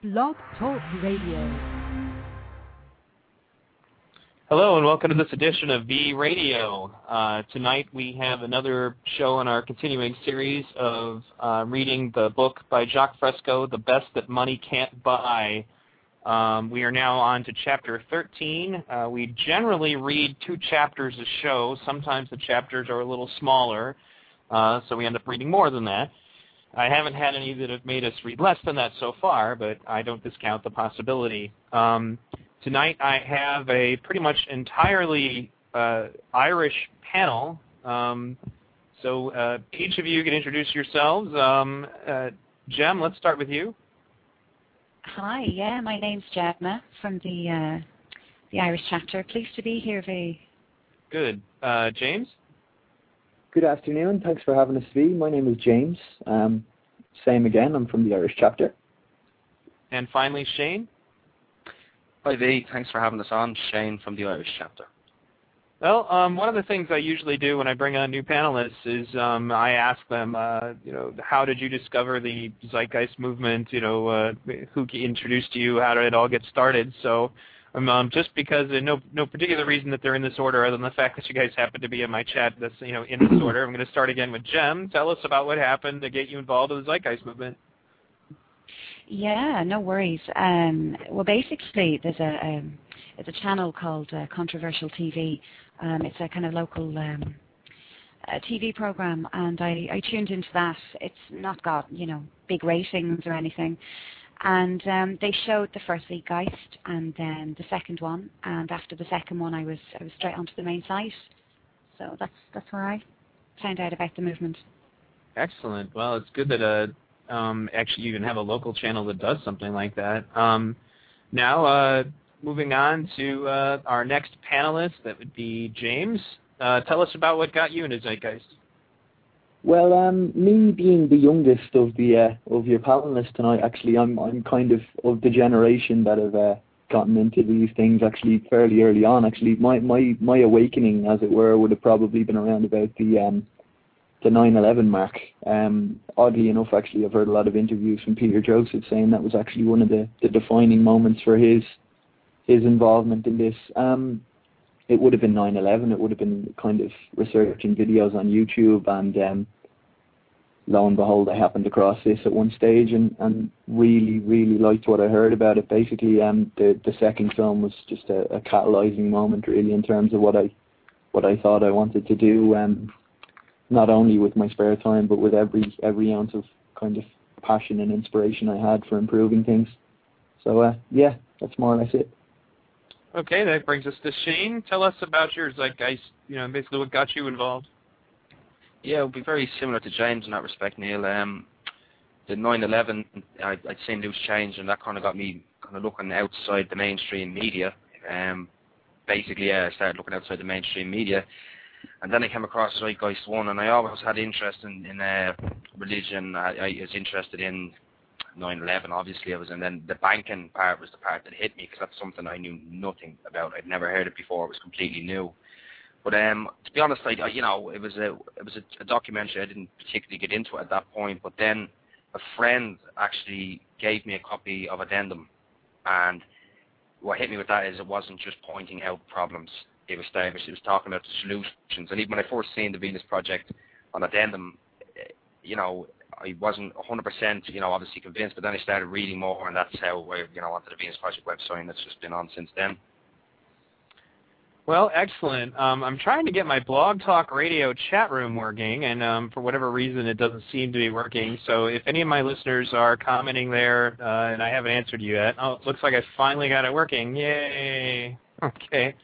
Blog Talk Radio. Hello and welcome to this edition of V Radio. Uh, tonight we have another show in our continuing series of uh, reading the book by Jacques Fresco, The Best That Money Can't Buy. Um, we are now on to chapter 13. Uh, we generally read two chapters a show. Sometimes the chapters are a little smaller, uh, so we end up reading more than that. I haven't had any that have made us read less than that so far, but I don't discount the possibility. Um, tonight I have a pretty much entirely uh, Irish panel. Um, so uh, each of you can introduce yourselves. Um, uh, Jem, let's start with you. Hi, yeah, my name's Gemma from the uh, the Irish chapter. Pleased to be here, V. Good. Uh, James? Good afternoon. Thanks for having us, V. My name is James. Um, same again. I'm from the Irish chapter. And finally, Shane? Hi, V. Thanks for having us on. Shane from the Irish chapter. Well, um, one of the things I usually do when I bring on new panelists is um, I ask them, uh, you know, how did you discover the Zeitgeist movement? You know, uh, who introduced you? How did it all get started? So, um, um, just because uh, no no particular reason that they're in this order, other than the fact that you guys happen to be in my chat, that's you know in this order. I'm going to start again with Jem. Tell us about what happened to get you involved in the Zeitgeist movement. Yeah, no worries. Um, well, basically, there's a um, it's a channel called uh, Controversial TV. Um, it's a kind of local um, a TV program, and I, I tuned into that. It's not got you know big ratings or anything, and um, they showed the first Zeitgeist and then the second one, and after the second one, I was I was straight onto the main site. So that's that's where I found out about the movement. Excellent. Well, it's good that uh, um, actually you even have a local channel that does something like that. Um, now, uh, moving on to uh, our next panelist, that would be James. Uh, tell us about what got you into Zeitgeist. Well, um, me being the youngest of the uh, of your panelists tonight, actually, I'm I'm kind of of the generation that have uh, gotten into these things actually fairly early on. Actually, my my my awakening, as it were, would have probably been around about the um, the 9/11 mark. Um, oddly enough, actually, I've heard a lot of interviews from Peter Joseph saying that was actually one of the, the defining moments for his his involvement in this. Um, it would have been 9/11. It would have been kind of researching videos on YouTube, and um, lo and behold, I happened across this at one stage, and, and really, really liked what I heard about it. Basically, um, the the second film was just a, a catalyzing moment, really, in terms of what I what I thought I wanted to do. Um, not only with my spare time, but with every every ounce of kind of passion and inspiration I had for improving things. So uh, yeah, that's more or less it. Okay, that brings us to Shane. Tell us about your zeitgeist. You know, basically what got you involved. Yeah, it would be very similar to James in that respect, Neil. Um, the 9/11, I, I'd seen loose change, and that kind of got me kind of looking outside the mainstream media. Um, basically, yeah, I started looking outside the mainstream media, and then I came across Zeitgeist One, and I always had interest in, in uh, religion. I, I was interested in 9/11, obviously. I was, and then the banking part was the part that hit me because that's something I knew nothing about. I'd never heard it before. It was completely new. But um, to be honest, I, you know, it was a it was a, a documentary. I didn't particularly get into it at that point. But then a friend actually gave me a copy of Addendum, and what hit me with that is it wasn't just pointing out problems it was established. It was talking about the solutions. And even when I first seen the Venus Project on Addendum, you know, I wasn't 100%, you know, obviously convinced, but then I started reading more, and that's how I, you know, onto the Venus Project website, and it's just been on since then. Well, excellent. Um, I'm trying to get my Blog Talk Radio chat room working, and um, for whatever reason, it doesn't seem to be working. So if any of my listeners are commenting there, uh, and I haven't answered you yet, oh, it looks like I finally got it working. Yay! Okay.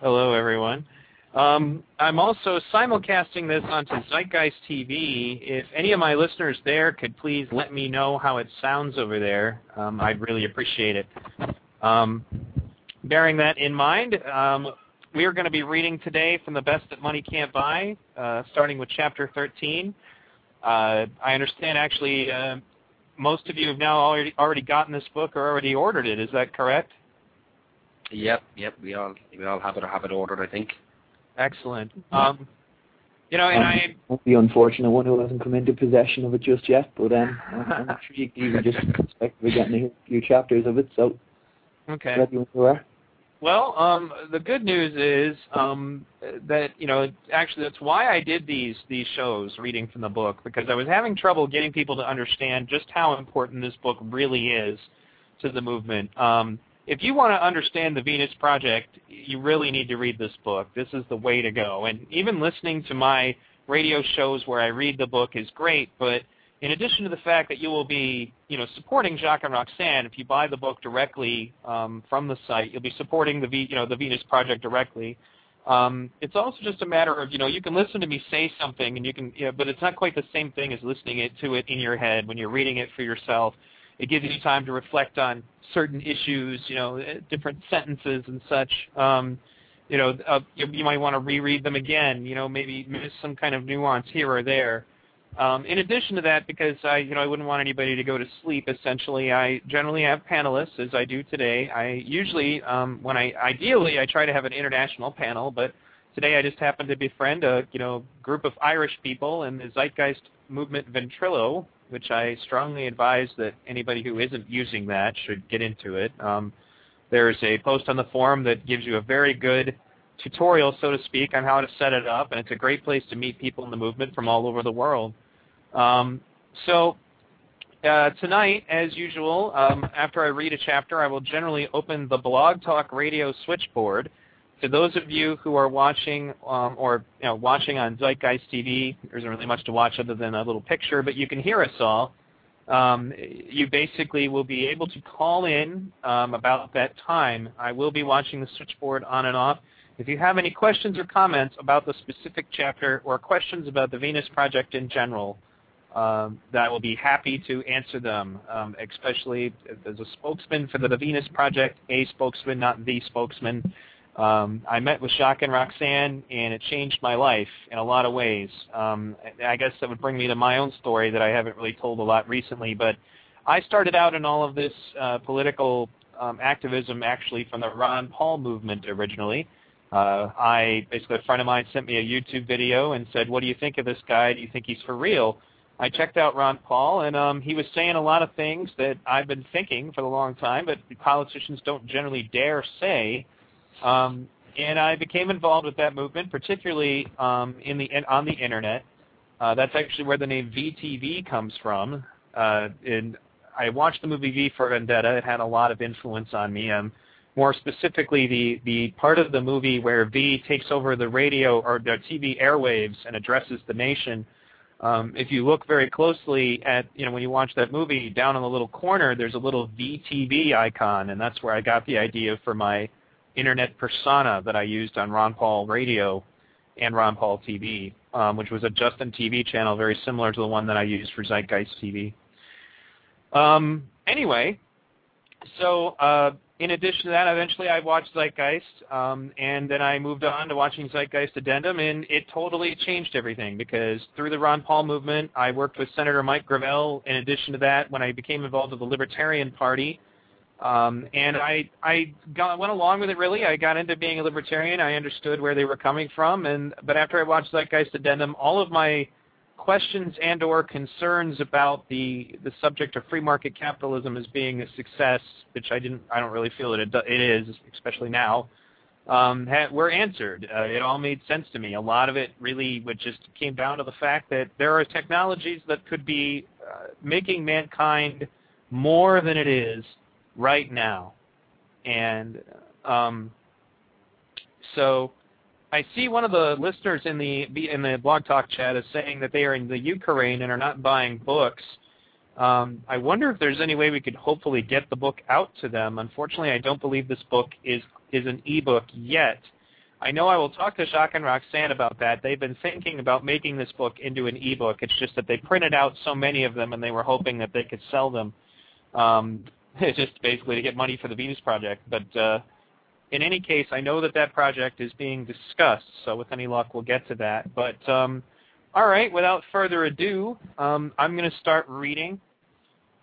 Hello, everyone. Um, I'm also simulcasting this onto Zeitgeist TV. If any of my listeners there could please let me know how it sounds over there, um, I'd really appreciate it. Um, bearing that in mind, um, we are going to be reading today from The Best That Money Can't Buy, uh, starting with Chapter 13. Uh, I understand actually uh, most of you have now already, already gotten this book or already ordered it. Is that correct? Yep, yep. We all we all have it have it ordered. I think. Excellent. Um, You know, and I won't be unfortunate one who hasn't come into possession of it just yet, but um, I'm, intrigued even just expect we're getting a few chapters of it, so okay. ready when you are. Well, um, the good news is um, that you know actually that's why I did these these shows, reading from the book, because I was having trouble getting people to understand just how important this book really is to the movement. Um, if you want to understand the Venus Project, you really need to read this book. This is the way to go. And even listening to my radio shows where I read the book is great, but in addition to the fact that you will be, you know, supporting Jacques and Roxanne, if you buy the book directly um, from the site, you'll be supporting the, v, you know, the Venus Project directly. Um, it's also just a matter of, you know, you can listen to me say something, and you can, you know, but it's not quite the same thing as listening it to it in your head when you're reading it for yourself. It gives you time to reflect on certain issues, you know, different sentences and such. Um, you know, uh, you, you might want to reread them again. You know, maybe miss some kind of nuance here or there. Um, in addition to that, because I, you know, I wouldn't want anybody to go to sleep. Essentially, I generally have panelists, as I do today. I usually, um, when I ideally, I try to have an international panel, but today I just happened to befriend a, you know, group of Irish people in the Zeitgeist movement Ventrilo, which I strongly advise that anybody who isn't using that should get into it. Um, there's a post on the forum that gives you a very good tutorial, so to speak, on how to set it up, and it's a great place to meet people in the movement from all over the world. Um, so uh, tonight, as usual, um, after I read a chapter, I will generally open the Blog Talk Radio switchboard. To those of you who are watching um, or you know, watching on Zeitgeist TV, there isn't really much to watch other than a little picture, but you can hear us all. Um, you basically will be able to call in um, about that time. I will be watching the switchboard on and off. If you have any questions or comments about the specific chapter or questions about the Venus Project in general, um, that I will be happy to answer them, um, especially as a spokesman for the Venus Project, a spokesman, not the spokesman. Um, I met with Jacques and Roxanne, and it changed my life in a lot of ways. Um, I guess that would bring me to my own story that I haven't really told a lot recently, but I started out in all of this uh, political um, activism actually from the Ron Paul movement originally. Uh, I basically a friend of mine sent me a YouTube video and said, "What do you think of this guy? Do you think he's for real?" I checked out Ron Paul, and um, he was saying a lot of things that I've been thinking for a long time, but politicians don't generally dare say. Um, and I became involved with that movement, particularly um, in the in, on the internet. Uh, that's actually where the name VTV comes from. Uh, and I watched the movie V for Vendetta. It had a lot of influence on me. Um, more specifically the, the part of the movie where V takes over the radio or the TV airwaves and addresses the nation. Um, if you look very closely at, you know, when you watch that movie, down in the little corner, there's a little VTV icon, and that's where I got the idea for my internet persona that I used on Ron Paul Radio and Ron Paul TV, um, which was a Justin TV channel very similar to the one that I used for Zeitgeist TV. Um, anyway, so uh, in addition to that, eventually I watched Zeitgeist, um, and then I moved on to watching Zeitgeist Addendum, and it totally changed everything because through the Ron Paul movement, I worked with Senator Mike Gravel. In addition to that, when I became involved with the Libertarian Party, um, and I I got, went along with it really. I got into being a libertarian. I understood where they were coming from, and but after I watched Zeitgeist Addendum, all of my questions and or concerns about the the subject of free market capitalism as being a success, which I didn't, I don't really feel that it, it is, especially now, um, ha- were answered. Uh, it all made sense to me. A lot of it really would just came down to the fact that there are technologies that could be uh, making mankind more than it is right now, and um, so I see one of the listeners in the in the blog talk chat is saying that they are in the Ukraine and are not buying books. Um, I wonder if there's any way we could hopefully get the book out to them. Unfortunately, I don't believe this book is is an ebook yet. I know I will talk to Jacques and Roxanne about that. They've been thinking about making this book into an ebook. It's just that they printed out so many of them and they were hoping that they could sell them. Um, just basically to get money for the Venus Project. But uh, in any case, I know that that project is being discussed, so with any luck, we'll get to that. But um, all right, without further ado, um, I'm going to start reading.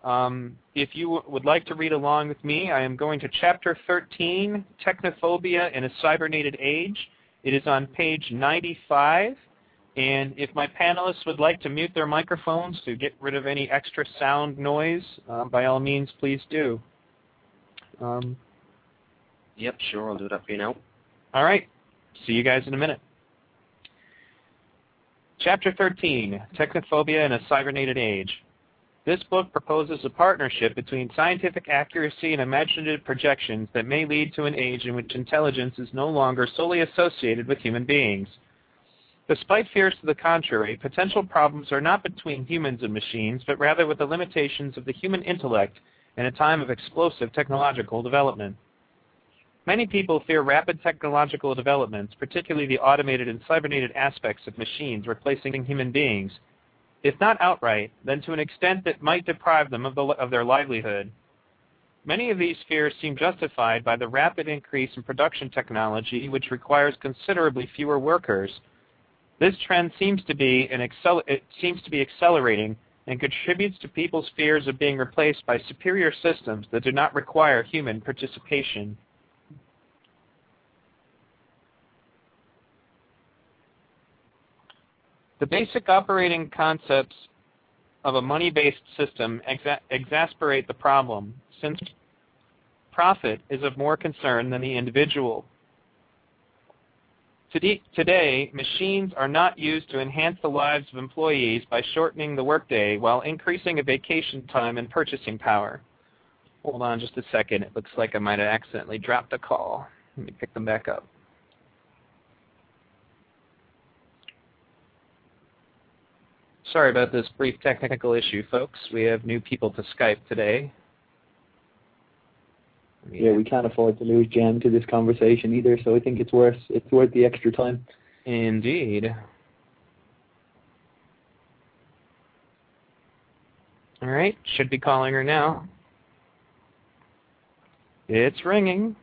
Um, if you would like to read along with me, I am going to Chapter 13, Technophobia in a Cybernated Age. It is on page 95, And if my panelists would like to mute their microphones to get rid of any extra sound noise, uh, by all means, please do. Um, Yep, sure, I'll do that for you now. all right. See you guys in a minute. Chapter 13, Technophobia in a Cybernated Age. This book proposes a partnership between scientific accuracy and imaginative projections that may lead to an age in which intelligence is no longer solely associated with human beings. Despite fears to the contrary, potential problems are not between humans and machines, but rather with the limitations of the human intellect in a time of explosive technological development. Many people fear rapid technological developments, particularly the automated and cybernated aspects of machines replacing human beings, if not outright, then to an extent that might deprive them of, the, of their livelihood. Many of these fears seem justified by the rapid increase in production technology, which requires considerably fewer workers. This trend seems to be an it seems to be accelerating and contributes to people's fears of being replaced by superior systems that do not require human participation. The basic operating concepts of a money-based system exa- exasperate the problem, since profit is of more concern than the individual. Today, machines are not used to enhance the lives of employees by shortening the workday while increasing vacation time and purchasing power. Hold on just a second. It looks like I might have accidentally dropped a call. Let me pick them back up. Sorry about this brief technical issue, folks. We have new people to Skype today. Yeah, we can't afford to lose Jem to this conversation either, so I think it's worth it's worth the extra time. Indeed. All right, should be calling her now. It's ringing.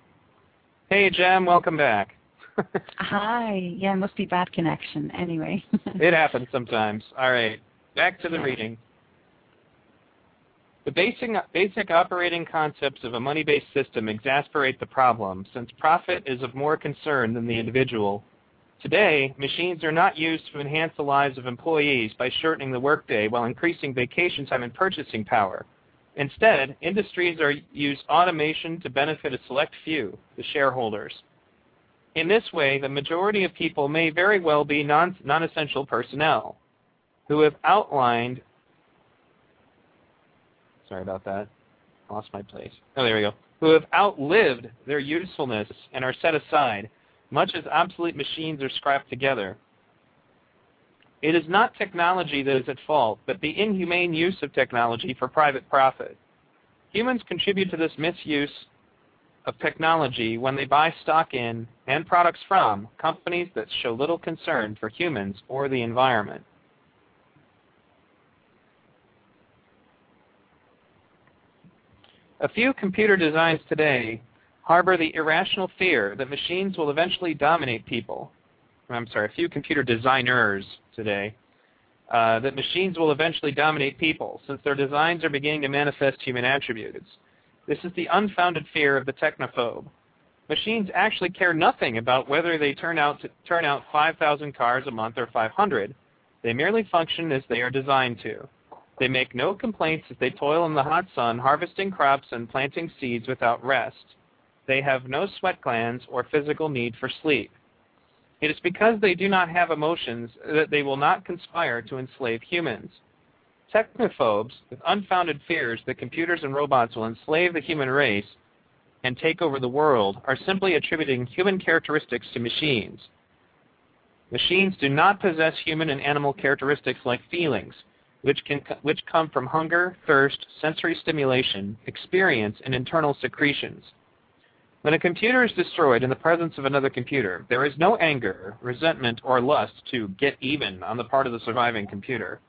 Hey, Jem, welcome back. Hi. Yeah, it must be bad connection. Anyway. it happens sometimes. All right, back to the reading. The basic, operating concepts of a money-based system exasperate the problem, since profit is of more concern than the individual. Today, machines are not used to enhance the lives of employees by shortening the workday while increasing vacation time and purchasing power. Instead, industries are use automation to benefit a select few, the shareholders. In this way, the majority of people may very well be non, non-essential personnel who have outlined sorry about that. Lost my place. Oh, there we go. Who have outlived their usefulness and are set aside, much as obsolete machines are scrapped together. It is not technology that is at fault, but the inhumane use of technology for private profit. Humans contribute to this misuse of technology when they buy stock in and products from companies that show little concern for humans or the environment. A few computer designs today harbor the irrational fear that machines will eventually dominate people. I'm sorry, a few computer designers today uh, that machines will eventually dominate people since their designs are beginning to manifest human attributes. This is the unfounded fear of the technophobe. Machines actually care nothing about whether they turn out to turn out 5,000 cars a month or 500. They merely function as they are designed to. They make no complaints as they toil in the hot sun harvesting crops and planting seeds without rest. They have no sweat glands or physical need for sleep. It is because they do not have emotions that they will not conspire to enslave humans. Technophobes, with unfounded fears that computers and robots will enslave the human race and take over the world, are simply attributing human characteristics to machines. Machines do not possess human and animal characteristics like feelings, which, can, which come from hunger, thirst, sensory stimulation, experience, and internal secretions. When a computer is destroyed in the presence of another computer, there is no anger, resentment, or lust to get even on the part of the surviving computer.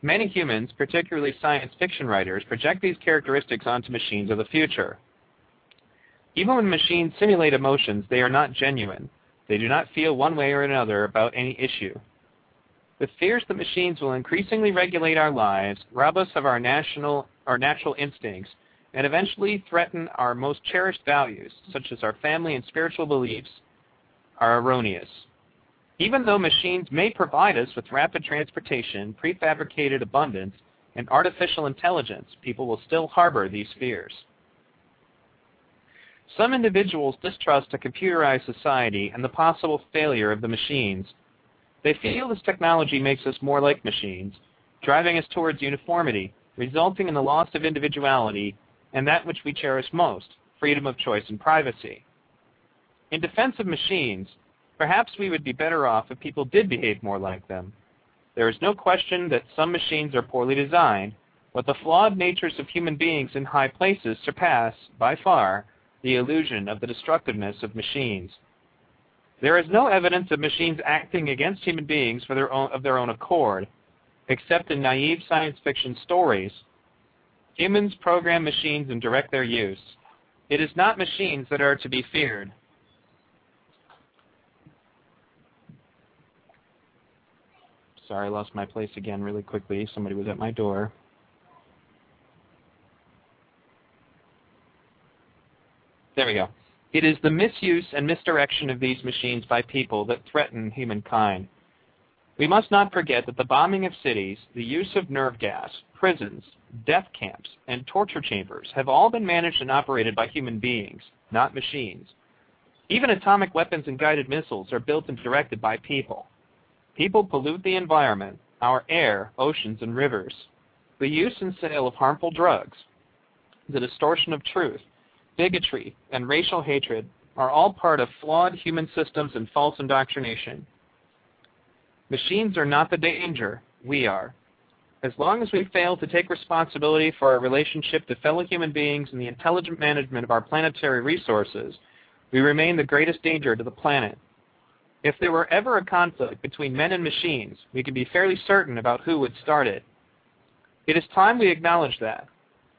Many humans, particularly science fiction writers, project these characteristics onto machines of the future. Even when machines simulate emotions, they are not genuine. They do not feel one way or another about any issue. The fears that machines will increasingly regulate our lives, rob us of our, national, our natural instincts, and eventually threaten our most cherished values, such as our family and spiritual beliefs, are erroneous. Even though machines may provide us with rapid transportation, prefabricated abundance, and artificial intelligence, people will still harbor these fears. Some individuals distrust a computerized society and the possible failure of the machines. They feel this technology makes us more like machines, driving us towards uniformity, resulting in the loss of individuality and that which we cherish most, freedom of choice and privacy. In defense of machines, perhaps we would be better off if people did behave more like them. There is no question that some machines are poorly designed, but the flawed natures of human beings in high places surpass, by far, the illusion of the destructiveness of machines. There is no evidence of machines acting against human beings for their own, of their own accord, except in naive science fiction stories. Humans program machines and direct their use. It is not machines that are to be feared. Sorry, I lost my place again really quickly. Somebody was at my door. There we go. It is the misuse and misdirection of these machines by people that threaten humankind. We must not forget that the bombing of cities, the use of nerve gas, prisons, death camps, and torture chambers have all been managed and operated by human beings, not machines. Even atomic weapons and guided missiles are built and directed by people. People pollute the environment, our air, oceans, and rivers. The use and sale of harmful drugs, the distortion of truth, bigotry, and racial hatred are all part of flawed human systems and false indoctrination. Machines are not the danger, we are. As long as we fail to take responsibility for our relationship to fellow human beings and the intelligent management of our planetary resources, we remain the greatest danger to the planet. If there were ever a conflict between men and machines, we could be fairly certain about who would start it. It is time we acknowledge that.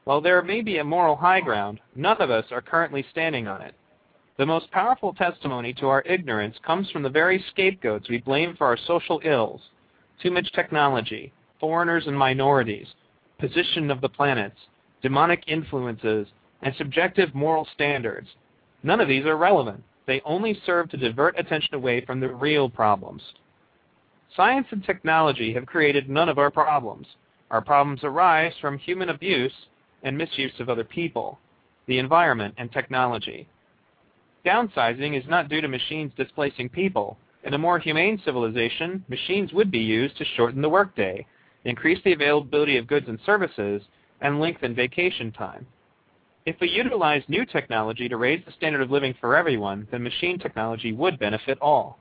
While there may be a moral high ground, none of us are currently standing on it. The most powerful testimony to our ignorance comes from the very scapegoats we blame for our social ills too much technology, foreigners and minorities, position of the planets, demonic influences, and subjective moral standards. None of these are relevant. They only serve to divert attention away from the real problems. Science and technology have created none of our problems. Our problems arise from human abuse and misuse of other people, the environment, and technology. Downsizing is not due to machines displacing people. In a more humane civilization, machines would be used to shorten the workday, increase the availability of goods and services, and lengthen vacation time. If we utilize new technology to raise the standard of living for everyone, then machine technology would benefit all.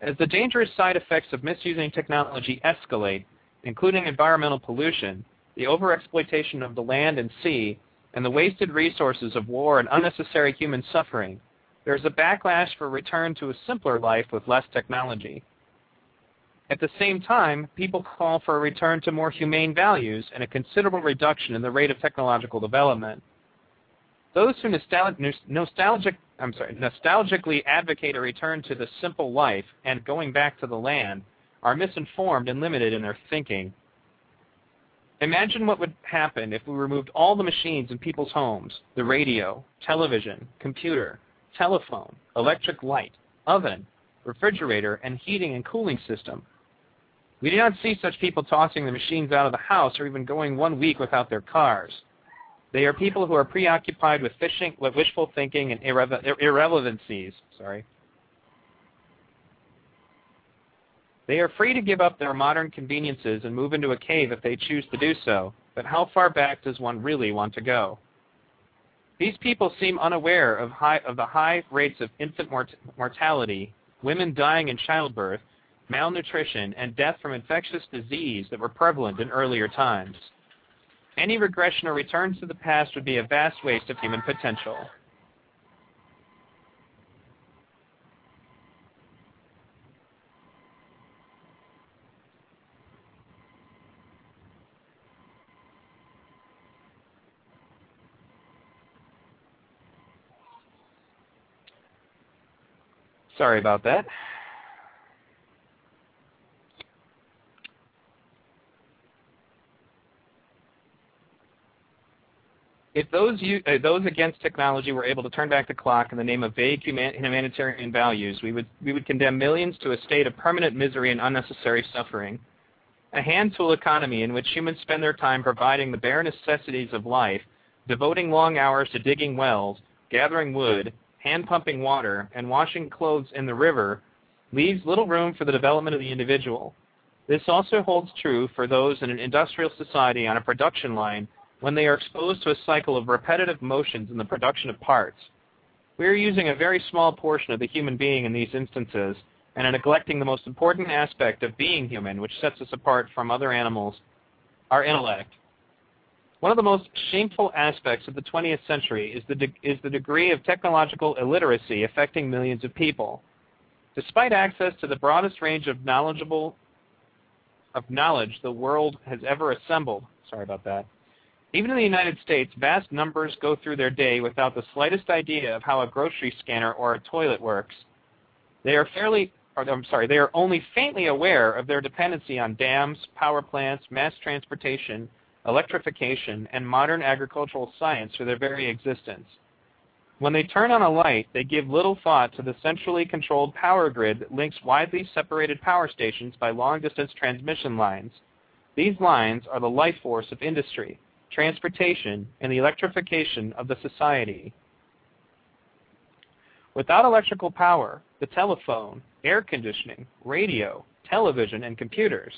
As the dangerous side effects of misusing technology escalate, including environmental pollution, the overexploitation of the land and sea, and the wasted resources of war and unnecessary human suffering, there is a backlash for return to a simpler life with less technology. At the same time, people call for a return to more humane values and a considerable reduction in the rate of technological development. Those who nostalgic, sorry, nostalgically advocate a return to the simple life and going back to the land are misinformed and limited in their thinking. Imagine what would happen if we removed all the machines in people's homes, the radio, television, computer, telephone, electric light, oven, refrigerator, and heating and cooling system. We do not see such people tossing the machines out of the house or even going one week without their cars. They are people who are preoccupied with fishing, with wishful thinking and irre irrelevancies. Sorry. They are free to give up their modern conveniences and move into a cave if they choose to do so, but how far back does one really want to go? These people seem unaware of, high, of the high rates of infant mort mortality, women dying in childbirth, malnutrition, and death from infectious disease that were prevalent in earlier times. Any regression or return to the past would be a vast waste of human potential. Sorry about that. If those uh, those against technology were able to turn back the clock in the name of vague human, humanitarian values, we would we would condemn millions to a state of permanent misery and unnecessary suffering. A hand tool economy in which humans spend their time providing the bare necessities of life, devoting long hours to digging wells, gathering wood, hand pumping water, and washing clothes in the river, leaves little room for the development of the individual. This also holds true for those in an industrial society on a production line when they are exposed to a cycle of repetitive motions in the production of parts. We are using a very small portion of the human being in these instances and are neglecting the most important aspect of being human, which sets us apart from other animals, our intellect. One of the most shameful aspects of the 20th century is the, is the degree of technological illiteracy affecting millions of people. Despite access to the broadest range of knowledgeable of knowledge the world has ever assembled, sorry about that, even in the United States, vast numbers go through their day without the slightest idea of how a grocery scanner or a toilet works. They are fairly, or, I'm sorry, they are only faintly aware of their dependency on dams, power plants, mass transportation, electrification, and modern agricultural science for their very existence. When they turn on a light, they give little thought to the centrally controlled power grid that links widely separated power stations by long-distance transmission lines. These lines are the life force of industry transportation, and the electrification of the society. Without electrical power, the telephone, air conditioning, radio, television, and computers,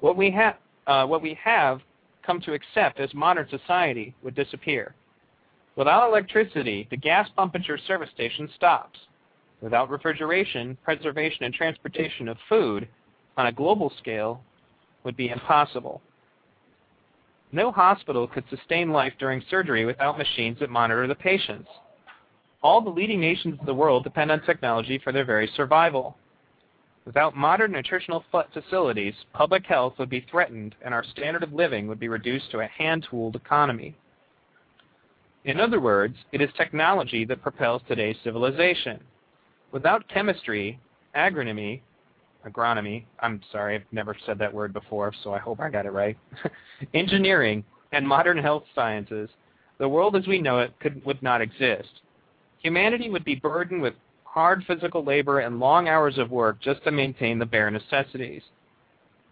what we, ha- uh, what we have come to accept as modern society would disappear. Without electricity, the gas pump at your service station stops. Without refrigeration, preservation and transportation of food on a global scale would be impossible. No hospital could sustain life during surgery without machines that monitor the patients. All the leading nations of the world depend on technology for their very survival. Without modern nutritional facilities, public health would be threatened and our standard of living would be reduced to a hand-tooled economy. In other words, it is technology that propels today's civilization. Without chemistry, agronomy, agronomy, I'm sorry, I've never said that word before, so I hope I got it right, engineering, and modern health sciences, the world as we know it could, would not exist. Humanity would be burdened with hard physical labor and long hours of work just to maintain the bare necessities.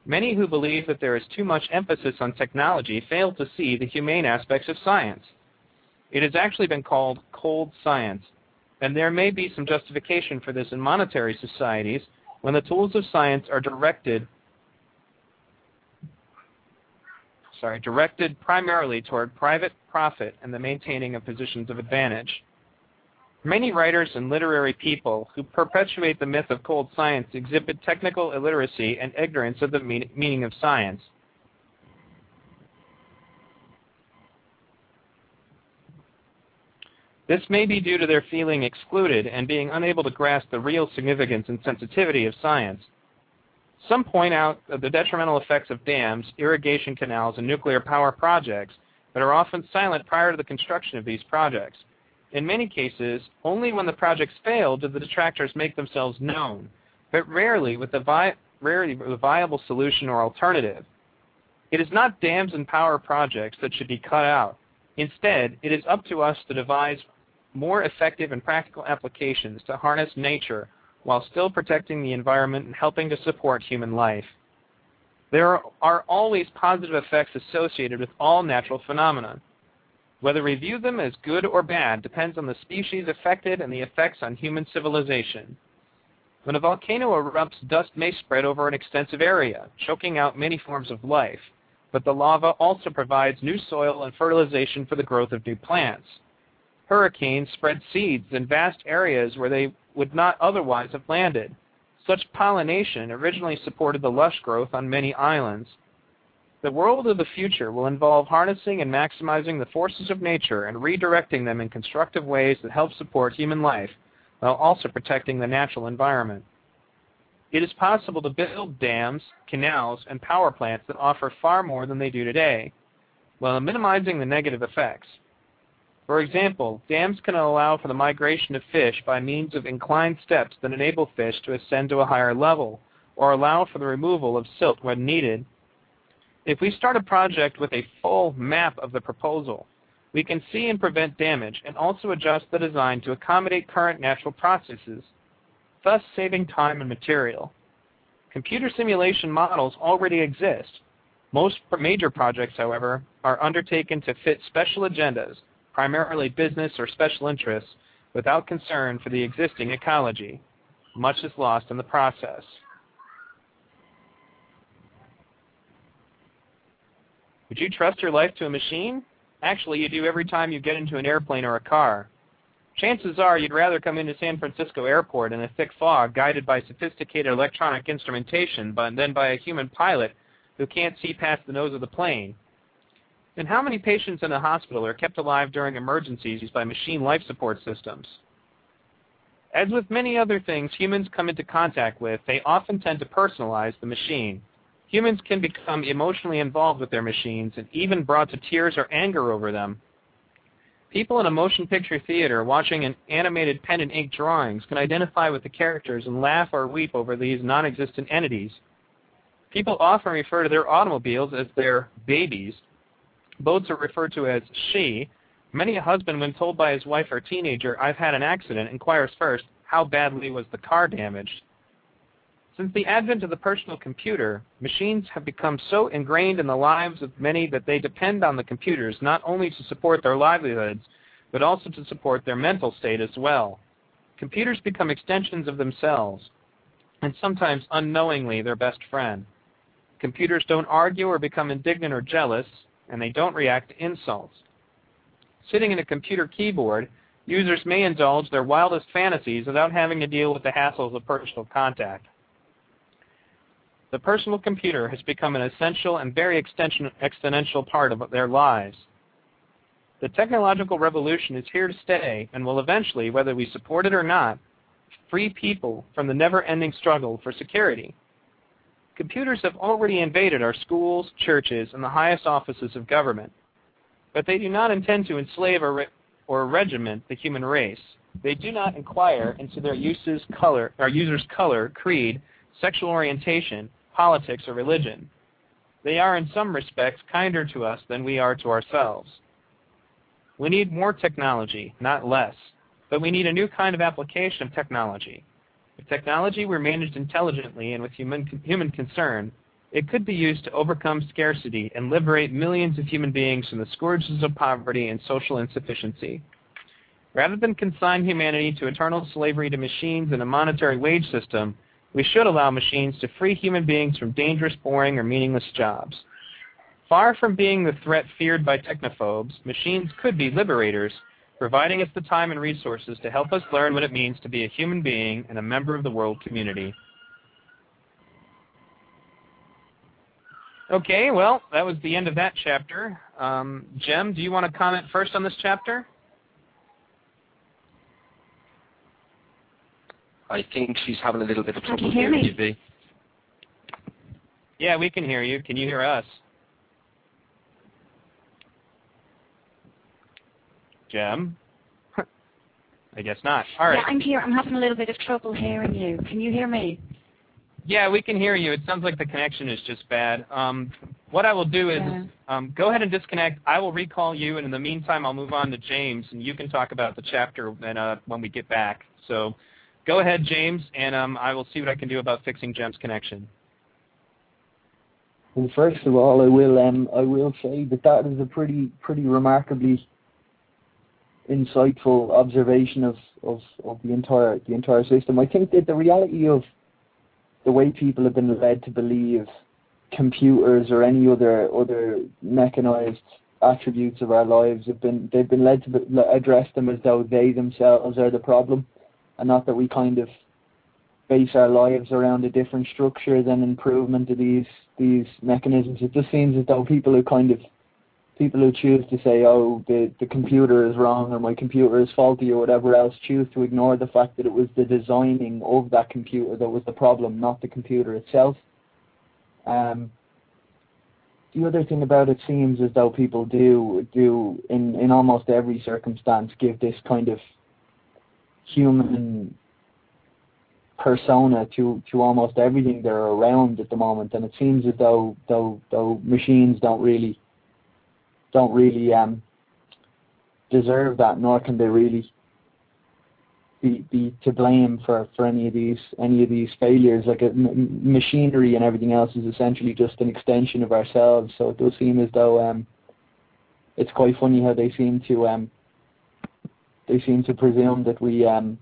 Many who believe that there is too much emphasis on technology fail to see the humane aspects of science. It has actually been called cold science, and there may be some justification for this in monetary societies when the tools of science are directed sorry, directed primarily toward private profit and the maintaining of positions of advantage. Many writers and literary people who perpetuate the myth of cold science exhibit technical illiteracy and ignorance of the meaning of science. This may be due to their feeling excluded and being unable to grasp the real significance and sensitivity of science. Some point out the detrimental effects of dams, irrigation canals, and nuclear power projects, but are often silent prior to the construction of these projects. In many cases, only when the projects fail do the detractors make themselves known, but rarely with a, vi rarely with a viable solution or alternative. It is not dams and power projects that should be cut out. Instead, it is up to us to devise more effective and practical applications to harness nature while still protecting the environment and helping to support human life. There are always positive effects associated with all natural phenomena. Whether we view them as good or bad depends on the species affected and the effects on human civilization. When a volcano erupts, dust may spread over an extensive area, choking out many forms of life, but the lava also provides new soil and fertilization for the growth of new plants hurricanes spread seeds in vast areas where they would not otherwise have landed. Such pollination originally supported the lush growth on many islands. The world of the future will involve harnessing and maximizing the forces of nature and redirecting them in constructive ways that help support human life while also protecting the natural environment. It is possible to build dams, canals, and power plants that offer far more than they do today, while minimizing the negative effects. For example, dams can allow for the migration of fish by means of inclined steps that enable fish to ascend to a higher level, or allow for the removal of silt when needed. If we start a project with a full map of the proposal, we can see and prevent damage and also adjust the design to accommodate current natural processes, thus saving time and material. Computer simulation models already exist. Most major projects, however, are undertaken to fit special agendas, primarily business or special interests, without concern for the existing ecology. Much is lost in the process. Would you trust your life to a machine? Actually, you do every time you get into an airplane or a car. Chances are you'd rather come into San Francisco Airport in a thick fog guided by sophisticated electronic instrumentation than by a human pilot who can't see past the nose of the plane. And how many patients in a hospital are kept alive during emergencies by machine life support systems? As with many other things humans come into contact with, they often tend to personalize the machine. Humans can become emotionally involved with their machines and even brought to tears or anger over them. People in a motion picture theater watching an animated pen and ink drawings can identify with the characters and laugh or weep over these non-existent entities. People often refer to their automobiles as their babies. Boats are referred to as she. Many a husband, when told by his wife or teenager, I've had an accident, inquires first, how badly was the car damaged? Since the advent of the personal computer, machines have become so ingrained in the lives of many that they depend on the computers not only to support their livelihoods, but also to support their mental state as well. Computers become extensions of themselves, and sometimes unknowingly their best friend. Computers don't argue or become indignant or jealous, and they don't react to insults. Sitting in a computer keyboard, users may indulge their wildest fantasies without having to deal with the hassles of personal contact. The personal computer has become an essential and very exponential part of their lives. The technological revolution is here to stay and will eventually, whether we support it or not, free people from the never-ending struggle for security. Computers have already invaded our schools, churches, and the highest offices of government. But they do not intend to enslave or, re or regiment the human race. They do not inquire into their uses, color, our users' color, creed, sexual orientation, politics, or religion. They are in some respects kinder to us than we are to ourselves. We need more technology, not less, but we need a new kind of application of technology. If technology were managed intelligently and with human, human concern, it could be used to overcome scarcity and liberate millions of human beings from the scourges of poverty and social insufficiency. Rather than consign humanity to eternal slavery to machines and a monetary wage system, we should allow machines to free human beings from dangerous, boring, or meaningless jobs. Far from being the threat feared by technophobes, machines could be liberators, providing us the time and resources to help us learn what it means to be a human being and a member of the world community. Okay, well, that was the end of that chapter. Um, Jem, do you want to comment first on this chapter? I think she's having a little bit of trouble Can hearing you, V. Yeah, we can hear you. Can you hear us? Jem? I guess not. All right. Yeah, I'm here. I'm having a little bit of trouble hearing you. Can you hear me? Yeah, we can hear you. It sounds like the connection is just bad. Um, what I will do is Yeah. um, go ahead and disconnect. I will recall you, and in the meantime, I'll move on to James, and you can talk about the chapter when, uh, when we get back. So go ahead, James, and um, I will see what I can do about fixing Jem's connection. Well, first of all, I will um, I will say that that is a pretty pretty remarkably insightful observation of, of, of the entire the entire system. I think that the reality of the way people have been led to believe computers or any other other mechanized attributes of our lives have been they've been led to address them as though they themselves are the problem, and not that we kind of base our lives around a different structure than improvement of these these mechanisms. It just seems as though people who kind of people who choose to say, oh, the the computer is wrong or my computer is faulty or whatever else, choose to ignore the fact that it was the designing of that computer that was the problem, not the computer itself. Um, the other thing about it seems as though people do do in in almost every circumstance give this kind of human persona to to almost everything they're around at the moment, and it seems as though though though machines don't really don't really um deserve that, nor can they really be be to blame for for any of these any of these failures. Like m- machinery and everything else is essentially just an extension of ourselves. So it does seem as though um, it's quite funny how they seem to um, they seem to presume that we um,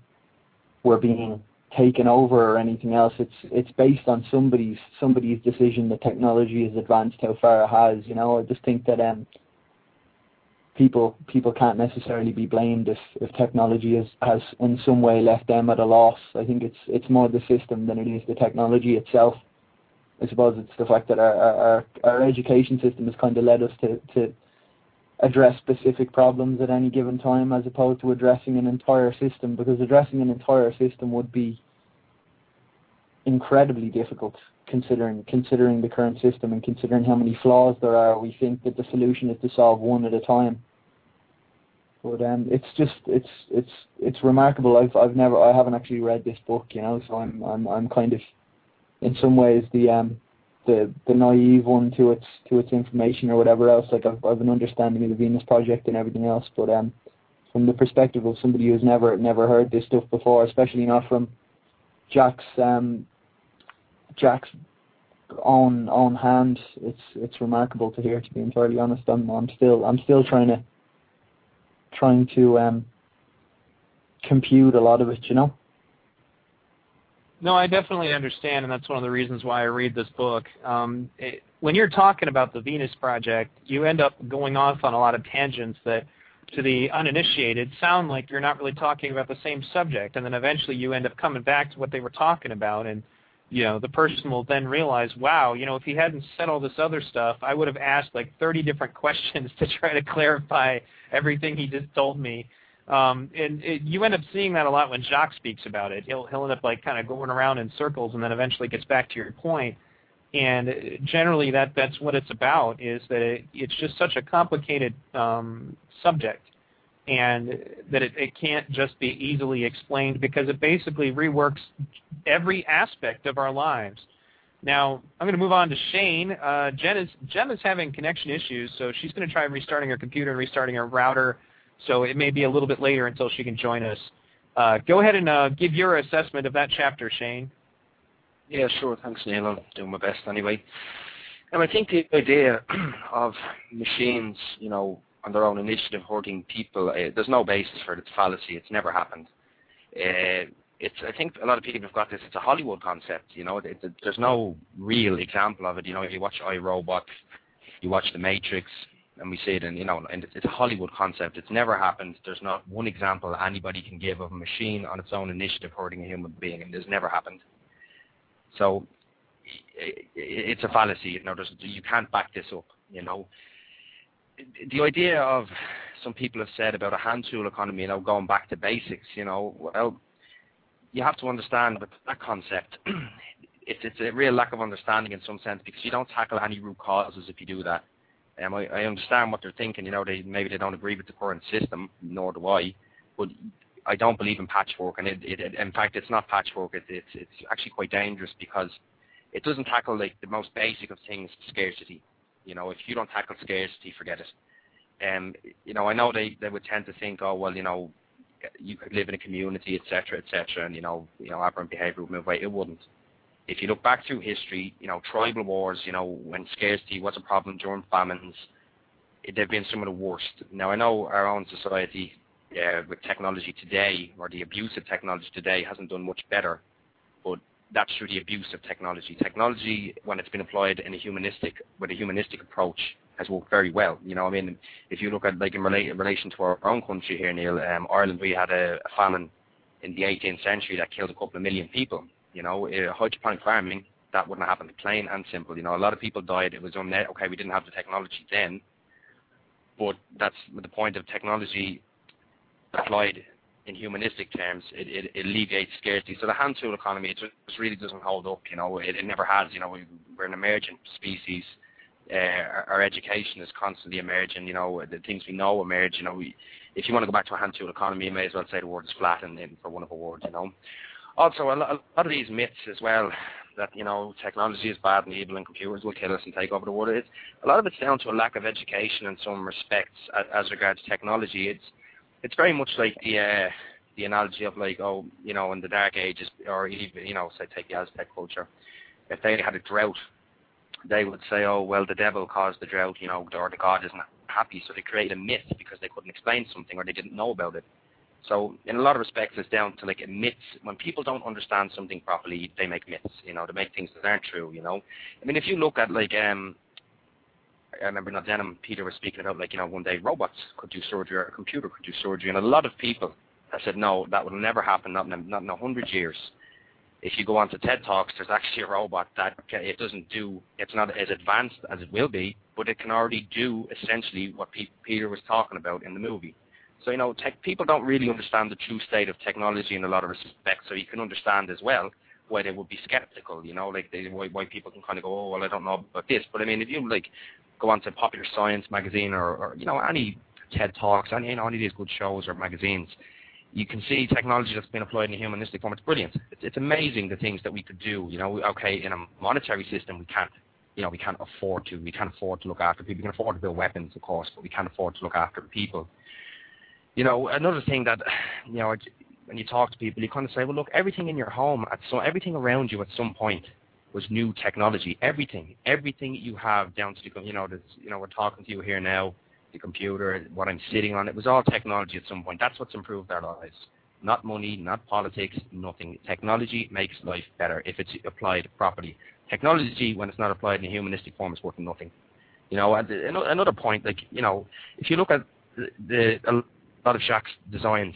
were being taken over or anything else. It's it's based on somebody's somebody's decision. The technology has advanced how far it has. You know, I just think that um, people people can't necessarily be blamed if, if technology has, has in some way left them at a loss. I think it's it's more the system than it is the technology itself. I suppose it's the fact that our our, our education system has kind of led us to, to address specific problems at any given time as opposed to addressing an entire system because addressing an entire system would be incredibly difficult considering considering the current system and considering how many flaws there are we think that the solution is to solve one at a time but um, it's just it's it's it's remarkable. I've I've never I haven't actually read this book, you know, so I'm I'm I'm kind of in some ways the um the the naive one to its to its information or whatever else. Like I've I've an understanding of the Venus Project and everything else, but um from the perspective of somebody who's never never heard this stuff before, especially not from Jacques' um Jacques' own own hand, it's it's remarkable to hear. To be entirely honest, I'm I'm still I'm still trying to trying to um, compute a lot of it, you know. No, I definitely understand, and that's one of the reasons why I read this book. Um, it, when you're talking about the Venus Project, you end up going off on a lot of tangents that, to the uninitiated, sound like you're not really talking about the same subject, and then eventually you end up coming back to what they were talking about, and you know the person will then realize, wow, you know, if he hadn't said all this other stuff, I would have asked like 30 different questions to try to clarify everything he just told me. Um, and it, you end up seeing that a lot when Jacques speaks about it. He'll he'll end up like kind of going around in circles, and then eventually gets back to your point. And generally, that that's what it's about. Is that it, it's just such a complicated um, subject, and that it, it can't just be easily explained because it basically reworks every aspect of our lives. Now, I'm going to move on to Shane. Uh, Jem is Jem is having connection issues, so she's going to try restarting her computer and restarting her router. So it may be a little bit later until she can join us. Uh, go ahead and uh, give your assessment of that chapter, Shane. Yeah, sure. Thanks, Neil. I'm doing my best anyway. And I think the idea of machines, you know, on their own initiative hurting people, uh, there's no basis for it. It's fallacy. It's never happened. Uh, it's I think a lot of people have got this. It's a Hollywood concept, you know. It, it, there's no real example of it. You know, if you watch iRobot, you watch The Matrix, and we see it, and you know, and it's a Hollywood concept. It's never happened. There's not one example anybody can give of a machine on its own initiative hurting a human being, and it's never happened. So it's a fallacy. You know, there's, you can't back this up. You know, the idea of some people have said about a hand tool economy, you know, going back to basics. You know, well, you have to understand that that concept, it's, it's a real lack of understanding in some sense because you don't tackle any root causes if you do that. Um, I, I understand what they're thinking. You know, they maybe they don't agree with the current system, nor do I. But I don't believe in patchwork, and it, it, it, in fact, it's not patchwork. It, it's it's actually quite dangerous because it doesn't tackle like the most basic of things, scarcity. You know, if you don't tackle scarcity, forget it. Um, you know, I know they they would tend to think, oh well, you know, you could live in a community, etc., etc., and you know, you know, aberrant behaviour would move away. It wouldn't. If you look back through history, you know, tribal wars, you know, when scarcity was a problem during famines, they've been some of the worst. Now, I know our own society uh, with technology today, or the abuse of technology today, hasn't done much better, but that's through the abuse of technology. Technology, when it's been applied in a humanistic, with a humanistic approach, has worked very well. You know, I mean, if you look at like in, rela- in relation to our own country here, Neil, um, Ireland, we had a, a famine in the 18th century that killed a couple of million people. You know, uh, hydroponic farming that wouldn't have happened. Plain and simple. You know, a lot of people died. It was unnet. Okay, we didn't have the technology then, but that's the point of technology applied in humanistic terms. It, it, it alleviates scarcity. So the hand tool economy, it just really doesn't hold up. You know, it, it never has. You know, we, we're an emergent species uh, our, our education is constantly emerging. You know, the things we know emerge. You know, we, if you want to go back to a hand tool economy, you may as well say the word is flat and, and for one of awards. You know. Also, a lot, of these myths as well that you know technology is bad and evil and computers will kill us and take over the world. It's, a lot of it's down to a lack of education in some respects as, as regards technology. It's it's very much like the uh, the analogy of like oh you know in the dark ages or even you know say take the Aztec culture, if they had a drought, they would say oh well the devil caused the drought you know or the god isn't happy so they created a myth because they couldn't explain something or they didn't know about it. So in a lot of respects, it's down to like myths. When people don't understand something properly, they make myths. You know, they make things that aren't true. You know, I mean, if you look at like um, I remember not Denim, Peter was speaking about like you know one day robots could do surgery or a computer could do surgery, and a lot of people have said no, that will never happen, not in a, not in a hundred years. If you go on to TED Talks, there's actually a robot that it doesn't do, it's not as advanced as it will be, but it can already do essentially what P- Peter was talking about in the movie. So, you know, tech, people don't really understand the true state of technology in a lot of respects, so you can understand as well why they would be skeptical, you know, like they, why, why people can kind of go, oh, well, I don't know about this. But I mean, if you like go onto Popular Science magazine or, or you know, any TED Talks, any, you know, any of these good shows or magazines, you can see technology that's been applied in a humanistic form. It's brilliant. It's, it's amazing the things that we could do. You know, okay, in a monetary system, we can't, you know, we can't afford to. We can't afford to look after people. We can afford to build weapons, of course, but we can't afford to look after people you know, another thing that, you know, when you talk to people, you kind of say, well, look, everything in your home, at so everything around you at some point was new technology. Everything, everything you have down to the, you know, this, you know, we're talking to you here now, the computer, what I'm sitting on, it was all technology at some point. That's what's improved our lives. Not money, not politics, nothing. Technology makes life better if it's applied properly. Technology, when it's not applied in a humanistic form, is worth nothing. You know, another point, like, you know, if you look at the, the a lot of Jacques' designs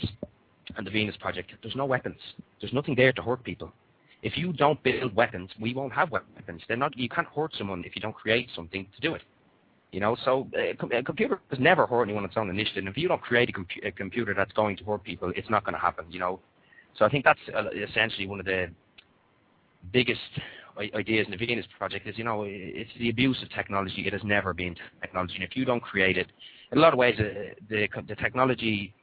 and the Venus Project, there's no weapons. There's nothing there to hurt people. If you don't build weapons, we won't have weapons. They're not. You can't hurt someone if you don't create something to do it. You know, so uh, a computer has never hurt anyone on its own initiative. And if you don't create a, com- a computer that's going to hurt people, it's not going to happen. You know, so I think that's uh, essentially one of the biggest ideas in the Venus project is, you know, it's the abuse of technology. It has never been technology. And if you don't create it, in a lot of ways, uh, the, the technology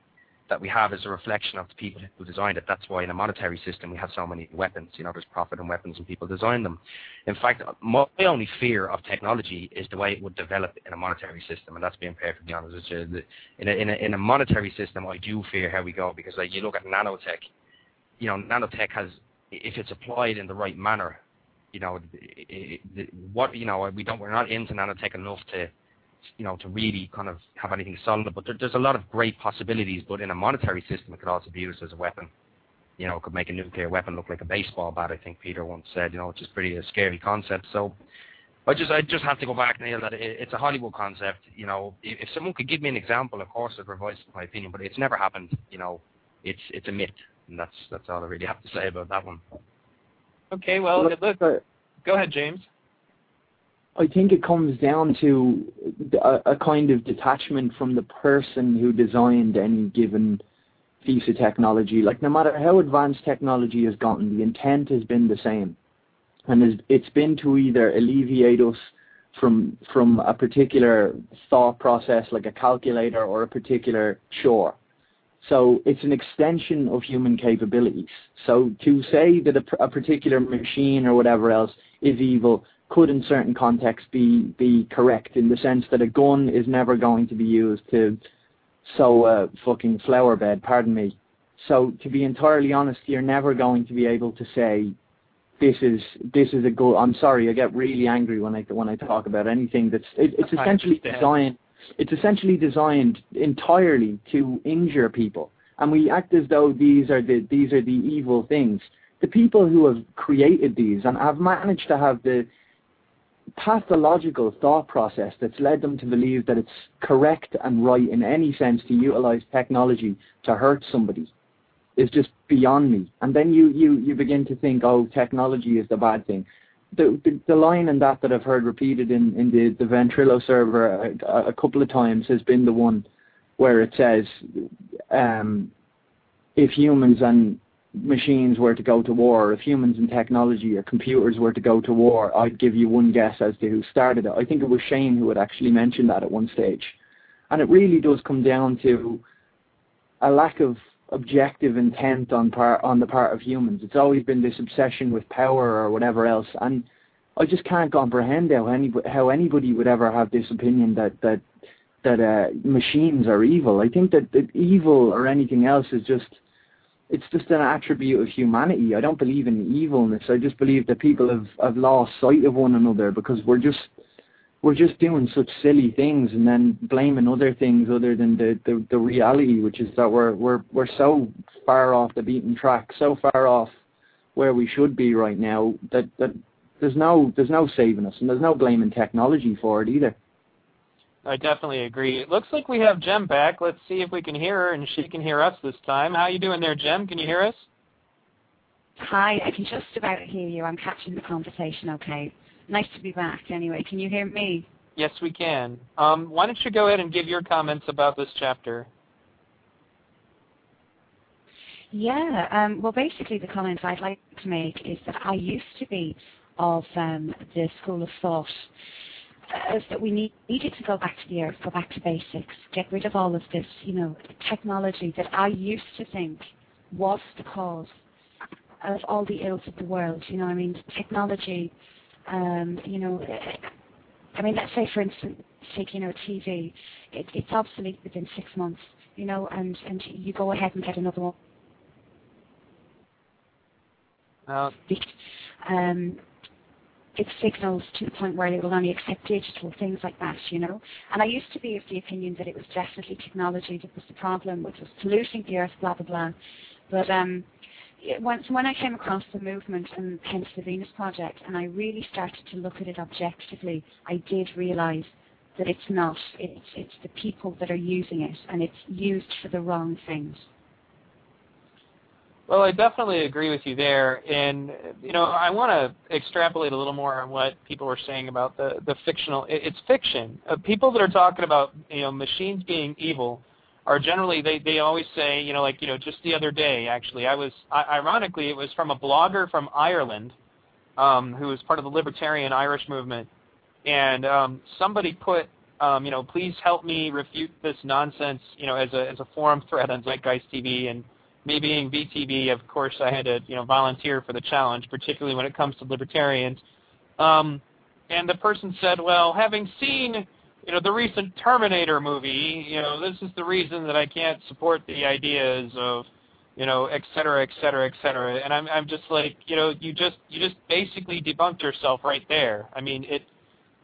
that we have is a reflection of the people who designed it. That's why in a monetary system we have so many weapons. You know, there's profit in weapons and people design them. In fact, my only fear of technology is the way it would develop in a monetary system, and that's being perfectly honest. In a, in a, in a monetary system, I do fear how we go because like you look at nanotech, you know, nanotech has, if it's applied in the right manner, you know, it, it, what you know, we don't, we're not into nanotech enough to you know, to really kind of have anything solid. But there, there's a lot of great possibilities. But in a monetary system, it could also be used as a weapon. You know, it could make a nuclear weapon look like a baseball bat. I think Peter once said. You know, which is pretty a scary concept. So. I just I just have to go back, Neil, that it, it's a Hollywood concept. You know, if, if someone could give me an example, of course I'd revise my opinion, but it's never happened. You know, it's it's a myth, and that's that's all I really have to say about that one. Okay, well, look, uh, go ahead, James. I think it comes down to a, a, kind of detachment from the person who designed any given piece of technology. Like no matter how advanced technology has gotten, the intent has been the same, and it's been to either alleviate us from from a particular thought process, like a calculator or a particular chore. So it's an extension of human capabilities. So to say that a, a particular machine or whatever else is evil could in certain contexts be be correct in the sense that a gun is never going to be used to sow a fucking flower bed, pardon me. So to be entirely honest, you're never going to be able to say this is this is a good. I'm sorry, I get really angry when I when I talk about anything that's it, it's essentially designed. It's essentially designed entirely to injure people, and we act as though these are the these are the evil things. The people who have created these and have managed to have the pathological thought process that's led them to believe that it's correct and right in any sense to utilize technology to hurt somebody is just beyond me. And then you, you, you begin to think, oh, technology is the bad thing. The, the, the line in that that I've heard repeated in, in the, the Ventrilo server a, a couple of times has been the one where it says um, if humans and machines were to go to war, if humans and technology or computers were to go to war, I'd give you one guess as to who started it. I think it was Shane who had actually mentioned that at one stage. And it really does come down to a lack of objective intent on part on the part of humans. It's always been this obsession with power or whatever else, and I just can't comprehend how any how anybody would ever have this opinion that that that uh, machines are evil. I think that, that evil or anything else is just it's just an attribute of humanity. I don't believe in evilness. I just believe that people have, have lost sight of one another because we're just we're just doing such silly things and then blaming other things other than the, the, the reality, which is that we're we're we're so far off the beaten track, so far off where we should be right now that, that there's no there's no saving us and there's no blaming technology for it either. I definitely agree. It looks like we have Jem back. Let's see if we can hear her and she can hear us this time. How are you doing there, Jem? Can you hear us? Hi, I can just about hear you. I'm catching the conversation okay. Nice to be back anyway. Can you hear me? Yes, we can. Um, why don't you go ahead and give your comments about this chapter? Yeah, um, well, basically the comments I'd like to make is that I used to be of um, the school of thought uh, that we need, needed to go back to the earth, go back to basics, get rid of all of this, you know, technology that I used to think was the cause of all the ills of the world. You know, I mean, technology, um, you know, I mean, let's say for instance, take you know TV, it, it's obsolete within six months. You know, and and you go ahead and get another one. Uh, um, it signals to the point where it will only accept digital things like that, you know. And I used to be of the opinion that it was definitely technology that was the problem, which was polluting the earth, blah blah blah. But um, when, when I came across the movement and hence the Venus Project, and I really started to look at it objectively, I did realise that it's not. It's it's the people that are using it, and it's used for the wrong things. Well, I definitely agree with you there, and you know, I want to extrapolate a little more on what people were saying about the the fictional. It's fiction. Uh, people that are talking about you know machines being evil are generally they they always say you know like you know just the other day actually I was ironically it was from a blogger from Ireland um, who was part of the libertarian Irish movement, and um, somebody put um, you know please help me refute this nonsense you know as a as a forum thread on Zeitgeist TV and me being VTB, of course, I had to you know volunteer for the challenge, particularly when it comes to libertarians. Um, and the person said, "Well, having seen you know the recent Terminator movie, you know this is the reason that I can't support the ideas of you know et cetera, et cetera, et cetera." And I'm I'm just like, you know, you just you just basically debunked yourself right there. I mean, it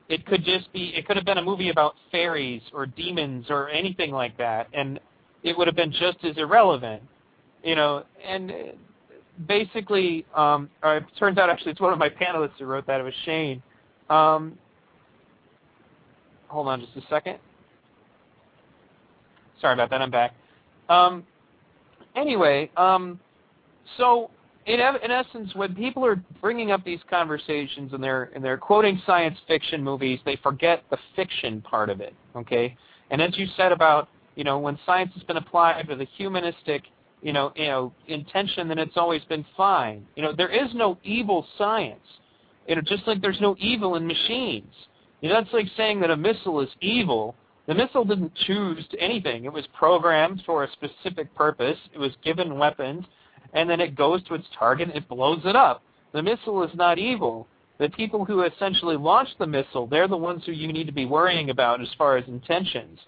it could just be it could have been a movie about fairies or demons or anything like that, and it would have been just as irrelevant you know, and basically, um, or it turns out actually it's one of my panelists who wrote that. It was Shane. Um, hold on just a second. Sorry about that. I'm back. Um, anyway, um, so in, in essence, when people are bringing up these conversations and they're and they're quoting science fiction movies, they forget the fiction part of it. Okay, and as you said about you know when science has been applied with a humanistic you know, you know, intention, then it's always been fine. You know, there is no evil science. You know, just like there's no evil in machines. You know, that's like saying that a missile is evil. The missile didn't choose anything. It was programmed for a specific purpose. It was given weapons, and then it goes to its target it blows it up. The missile is not evil. The people who essentially launched the missile, they're the ones who you need to be worrying about as far as intentions.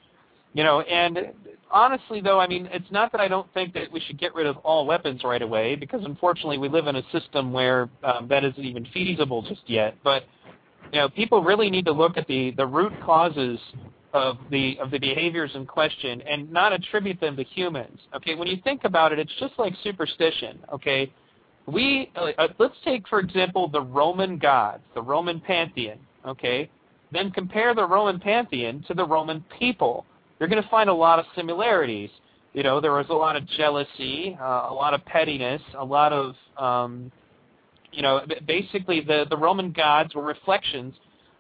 You know, and honestly, though, I mean, it's not that I don't think that we should get rid of all weapons right away, because unfortunately we live in a system where um, that isn't even feasible just yet. But you know, people really need to look at the the root causes of the of the behaviors in question and not attribute them to humans. Okay, when you think about it, it's just like superstition. Okay, we uh, let's take for example the Roman gods, the Roman pantheon. Okay, then compare the Roman pantheon to the Roman people you're going to find a lot of similarities. You know, there was a lot of jealousy, uh, a lot of pettiness, a lot of, um, you know, basically the, the Roman gods were reflections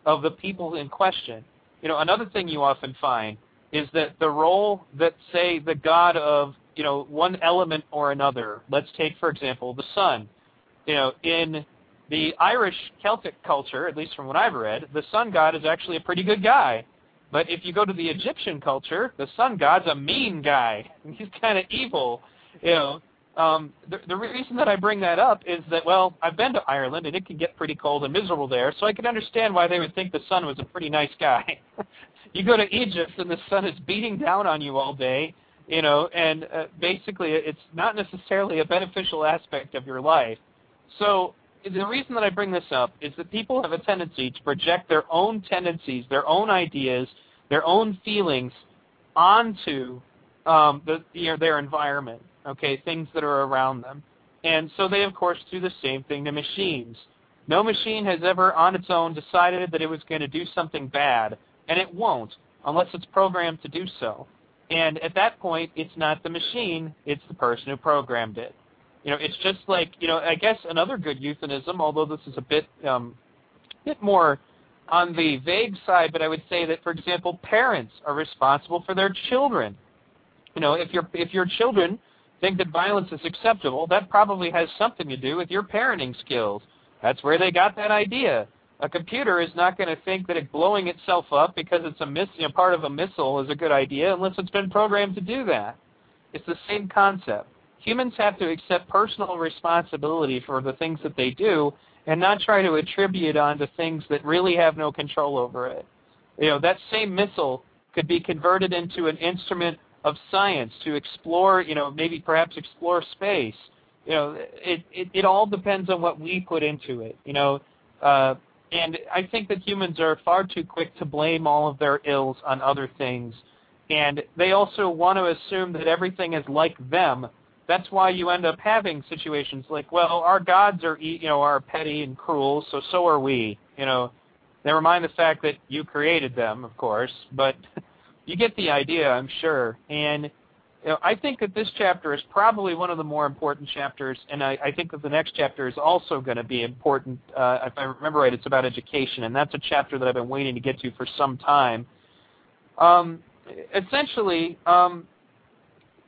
of the people in question. You know, another thing you often find is that the role that, say, the god of, you know, one element or another, let's take, for example, the sun. You know, in the Irish Celtic culture, at least from what I've read, the sun god is actually a pretty good guy. But if you go to the Egyptian culture, the sun god's a mean guy. He's kind of evil, you know. um, the, the reason that I bring that up is that, well, I've been to Ireland and it can get pretty cold and miserable there, so I can understand why they would think the sun was a pretty nice guy. you go to Egypt and the sun is beating down on you all day, you know, and uh, basically it's not necessarily a beneficial aspect of your life. So the reason that I bring this up is that people have a tendency to project their own tendencies, their own ideas, their own feelings onto um, the, know, their environment okay, things that are around them. And so they, of course, do the same thing to machines. No machine has ever, on its own, decided that it was going to do something bad, and it won't unless it's programmed to do so. And at that point, it's not the machine, it's the person who programmed it. You know, it's just like, you know, I guess another good euphemism, although this is a bit, um, bit more on the vague side, but I would say that, for example, parents are responsible for their children. You know, if your if your children think that violence is acceptable, that probably has something to do with your parenting skills. That's where they got that idea. A computer is not going to think that it blowing itself up because it's a miss, you know, part of a missile is a good idea unless it's been programmed to do that. It's the same concept. Humans have to accept personal responsibility for the things that they do and not try to attribute onto things that really have no control over it. You know, that same missile could be converted into an instrument of science to explore, you know, maybe perhaps explore space. You know, it, it, it all depends on what we put into it, you know. Uh, and I think that humans are far too quick to blame all of their ills on other things. And they also want to assume that everything is like them. That's why you end up having situations like, well, our gods are, you know, are petty and cruel, so so are we. You know, never mind the fact that you created them, of course, but you get the idea, I'm sure. And you know, I think that this chapter is probably one of the more important chapters, and I, I think that the next chapter is also going to be important. Uh, if I remember right, it's about education, and that's a chapter that I've been waiting to get to for some time. Um, essentially, um,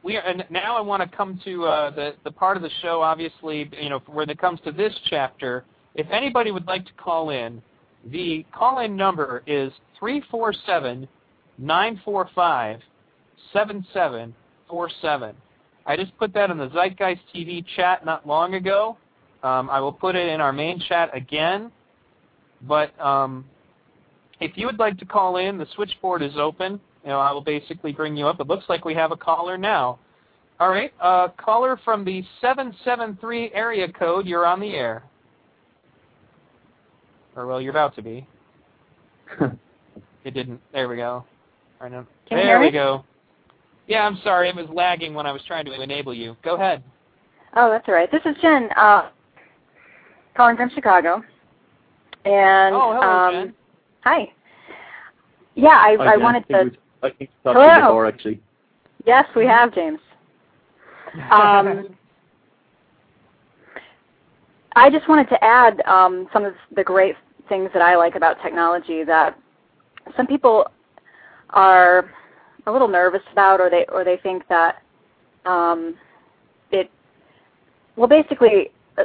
we are, and now I want to come to uh, the the part of the show, obviously, you know, when it comes to this chapter. If anybody would like to call in, the call-in number is three four seven 945 7747. I just put that in the Zeitgeist TV chat not long ago. Um, I will put it in our main chat again. But um, if you would like to call in, the switchboard is open. You know, I will basically bring you up. It looks like we have a caller now. All right, uh, caller from the 773 area code, you're on the air. Or, well, you're about to be. it didn't. There we go. Right now. Can there we go. Yeah, I'm sorry. It was lagging when I was trying to enable you. Go ahead. Oh, that's all right. This is Jen, uh, calling from Chicago. And oh, hello, um, Jen. Hi. Yeah, I, Hi, I Jen. wanted I to. I think talked Hello. to you before, actually. Yes, we have, James. Um, I just wanted to add um, some of the great things that I like about technology that some people are a little nervous about, or they or they think that um, it. Well, basically, uh,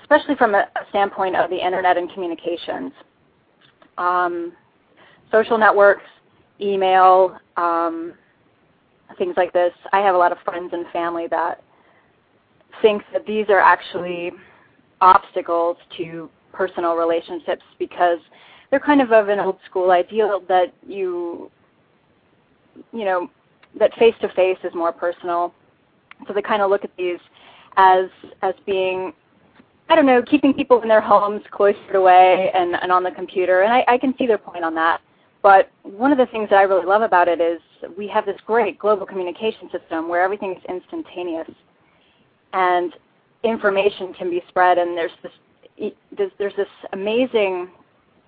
especially from a, a standpoint of the internet and communications, um, social networks, email, um, things like this. I have a lot of friends and family that think that these are actually obstacles to personal relationships because they're kind of of an old school ideal that you you know, that face to face is more personal. So they kind of look at these as as being I don't know, keeping people in their homes cloistered away and, and on the computer. And I, I can see their point on that. But one of the things that I really love about it is we have this great global communication system where everything is instantaneous and information can be spread and there's this there's, this amazing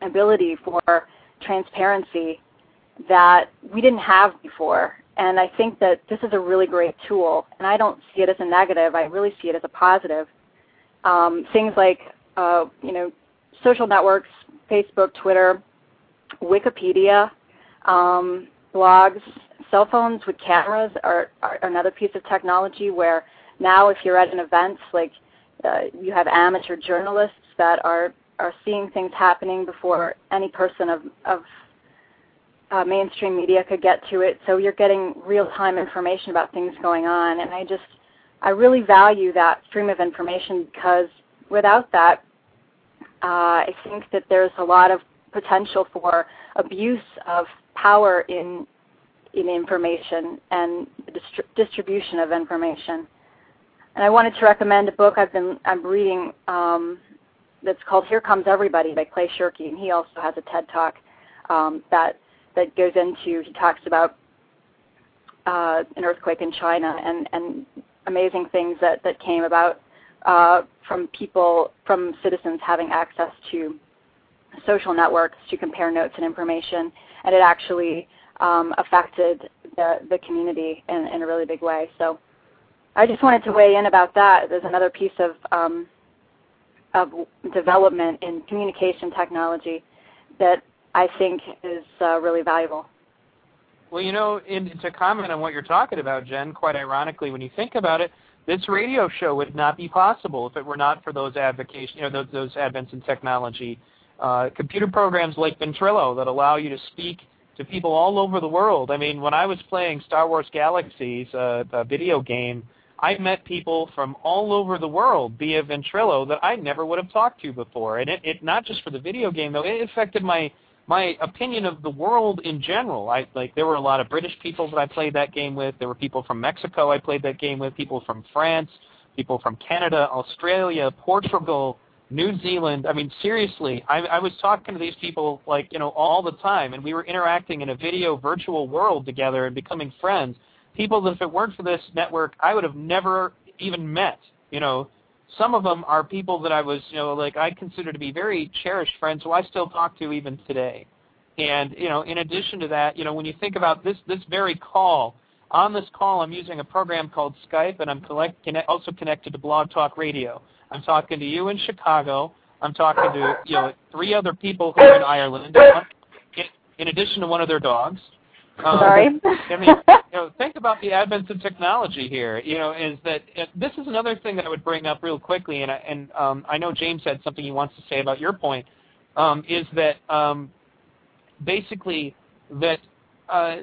ability for transparency that we didn't have before. And I think that this is a really great tool. And I don't see it as a negative. I really see it as a positive. Um, things like, uh, you know, social networks, Facebook, Twitter, Wikipedia, um, blogs, cell phones with cameras are, are another piece of technology where now if you're at an event, like uh, you have amateur journalists that are, are seeing things happening before any person of, of uh, mainstream media could get to it. So you're getting real-time information about things going on, and I just I really value that stream of information because without that, uh, I think that there's a lot of potential for abuse of power in in information and distri distribution of information. And I wanted to recommend a book I've been I'm reading um, that's called Here Comes Everybody by Clay Shirky, and he also has a TED Talk um, that that goes into he talks about uh, an earthquake in China and and amazing things that that came about uh, from people from citizens having access to social networks to compare notes and information, and it actually um, affected the the community in, in a really big way. So. I just wanted to weigh in about that. There's another piece of um, of development in communication technology that I think is uh, really valuable. Well, you know, in, to comment on what you're talking about, Jen, quite ironically, when you think about it, this radio show would not be possible if it were not for those advocation, you know, those, those advents in technology. Uh, computer programs like Ventrilo that allow you to speak to people all over the world. I mean, when I was playing Star Wars Galaxies, uh, a video game, I met people from all over the world via Ventrilo that I never would have talked to before. And it, it not just for the video game though, it affected my my opinion of the world in general. I like there were a lot of British people that I played that game with. There were people from Mexico I played that game with, people from France, people from Canada, Australia, Portugal, New Zealand. I mean, seriously, I, I was talking to these people like you know all the time, and we were interacting in a video virtual world together and becoming friends people that if it weren't for this network, I would have never even met. You know, some of them are people that I was, you know, like I consider to be very cherished friends who I still talk to even today. And you know, in addition to that, you know, when you think about this this very call, on this call I'm using a program called Skype, and I'm collect, connect, also connected to Blog Talk Radio. I'm talking to you in Chicago. I'm talking to you know three other people who are in Ireland, in, in addition to one of their dogs. Um, Sorry. I mean, you know, think about the advent of technology here. You know, is that uh, this is another thing that I would bring up real quickly, and I, and um, I know James had something he wants to say about your point. Um, is that um, basically that uh,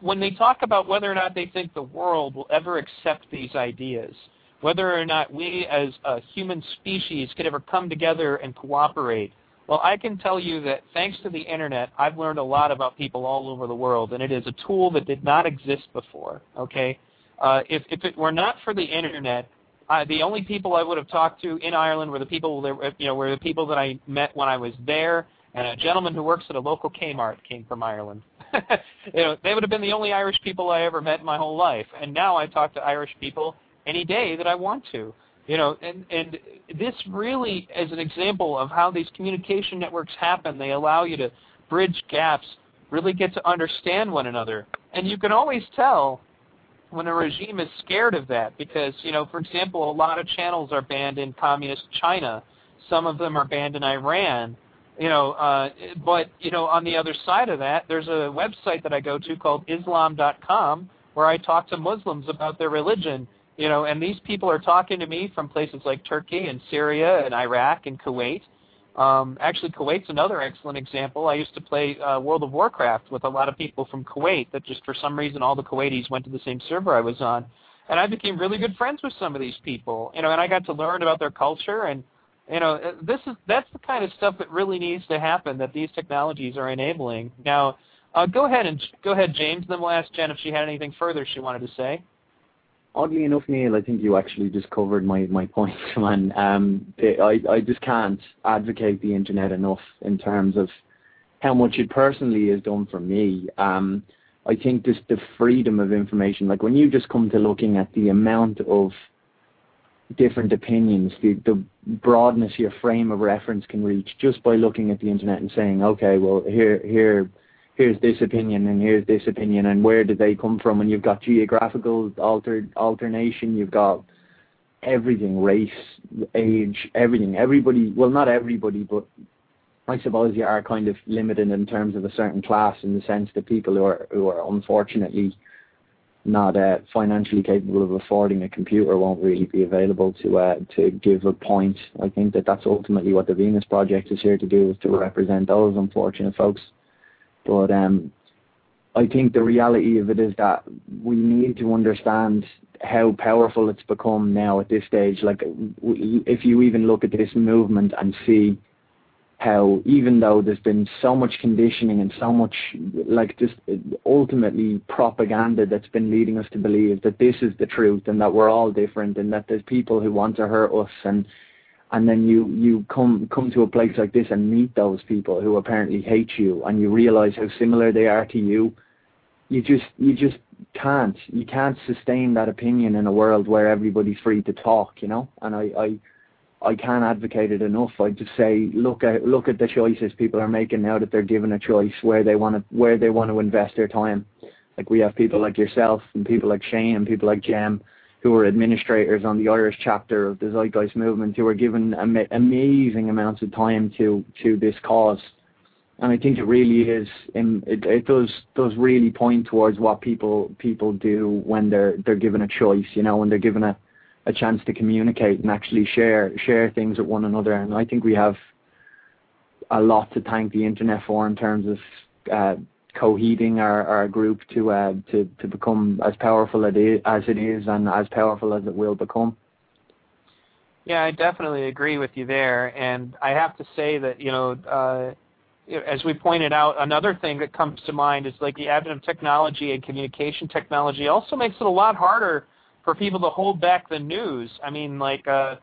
when they talk about whether or not they think the world will ever accept these ideas, whether or not we as a human species could ever come together and cooperate, well, I can tell you that thanks to the internet, I've learned a lot about people all over the world, and it is a tool that did not exist before. Okay, uh, if if it were not for the internet, uh, the only people I would have talked to in Ireland were the people that you know were the people that I met when I was there, and a gentleman who works at a local Kmart came from Ireland. you know, they would have been the only Irish people I ever met in my whole life, and now I talk to Irish people any day that I want to. You know, and, and this really is an example of how these communication networks happen. They allow you to bridge gaps, really get to understand one another. And you can always tell when a regime is scared of that because, you know, for example, a lot of channels are banned in communist China. Some of them are banned in Iran. You know, uh, but, you know, on the other side of that, there's a website that I go to called Islam.com where I talk to Muslims about their religion you know, and these people are talking to me from places like Turkey and Syria and Iraq and Kuwait. Um, actually, Kuwait's another excellent example. I used to play uh, World of Warcraft with a lot of people from Kuwait. That just for some reason all the Kuwaitis went to the same server I was on, and I became really good friends with some of these people. You know, and I got to learn about their culture and you know this is that's the kind of stuff that really needs to happen that these technologies are enabling. Now, uh, go ahead and go ahead, James. Then we'll ask Jen if she had anything further she wanted to say oddly enough, Neil, I think you actually just covered my my point, man. Um, I I just can't advocate the internet enough in terms of how much it personally has done for me. Um, I think just the freedom of information, like when you just come to looking at the amount of different opinions, the, the broadness your frame of reference can reach just by looking at the internet and saying, okay, well here here here's this opinion and here's this opinion and where did they come from? And you've got geographical alter, alternation you've got everything race age everything. Everybody well not everybody but I suppose you are kind of limited in terms of a certain class in the sense that people who are who are unfortunately not uh, financially capable of affording a computer won't really be available to uh, to give a point. I think that that's ultimately what the Venus Project is here to do, is to represent those unfortunate folks. But um, I think the reality of it is that we need to understand how powerful it's become now at this stage. Like if you even look at this movement and see how even though there's been so much conditioning and so much like just uh, ultimately propaganda that's been leading us to believe that this is the truth and that we're all different and that there's people who want to hurt us and and then you you come come to a place like this and meet those people who apparently hate you and you realize how similar they are to you you just you just can't you can't sustain that opinion in a world where everybody's free to talk you know? And i i I can't advocate it enough. I just say look at look at the choices people are making now that they're given a choice where they want to where they want to invest their time. Like we have people like yourself and people like Shane and people like Jem who are administrators on the Irish chapter of the Zeitgeist movement who are given ama- amazing amounts of time to to this cause. And I think it really is. In, it, it does does really point towards what people people do when they're they're given a choice. You know, when they're given a a chance to communicate and actually share share things with one another. And I think we have a lot to thank the internet for in terms of uh, coheeding our, our group to uh, to to become as powerful it is, as it is and as powerful as it will become. Yeah, I definitely agree with you there, and I have to say that you know. Uh, as we pointed out, another thing that comes to mind is like the advent of technology and communication technology also makes it a lot harder for people to hold back the news. I mean, like uh,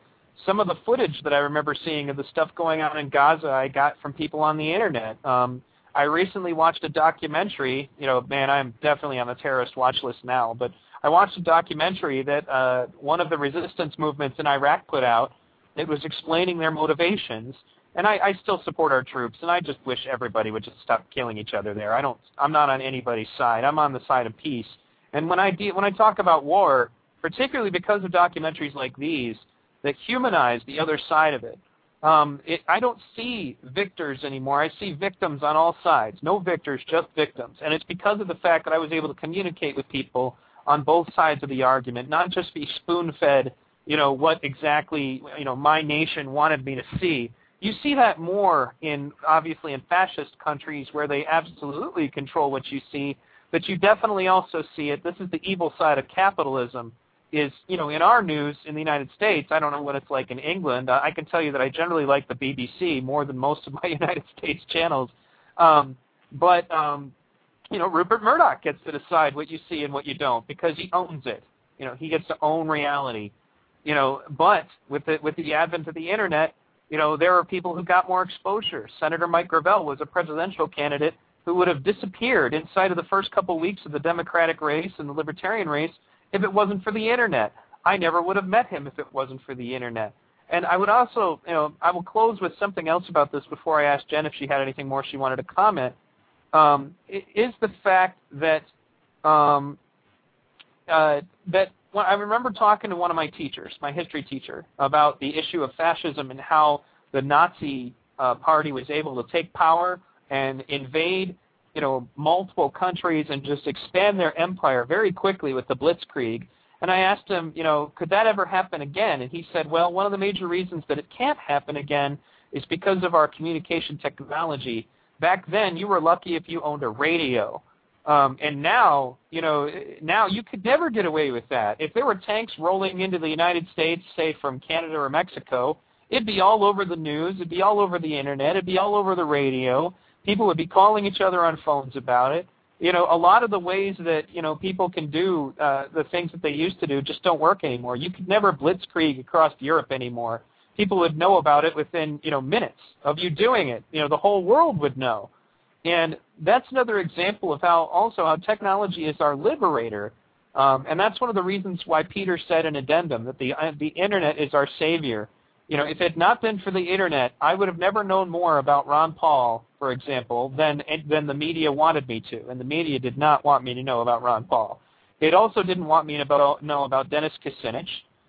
some of the footage that I remember seeing of the stuff going on in Gaza, I got from people on the internet. Um, I recently watched a documentary. You know, man, I'm definitely on the terrorist watch list now, but I watched a documentary that uh, one of the resistance movements in Iraq put out. It was explaining their motivations, and I, I still support our troops, and I just wish everybody would just stop killing each other there. I don't. I'm not on anybody's side. I'm on the side of peace. And when I de- when I talk about war, particularly because of documentaries like these that humanize the other side of it. Um, it, I don't see victors anymore. I see victims on all sides. No victors, just victims. And it's because of the fact that I was able to communicate with people on both sides of the argument, not just be spoon-fed, you know, what exactly, you know, my nation wanted me to see. You see that more in, obviously, in fascist countries where they absolutely control what you see, but you definitely also see it. This is the evil side of capitalism is, you know, in our news in the United States, I don't know what it's like in England. Uh, I can tell you that I generally like the BBC more than most of my United States channels. Um, but, um, you know, Rupert Murdoch gets to decide what you see and what you don't because he owns it. You know, he gets to own reality. You know, but with the with the advent of the internet, you know, there are people who got more exposure. Senator Mike Gravel was a presidential candidate who would have disappeared inside of the first couple weeks of the Democratic race and the Libertarian race if it wasn't for the internet. I never would have met him if it wasn't for the internet. And I would also, you know, I will close with something else about this before I ask Jen if she had anything more she wanted to comment. Um, is the fact that um, uh, that when I remember talking to one of my teachers, my history teacher, about the issue of fascism and how the Nazi uh, party was able to take power and invade you know, multiple countries and just expand their empire very quickly with the Blitzkrieg. And I asked him, you know, could that ever happen again? And he said, well, one of the major reasons that it can't happen again is because of our communication technology. Back then, you were lucky if you owned a radio. Um, and now, you know, now you could never get away with that. If there were tanks rolling into the United States, say from Canada or Mexico, it'd be all over the news, it'd be all over the internet, it'd be all over the radio. People would be calling each other on phones about it. You know, a lot of the ways that you know people can do uh, the things that they used to do just don't work anymore. You could never blitzkrieg across Europe anymore. People would know about it within you know minutes of you doing it. You know, the whole world would know. And that's another example of how also how technology is our liberator. Um, and that's one of the reasons why Peter said in addendum that the uh, the internet is our savior you know, if it had not been for the internet, I would have never known more about Ron Paul, for example, than than the media wanted me to, and the media did not want me to know about Ron Paul. It also didn't want me to know about Dennis Kucinich.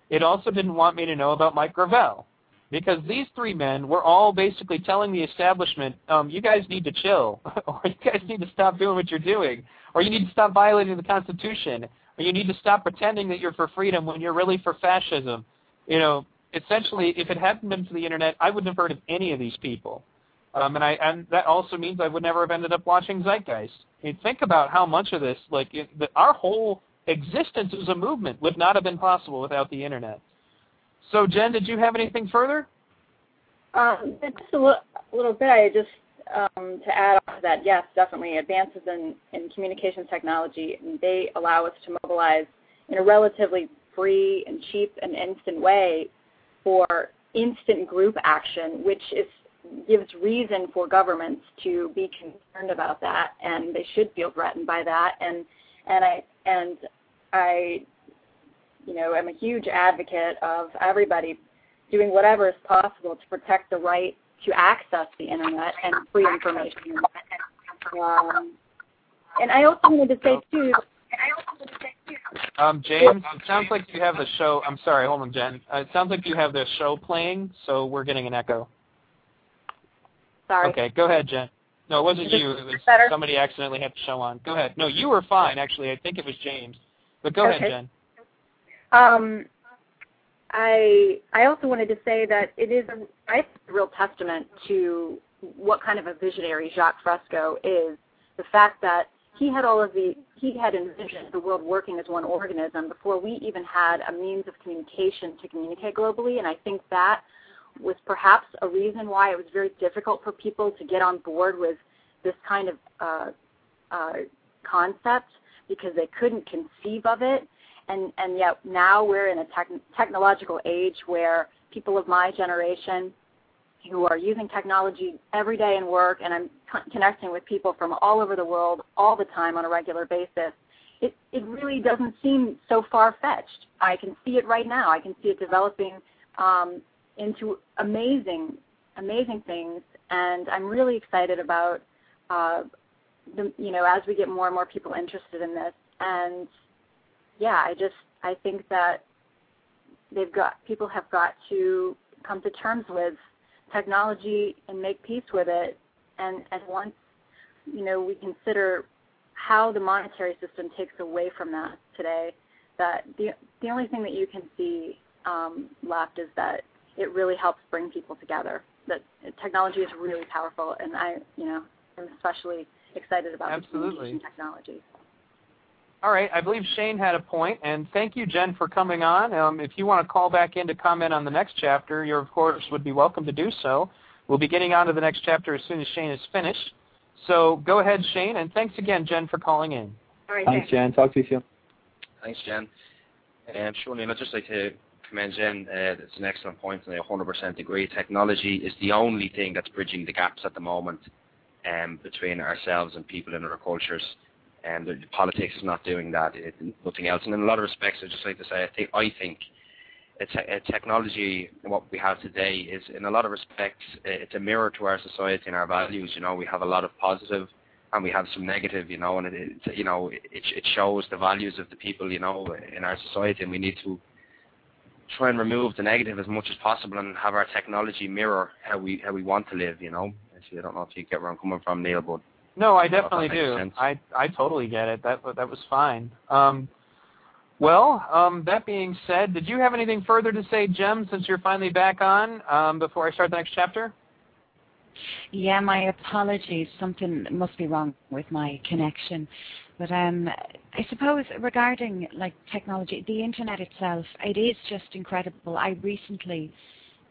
It also didn't want me to know about Mike Gravel, because these three men were all basically telling the establishment, um, "You guys need to chill, or you guys need to stop doing what you're doing, or you need to stop violating the Constitution, or you need to stop pretending that you're for freedom when you're really for fascism." You know, essentially, if it hadn't been for the internet, I wouldn't have heard of any of these people. Um, and I and that also means I would never have ended up watching Zeitgeist. I mean, think about how much of this, like it, the, our whole existence as a movement would not have been possible without the internet. So, Jen, did you have anything further? Um, just a little, a little bit. I just um, to add on to that, yes, definitely advances in, in communications technology, and they allow us to mobilize in a relatively free and cheap and instant way for instant group action, which is gives reason for governments to be concerned about that, and they should feel threatened by that. And and I and I, you know, am a huge advocate of everybody doing whatever is possible to protect the right to access the internet and free information. Um, and I also wanted to say too. Um, James, it sounds like you have the show. I'm sorry, hold on, Jen. Uh, it sounds like you have the show playing, so we're getting an echo. Sorry. Okay, go ahead, Jen. No, it wasn't you. It was better? somebody accidentally had the show on. Go ahead. No, you were fine, actually. I think it was James. But go Okay. ahead, Jen. Um, I I also wanted to say that it is a, I think it's a real testament to what kind of a visionary Jacques Fresco is. The fact that he had all of the he had envisioned the world working as one organism before we even had a means of communication to communicate globally, and I think that was perhaps a reason why it was very difficult for people to get on board with this kind of uh, uh, concept because they couldn't conceive of it. And and yet now we're in a tech- technological age where people of my generation who are using technology every day in work and I'm con- connecting with people from all over the world all the time on a regular basis it it really doesn't seem so far fetched I can see it right now. I can see it developing um, into amazing amazing things and I'm really excited about uh, the, you know as we get more and more people interested in this and yeah, I just I think that they've got people have got to come to terms with technology and make peace with it. And and once you know we consider how the monetary system takes away from that today, that the the only thing that you can see um, left is that it really helps bring people together. That technology is really powerful, and I you know am especially excited about the Absolutely. communication technology. All right, I believe Shane had a point, and thank you, Jen, for coming on. Um, if you want to call back in to comment on the next chapter, you of course would be welcome to do so. We'll be getting on to the next chapter as soon as Shane is finished. So go ahead, Shane, and thanks again, Jen, for calling in. All right, Thanks, Jen. Talk to you soon. Thanks, Jen. Surely, and I'd just like to commend Jen. Uh, it's an excellent point, and I 100% agree. Technology is the only thing that's bridging the gaps at the moment um, between ourselves and people in other cultures. And the, politics is not doing that. It, nothing else. And in a lot of respects, I'd just like to say, I think, I think a technology, what we have today, is in a lot of respects, it's a mirror to our society and our values. You know, we have a lot of positive and we have some negative, you know, and it, it you know it, it shows the values of the people, you know, in our society, and we need to try and remove the negative as much as possible and have our technology mirror how we how we want to live, you know. Actually, I don't know if you get where I'm coming from, Neil, but No, I I don't know if definitely do. sense. I I totally get it. That that was fine. Um, well, um, that being said, did you have anything further to say, Jem, since you're finally back on? Um, before I start the next chapter. Yeah, my apologies. Something must be wrong with my connection. But um, I suppose regarding like technology, the internet itself, it is just incredible. I recently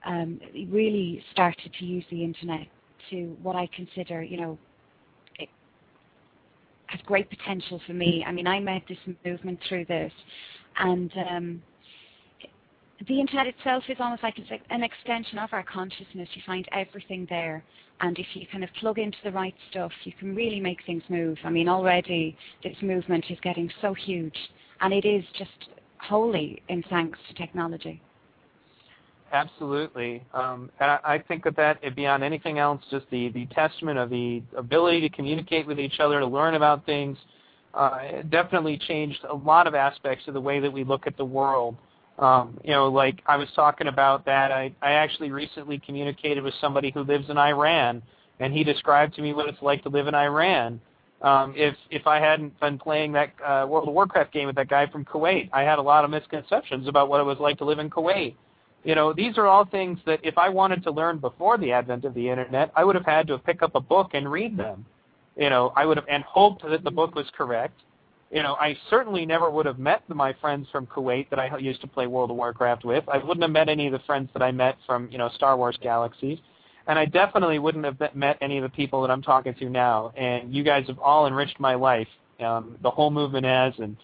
um, really started to use the internet to what I consider, you know, it has great potential for me. I mean, I met this movement through this, and um, the internet itself is almost like an extension of our consciousness. You find everything there, and if you kind of plug into the right stuff, you can really make things move. I mean, already this movement is getting so huge, and it is just wholly in thanks to technology. Absolutely. Um, and I, think that that, beyond anything else, just the, the testament of the ability to communicate with each other, to learn about things, uh, it definitely changed a lot of aspects of the way that we look at the world. Um, you know, like I was talking about that, I, I actually recently communicated with somebody who lives in Iran, and he described to me what it's like to live in Iran. Um, if if I hadn't been playing that uh, World of Warcraft game with that guy from Kuwait, I had a lot of misconceptions about what it was like to live in Kuwait. You know, these are all things that if I wanted to learn before the advent of the internet, I would have had to pick up a book and read them. You know, I would have and hoped that the book was correct. You know, I certainly never would have met my friends from Kuwait that I used to play World of Warcraft with. I wouldn't have met any of the friends that I met from, you know, Star Wars Galaxies. And I definitely wouldn't have met any of the people that I'm talking to now. And you guys have all enriched my life. Um, the whole movement has. And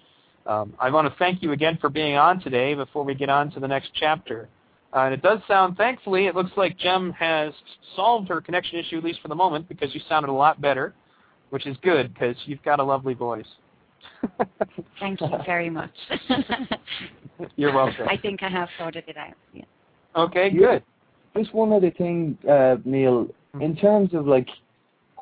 um, I want to thank you again for being on today before we get on to the next chapter. Uh, and it does sound, thankfully, it looks like Jem has solved her connection issue, at least for the moment, because you sounded a lot better, which is good because you've got a lovely voice. Thank you very much. You're welcome. I think I have sorted it out. Yeah. Okay, good. Just one other thing, uh, Neil. In terms of like,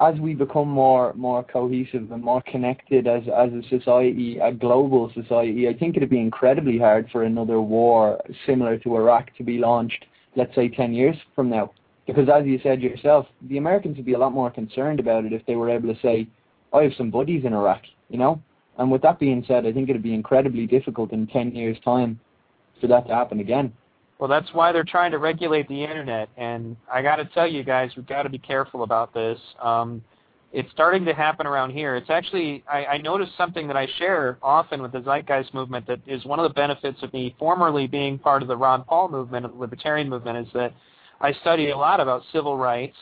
as we become more more cohesive and more connected as as a society, a global society, I think it'd be incredibly hard for another war similar to Iraq to be launched. Let's say ten years from now, because as you said yourself, the Americans would be a lot more concerned about it if they were able to say, "I have some buddies in Iraq," you know and with that being said, I think it'd be incredibly difficult in 10 years' time for that to happen again. Well, that's why they're trying to regulate the internet, and I got to tell you guys, we've got to be careful about this. Um, it's starting to happen around here. It's actually, I, I noticed something that I share often with the Zeitgeist movement that is one of the benefits of me formerly being part of the Ron Paul movement, the libertarian movement, is that I study a lot about civil rights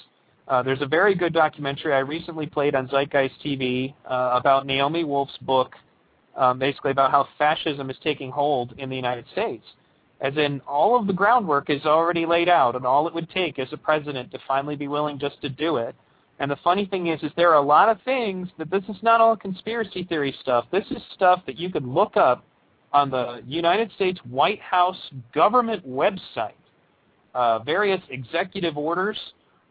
uh, there's a very good documentary I recently played on Zeitgeist TV uh, about Naomi Wolf's book, um, basically about how fascism is taking hold in the United States. As in, all of the groundwork is already laid out, and all it would take is a president to finally be willing just to do it. And the funny thing is, is there are a lot of things that this is not all conspiracy theory stuff. This is stuff that you could look up on the United States White House government website. Uh, various executive orders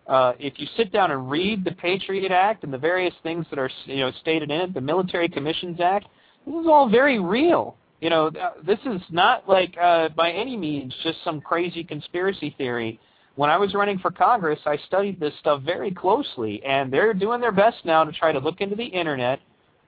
uh, if you sit down and read the Patriot Act and the various things that are you know stated in it, the Military Commissions Act, this is all very real. You know, this is not like uh, by any means just some crazy conspiracy theory. When I was running for Congress, I studied this stuff very closely, and they're doing their best now to try to look into the internet.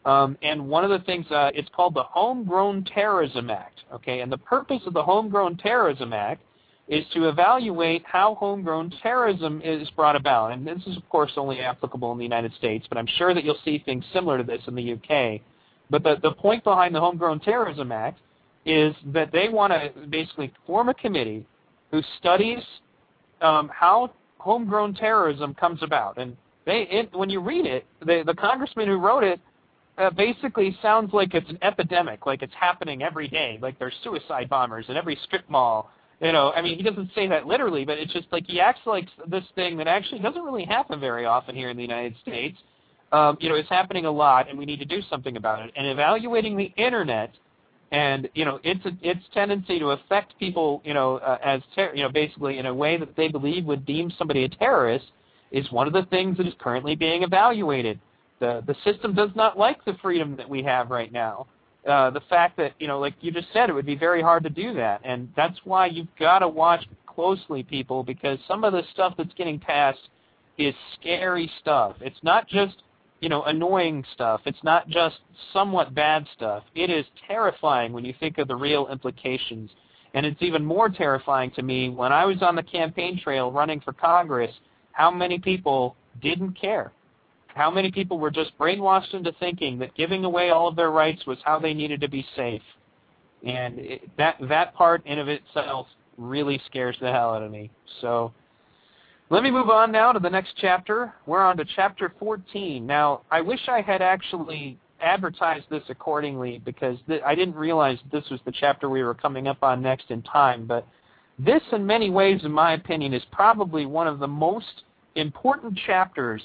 Um, and one of the things, uh, it's called the Homegrown Terrorism Act. Okay, and the purpose of the Homegrown Terrorism Act is to evaluate how homegrown terrorism is brought about. And this is, of course, only applicable in the United States, but I'm sure that you'll see things similar to this in the UK. But the, the point behind the Homegrown Terrorism Act is that they want to basically form a committee who studies um, how homegrown terrorism comes about. And they, it, when you read it, the, the congressman who wrote it uh, basically sounds like it's an epidemic, like it's happening every day, like there's suicide bombers in every strip mall you know, I mean, he doesn't say that literally, but it's just like he acts like this thing that actually doesn't really happen very often here in the United States. Um, you know, it's happening a lot, and we need to do something about it. And evaluating the internet and you know its its tendency to affect people, you know, uh, as ter- you know, basically in a way that they believe would deem somebody a terrorist is one of the things that is currently being evaluated. The the system does not like the freedom that we have right now uh, the fact that you know, like you just said, it would be very hard to do that, and that's why you've got to watch closely, people, because some of the stuff that's getting passed is scary stuff. It's not just you know annoying stuff. It's not just somewhat bad stuff. It is terrifying when you think of the real implications, and it's even more terrifying to me when I was on the campaign trail running for Congress. How many people didn't care? How many people were just brainwashed into thinking that giving away all of their rights was how they needed to be safe? And it, that that part in of itself really scares the hell out of me. So let me move on now to the next chapter. We're on to chapter 14. Now, I wish I had actually advertised this accordingly because th- I didn't realize this was the chapter we were coming up on next in time. But this, in many ways, in my opinion, is probably one of the most important chapters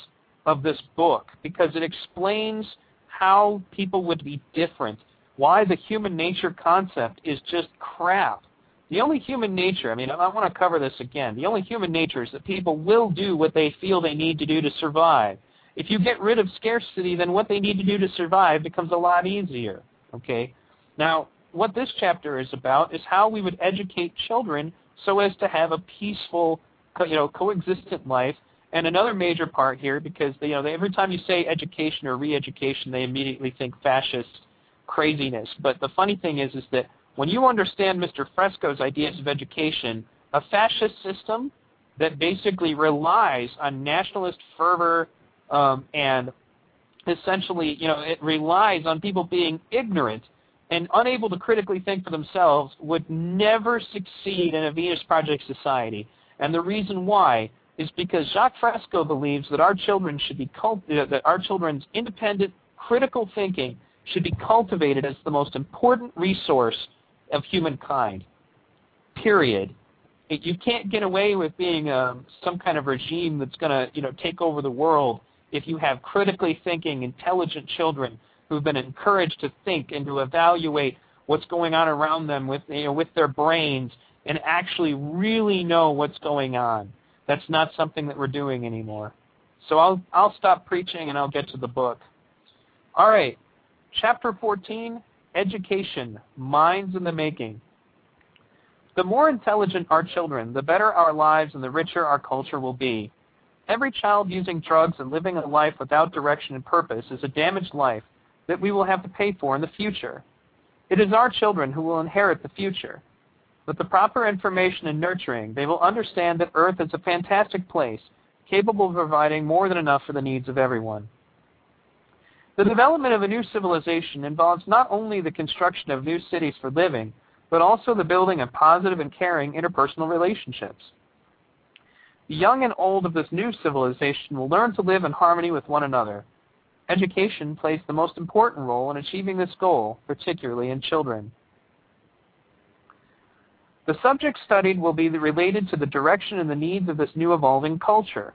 of this book because it explains how people would be different, why the human nature concept is just crap. The only human nature, I mean, I want to cover this again. The only human nature is that people will do what they feel they need to do to survive. If you get rid of scarcity, then what they need to do to survive becomes a lot easier. Okay? Now, what this chapter is about is how we would educate children so as to have a peaceful, you know, coexistent life and another major part here, because you know every time you say education or re-education, they immediately think fascist craziness. But the funny thing is, is that when you understand Mr. Fresco's ideas of education, a fascist system that basically relies on nationalist fervor um, and essentially, you know, it relies on people being ignorant and unable to critically think for themselves would never succeed in a Venus Project society. And the reason why is because Jacques Fresco believes that our children should be uh, that our children's independent critical thinking should be cultivated as the most important resource of humankind. Period. You can't get away with being um, some kind of regime that's going to, you know, take over the world if you have critically thinking, intelligent children who've been encouraged to think and to evaluate what's going on around them with, you know, with their brains and actually really know what's going on. That's not something that we're doing anymore. So I'll I'll stop preaching and I'll get to the book. All right. Chapter 14, Education, Minds in the Making. The more intelligent our children, the better our lives and the richer our culture will be. Every child using drugs and living a life without direction and purpose is a damaged life that we will have to pay for in the future. It is our children who will inherit the future. With the proper information and nurturing, they will understand that Earth is a fantastic place, capable of providing more than enough for the needs of everyone. The development of a new civilization involves not only the construction of new cities for living, but also the building of positive and caring interpersonal relationships. The young and old of this new civilization will learn to live in harmony with one another. Education plays the most important role in achieving this goal, particularly in children. The subject studied will be related to the direction and the needs of this new evolving culture.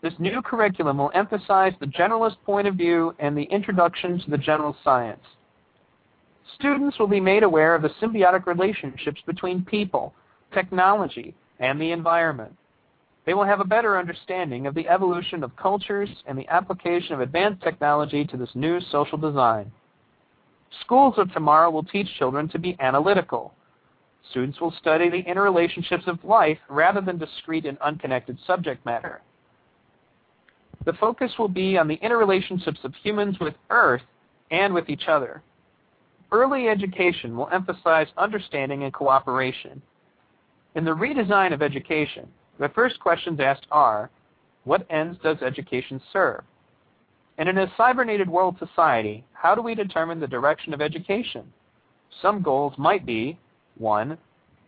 This new curriculum will emphasize the generalist point of view and the introduction to the general science. Students will be made aware of the symbiotic relationships between people, technology, and the environment. They will have a better understanding of the evolution of cultures and the application of advanced technology to this new social design. Schools of tomorrow will teach children to be analytical. Students will study the interrelationships of life rather than discrete and unconnected subject matter. The focus will be on the interrelationships of humans with Earth and with each other. Early education will emphasize understanding and cooperation. In the redesign of education, the first questions asked are, what ends does education serve? And in a cybernated world society, how do we determine the direction of education? Some goals might be, 1.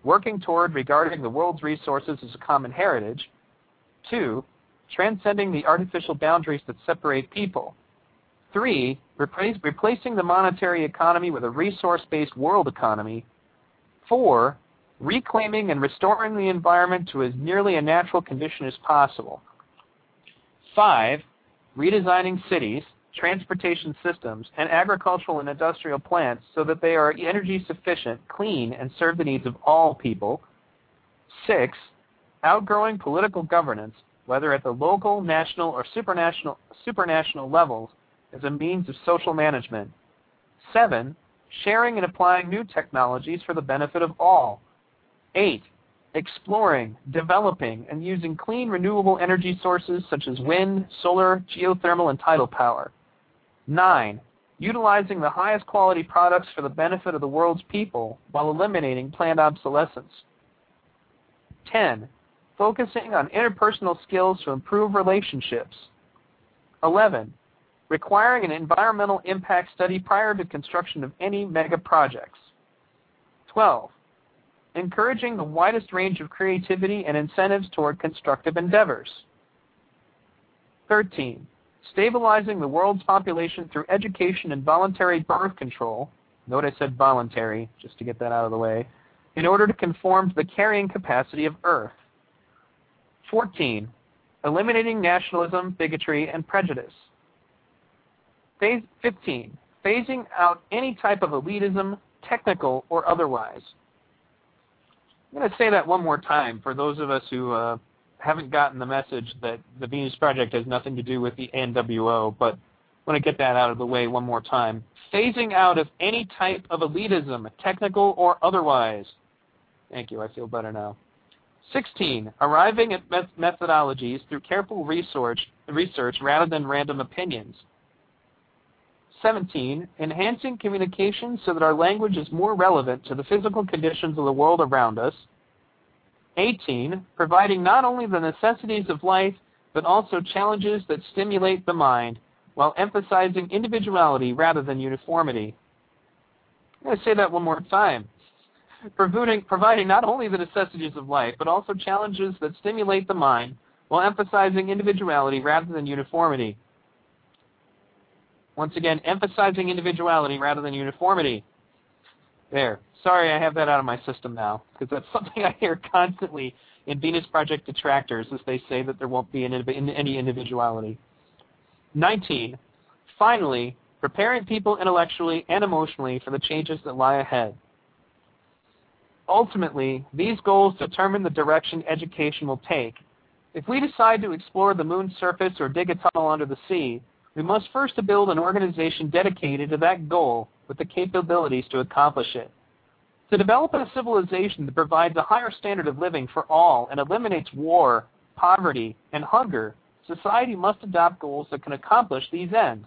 Working toward regarding the world's resources as a common heritage. 2. Transcending the artificial boundaries that separate people. 3. Replace, replacing the monetary economy with a resource-based world economy. 4 reclaiming and restoring the environment to as nearly a natural condition as possible. Five, redesigning cities, transportation systems, and agricultural and industrial plants so that they are energy sufficient, clean, and serve the needs of all people. Six, outgrowing political governance, whether at the local, national, or supranational, supranational levels, as a means of social management. Seven, sharing and applying new technologies for the benefit of all, Eight, exploring, developing, and using clean renewable energy sources such as wind, solar, geothermal, and tidal power. Nine, utilizing the highest quality products for the benefit of the world's people while eliminating planned obsolescence. 10. Focusing on interpersonal skills to improve relationships. 11. Requiring an environmental impact study prior to construction of any mega projects. 12 encouraging the widest range of creativity and incentives toward constructive endeavors. 13. Stabilizing the world's population through education and voluntary birth control. Note I said voluntary, just to get that out of the way, in order to conform to the carrying capacity of Earth. 14. Eliminating nationalism, bigotry, and prejudice. Phase 15. Phasing out any type of elitism, technical or otherwise. I'm going to say that one more time for those of us who uh, haven't gotten the message that the Venus Project has nothing to do with the NWO, but I want to get that out of the way one more time. Phasing out of any type of elitism, technical or otherwise. Thank you, I feel better now. 16. Arriving at methodologies through careful research, research rather than random opinions. 17. Enhancing communication so that our language is more relevant to the physical conditions of the world around us. 18. Providing not only the necessities of life, but also challenges that stimulate the mind while emphasizing individuality rather than uniformity. I'm going to say that one more time. Providing, providing not only the necessities of life, but also challenges that stimulate the mind while emphasizing individuality rather than uniformity. Once again, emphasizing individuality rather than uniformity. There. Sorry, I have that out of my system now, because that's something I hear constantly in Venus Project detractors as they say that there won't be any individuality. 19. Finally, preparing people intellectually and emotionally for the changes that lie ahead. Ultimately, these goals determine the direction education will take. If we decide to explore the moon's surface or dig a tunnel under the sea, we must first build an organization dedicated to that goal with the capabilities to accomplish it. To develop a civilization that provides a higher standard of living for all and eliminates war, poverty, and hunger, society must adopt goals that can accomplish these ends.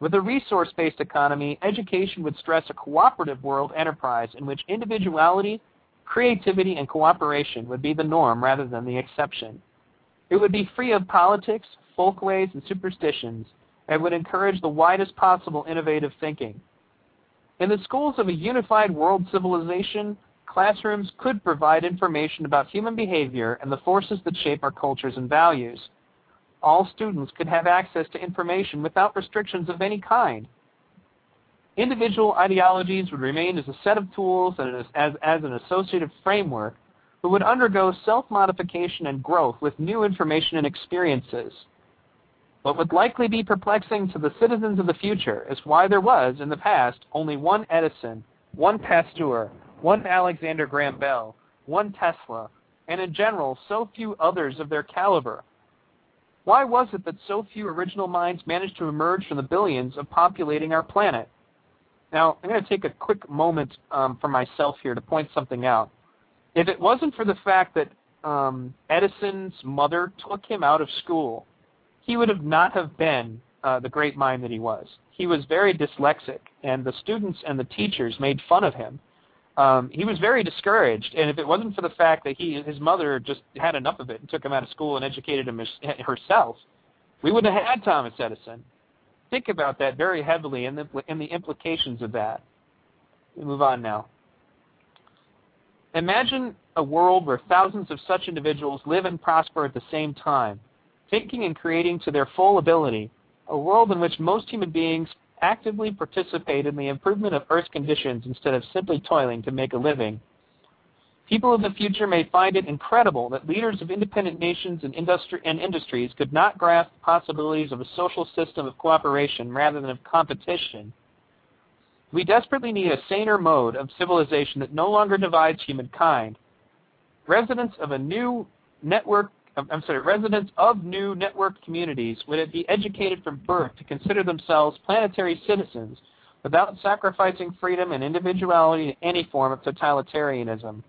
With a resource-based economy, education would stress a cooperative world enterprise in which individuality, creativity, and cooperation would be the norm rather than the exception. It would be free of politics, folkways, and superstitions, and would encourage the widest possible innovative thinking. In the schools of a unified world civilization, classrooms could provide information about human behavior and the forces that shape our cultures and values. All students could have access to information without restrictions of any kind. Individual ideologies would remain as a set of tools and as, as, as an associative framework, but would undergo self-modification and growth with new information and experiences. What would likely be perplexing to the citizens of the future is why there was, in the past, only one Edison, one Pasteur, one Alexander Graham Bell, one Tesla, and in general, so few others of their caliber. Why was it that so few original minds managed to emerge from the billions of populating our planet? Now, I'm going to take a quick moment um, for myself here to point something out. If it wasn't for the fact that um, Edison's mother took him out of school he would have not have been uh, the great mind that he was. He was very dyslexic, and the students and the teachers made fun of him. Um, he was very discouraged, and if it wasn't for the fact that he his mother just had enough of it and took him out of school and educated him herself, we wouldn't have had Thomas Edison. Think about that very heavily and the, and the implications of that. We move on now. Imagine a world where thousands of such individuals live and prosper at the same time thinking and creating to their full ability, a world in which most human beings actively participate in the improvement of Earth's conditions instead of simply toiling to make a living. People of the future may find it incredible that leaders of independent nations and, industri and industries could not grasp the possibilities of a social system of cooperation rather than of competition. We desperately need a saner mode of civilization that no longer divides humankind. Residents of a new network I'm sorry, residents of new network communities would be educated from birth to consider themselves planetary citizens without sacrificing freedom and individuality to any form of totalitarianism.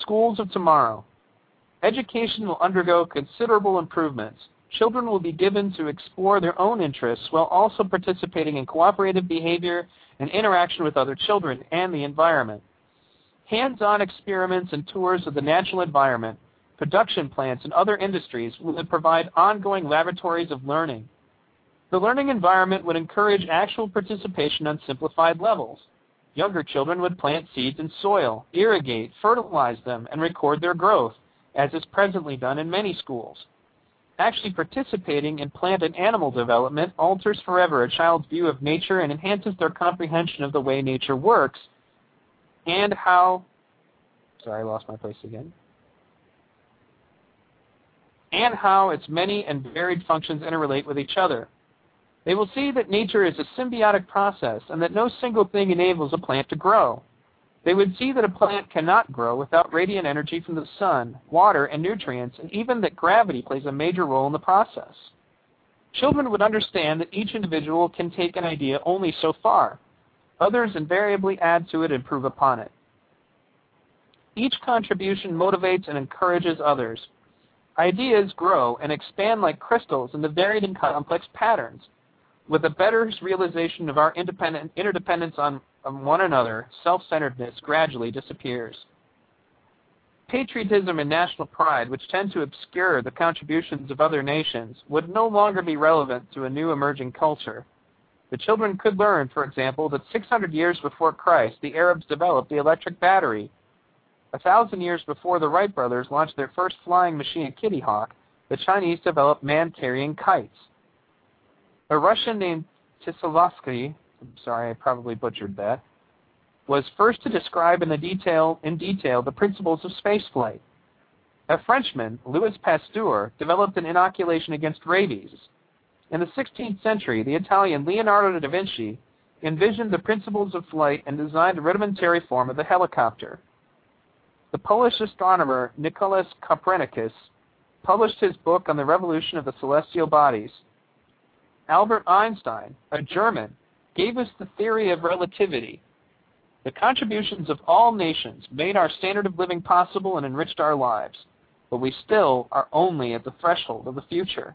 Schools of tomorrow. Education will undergo considerable improvements. Children will be given to explore their own interests while also participating in cooperative behavior and interaction with other children and the environment. Hands-on experiments and tours of the natural environment production plants, and other industries would provide ongoing laboratories of learning. The learning environment would encourage actual participation on simplified levels. Younger children would plant seeds in soil, irrigate, fertilize them, and record their growth, as is presently done in many schools. Actually participating in plant and animal development alters forever a child's view of nature and enhances their comprehension of the way nature works and how, sorry, I lost my place again, and how its many and varied functions interrelate with each other. They will see that nature is a symbiotic process and that no single thing enables a plant to grow. They would see that a plant cannot grow without radiant energy from the sun, water, and nutrients, and even that gravity plays a major role in the process. Children would understand that each individual can take an idea only so far. Others invariably add to it and improve upon it. Each contribution motivates and encourages others. Ideas grow and expand like crystals into varied and complex patterns. With a better realization of our interdependence on, on one another, self-centeredness gradually disappears. patriotism and national pride, which tend to obscure the contributions of other nations, would no longer be relevant to a new emerging culture. The children could learn, for example, that 600 years before Christ, the Arabs developed the electric battery. A thousand years before the Wright brothers launched their first flying machine, Kitty Hawk, the Chinese developed man-carrying kites. A Russian named Tislavsky, I'm sorry, I probably butchered that, was first to describe in, detail, in detail the principles of spaceflight. A Frenchman, Louis Pasteur, developed an inoculation against rabies. In the 16th century, the Italian Leonardo da Vinci envisioned the principles of flight and designed a rudimentary form of the helicopter. The Polish astronomer Nicolaus Copernicus published his book on the revolution of the celestial bodies. Albert Einstein, a German, gave us the theory of relativity, the contributions of all nations made our standard of living possible and enriched our lives, but we still are only at the threshold of the future.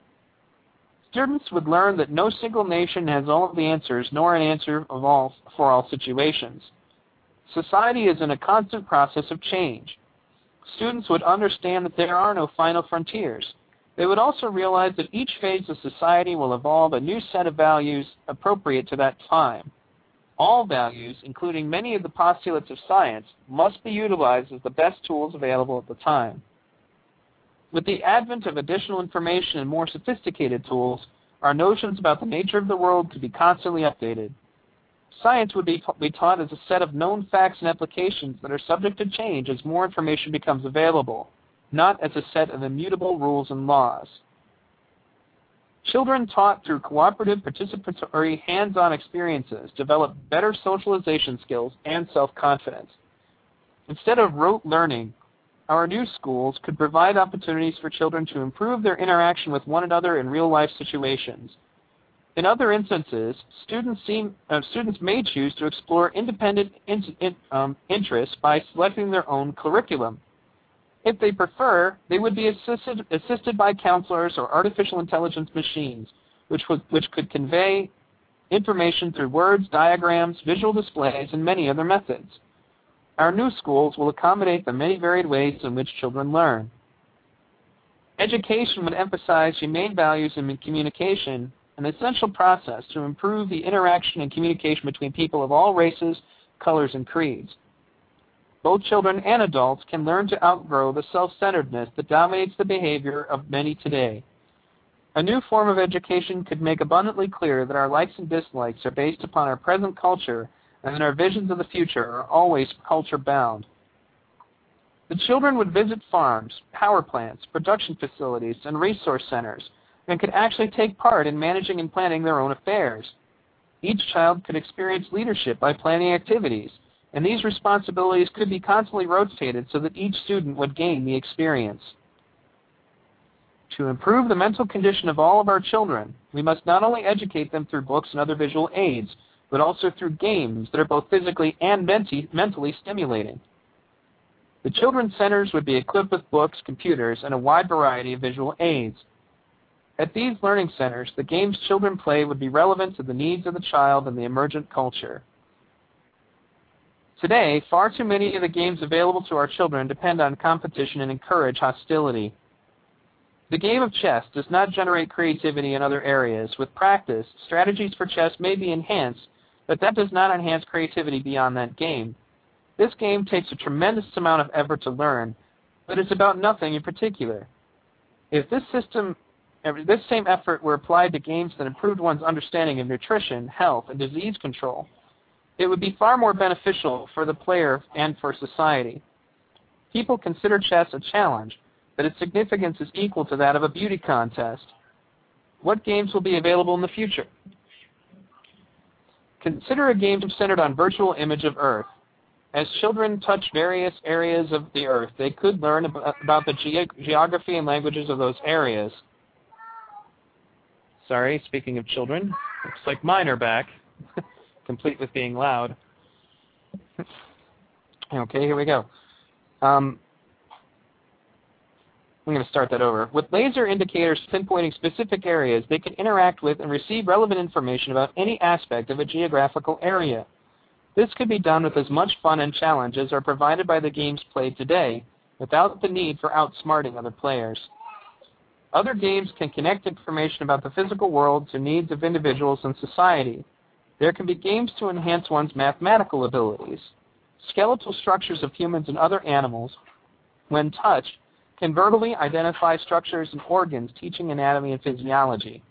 Students would learn that no single nation has all of the answers, nor an answer all, for all situations. Society is in a constant process of change. Students would understand that there are no final frontiers. They would also realize that each phase of society will evolve a new set of values appropriate to that time. All values, including many of the postulates of science, must be utilized as the best tools available at the time. With the advent of additional information and more sophisticated tools, our notions about the nature of the world could be constantly updated. Science would be, be taught as a set of known facts and applications that are subject to change as more information becomes available, not as a set of immutable rules and laws. Children taught through cooperative, participatory, hands-on experiences develop better socialization skills and self-confidence. Instead of rote learning, our new schools could provide opportunities for children to improve their interaction with one another in real-life situations. In other instances, students, seem, uh, students may choose to explore independent in, in, um, interests by selecting their own curriculum. If they prefer, they would be assisted, assisted by counselors or artificial intelligence machines, which, would, which could convey information through words, diagrams, visual displays, and many other methods. Our new schools will accommodate the many varied ways in which children learn. Education would emphasize humane values in communication, an essential process to improve the interaction and communication between people of all races, colors, and creeds. Both children and adults can learn to outgrow the self-centeredness that dominates the behavior of many today. A new form of education could make abundantly clear that our likes and dislikes are based upon our present culture and that our visions of the future are always culture-bound. The children would visit farms, power plants, production facilities, and resource centers, and could actually take part in managing and planning their own affairs. Each child could experience leadership by planning activities, and these responsibilities could be constantly rotated so that each student would gain the experience. To improve the mental condition of all of our children, we must not only educate them through books and other visual aids, but also through games that are both physically and mentally stimulating. The children's centers would be equipped with books, computers, and a wide variety of visual aids. At these learning centers, the games children play would be relevant to the needs of the child and the emergent culture. Today, far too many of the games available to our children depend on competition and encourage hostility. The game of chess does not generate creativity in other areas. With practice, strategies for chess may be enhanced, but that does not enhance creativity beyond that game. This game takes a tremendous amount of effort to learn, but it's about nothing in particular. If this system this same effort were applied to games that improved one's understanding of nutrition, health, and disease control, it would be far more beneficial for the player and for society. People consider chess a challenge, but its significance is equal to that of a beauty contest. What games will be available in the future? Consider a game centered on virtual image of Earth. As children touch various areas of the Earth, they could learn about the ge geography and languages of those areas. Sorry, speaking of children, looks like mine are back. complete with being loud. okay, here we go. Um, I'm going to start that over. With laser indicators pinpointing specific areas, they can interact with and receive relevant information about any aspect of a geographical area. This could be done with as much fun and challenge as are provided by the games played today, without the need for outsmarting other players. Other games can connect information about the physical world to needs of individuals and society. There can be games to enhance one's mathematical abilities. Skeletal structures of humans and other animals, when touched, can verbally identify structures and organs, teaching anatomy and physiology.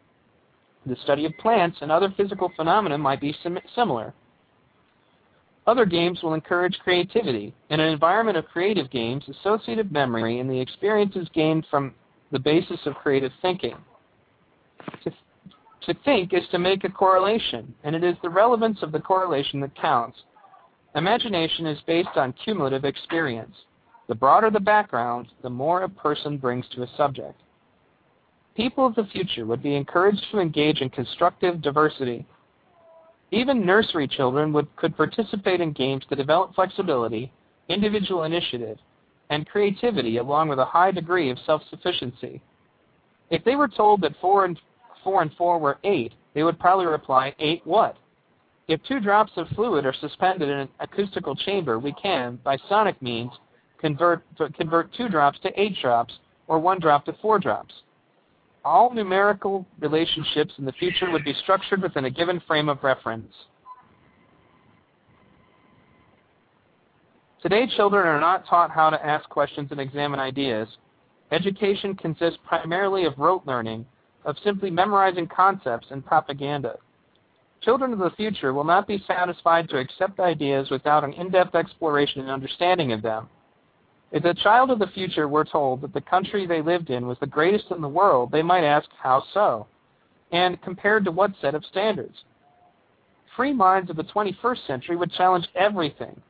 The study of plants and other physical phenomena might be sim- similar. Other games will encourage creativity. In an environment of creative games, associative memory and the experiences gained from the basis of creative thinking. To, to think is to make a correlation, and it is the relevance of the correlation that counts. Imagination is based on cumulative experience. The broader the background, the more a person brings to a subject. People of the future would be encouraged to engage in constructive diversity. Even nursery children would, could participate in games to develop flexibility, individual initiative, and creativity along with a high degree of self-sufficiency. If they were told that 4 and 4 and 4 were 8, they would probably reply, 8 what? If two drops of fluid are suspended in an acoustical chamber, we can, by sonic means, convert, convert two drops to eight drops or one drop to four drops. All numerical relationships in the future would be structured within a given frame of reference. Today, children are not taught how to ask questions and examine ideas. Education consists primarily of rote learning, of simply memorizing concepts and propaganda. Children of the future will not be satisfied to accept ideas without an in-depth exploration and understanding of them. If a child of the future were told that the country they lived in was the greatest in the world, they might ask, how so? And compared to what set of standards? Free minds of the 21st century would challenge everything,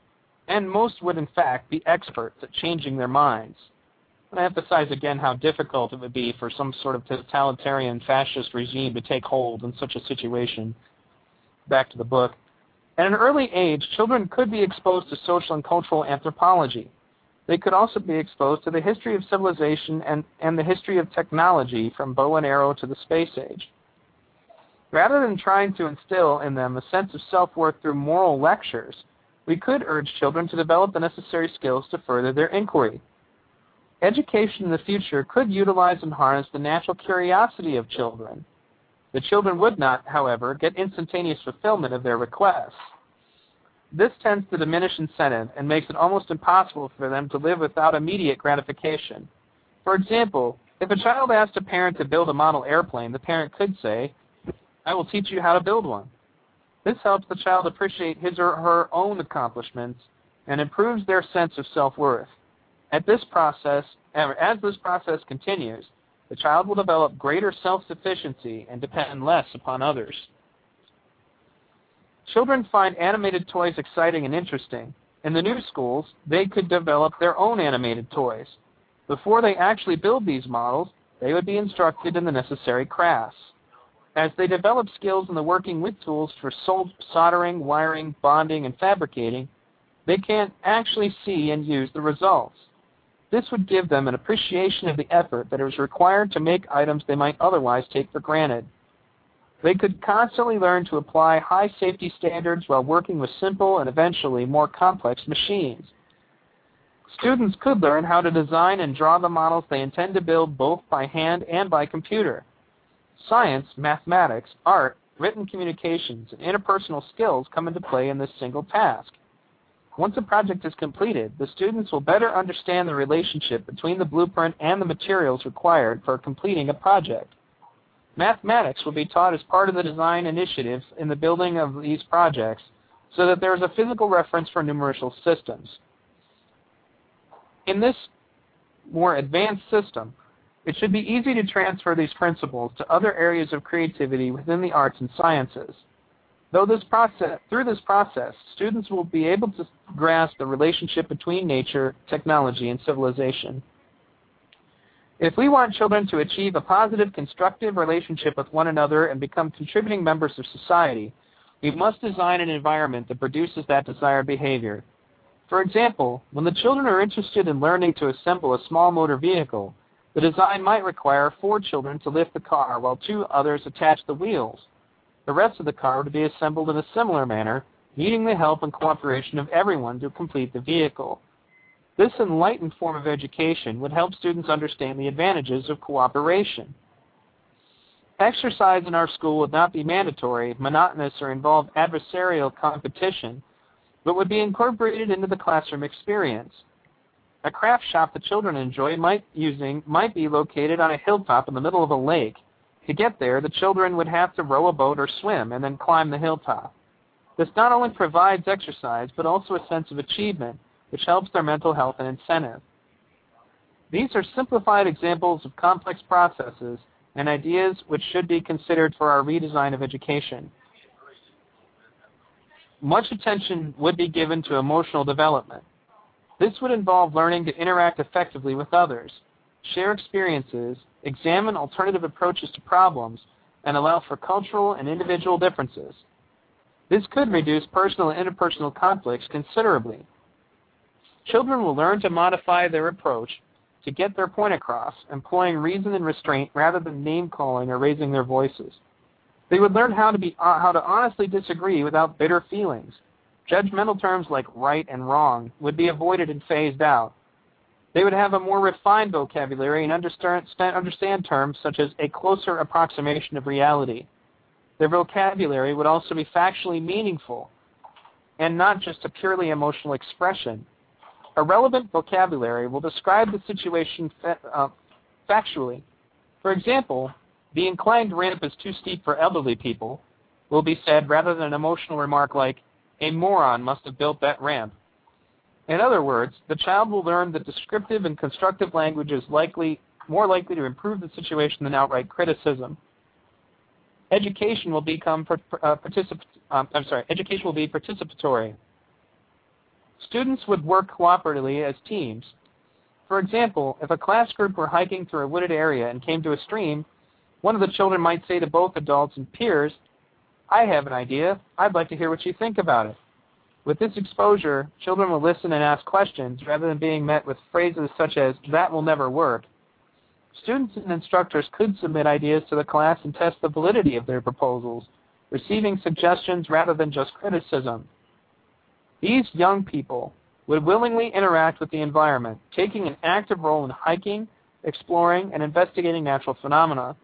and most would in fact be experts at changing their minds. And I emphasize again how difficult it would be for some sort of totalitarian fascist regime to take hold in such a situation. Back to the book. At an early age, children could be exposed to social and cultural anthropology. They could also be exposed to the history of civilization and, and the history of technology from bow and arrow to the space age. Rather than trying to instill in them a sense of self-worth through moral lectures, we could urge children to develop the necessary skills to further their inquiry. Education in the future could utilize and harness the natural curiosity of children. The children would not, however, get instantaneous fulfillment of their requests. This tends to diminish incentive and makes it almost impossible for them to live without immediate gratification. For example, if a child asked a parent to build a model airplane, the parent could say, I will teach you how to build one. This helps the child appreciate his or her own accomplishments and improves their sense of self-worth. At this process, as this process continues, the child will develop greater self-sufficiency and depend less upon others. Children find animated toys exciting and interesting. In the new schools, they could develop their own animated toys. Before they actually build these models, they would be instructed in the necessary crafts. As they develop skills in the working with tools for soldering, wiring, bonding, and fabricating, they can actually see and use the results. This would give them an appreciation of the effort that is required to make items they might otherwise take for granted. They could constantly learn to apply high safety standards while working with simple and eventually more complex machines. Students could learn how to design and draw the models they intend to build both by hand and by computer. Science, mathematics, art, written communications, and interpersonal skills come into play in this single task. Once a project is completed, the students will better understand the relationship between the blueprint and the materials required for completing a project. Mathematics will be taught as part of the design initiatives in the building of these projects so that there is a physical reference for numerical systems. In this more advanced system, it should be easy to transfer these principles to other areas of creativity within the arts and sciences. This process, through this process, students will be able to grasp the relationship between nature, technology, and civilization. If we want children to achieve a positive, constructive relationship with one another and become contributing members of society, we must design an environment that produces that desired behavior. For example, when the children are interested in learning to assemble a small motor vehicle, the design might require four children to lift the car while two others attach the wheels. The rest of the car would be assembled in a similar manner, needing the help and cooperation of everyone to complete the vehicle. This enlightened form of education would help students understand the advantages of cooperation. Exercise in our school would not be mandatory, monotonous, or involve adversarial competition, but would be incorporated into the classroom experience. A craft shop the children enjoy might using might be located on a hilltop in the middle of a lake. To get there, the children would have to row a boat or swim and then climb the hilltop. This not only provides exercise, but also a sense of achievement, which helps their mental health and incentive. These are simplified examples of complex processes and ideas which should be considered for our redesign of education. Much attention would be given to emotional development. This would involve learning to interact effectively with others, share experiences, examine alternative approaches to problems, and allow for cultural and individual differences. This could reduce personal and interpersonal conflicts considerably. Children will learn to modify their approach to get their point across, employing reason and restraint rather than name calling or raising their voices. They would learn how to be uh, how to honestly disagree without bitter feelings. Judgmental terms like right and wrong would be avoided and phased out. They would have a more refined vocabulary and understand, terms such as a closer approximation of reality. Their vocabulary would also be factually meaningful and not just a purely emotional expression. A relevant vocabulary will describe the situation fa uh, factually. For example, the inclined ramp is too steep for elderly people will be said rather than an emotional remark like, a moron must have built that ramp. In other words, the child will learn that descriptive and constructive language is likely more likely to improve the situation than outright criticism. Education will become uh, particip um, I'm sorry, education will be participatory. Students would work cooperatively as teams. For example, if a class group were hiking through a wooded area and came to a stream, one of the children might say to both adults and peers, I have an idea. I'd like to hear what you think about it. With this exposure, children will listen and ask questions rather than being met with phrases such as, that will never work. Students and instructors could submit ideas to the class and test the validity of their proposals, receiving suggestions rather than just criticism. These young people would willingly interact with the environment, taking an active role in hiking, exploring, and investigating natural phenomena.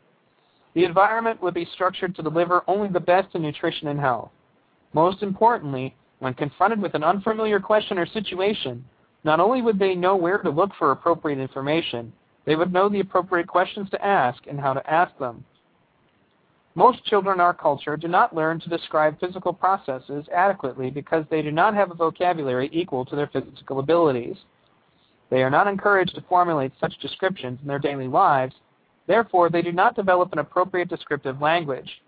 The environment would be structured to deliver only the best in nutrition and health. Most importantly, when confronted with an unfamiliar question or situation, not only would they know where to look for appropriate information, they would know the appropriate questions to ask and how to ask them. Most children in our culture do not learn to describe physical processes adequately because they do not have a vocabulary equal to their physical abilities. They are not encouraged to formulate such descriptions in their daily lives, therefore they do not develop an appropriate descriptive language.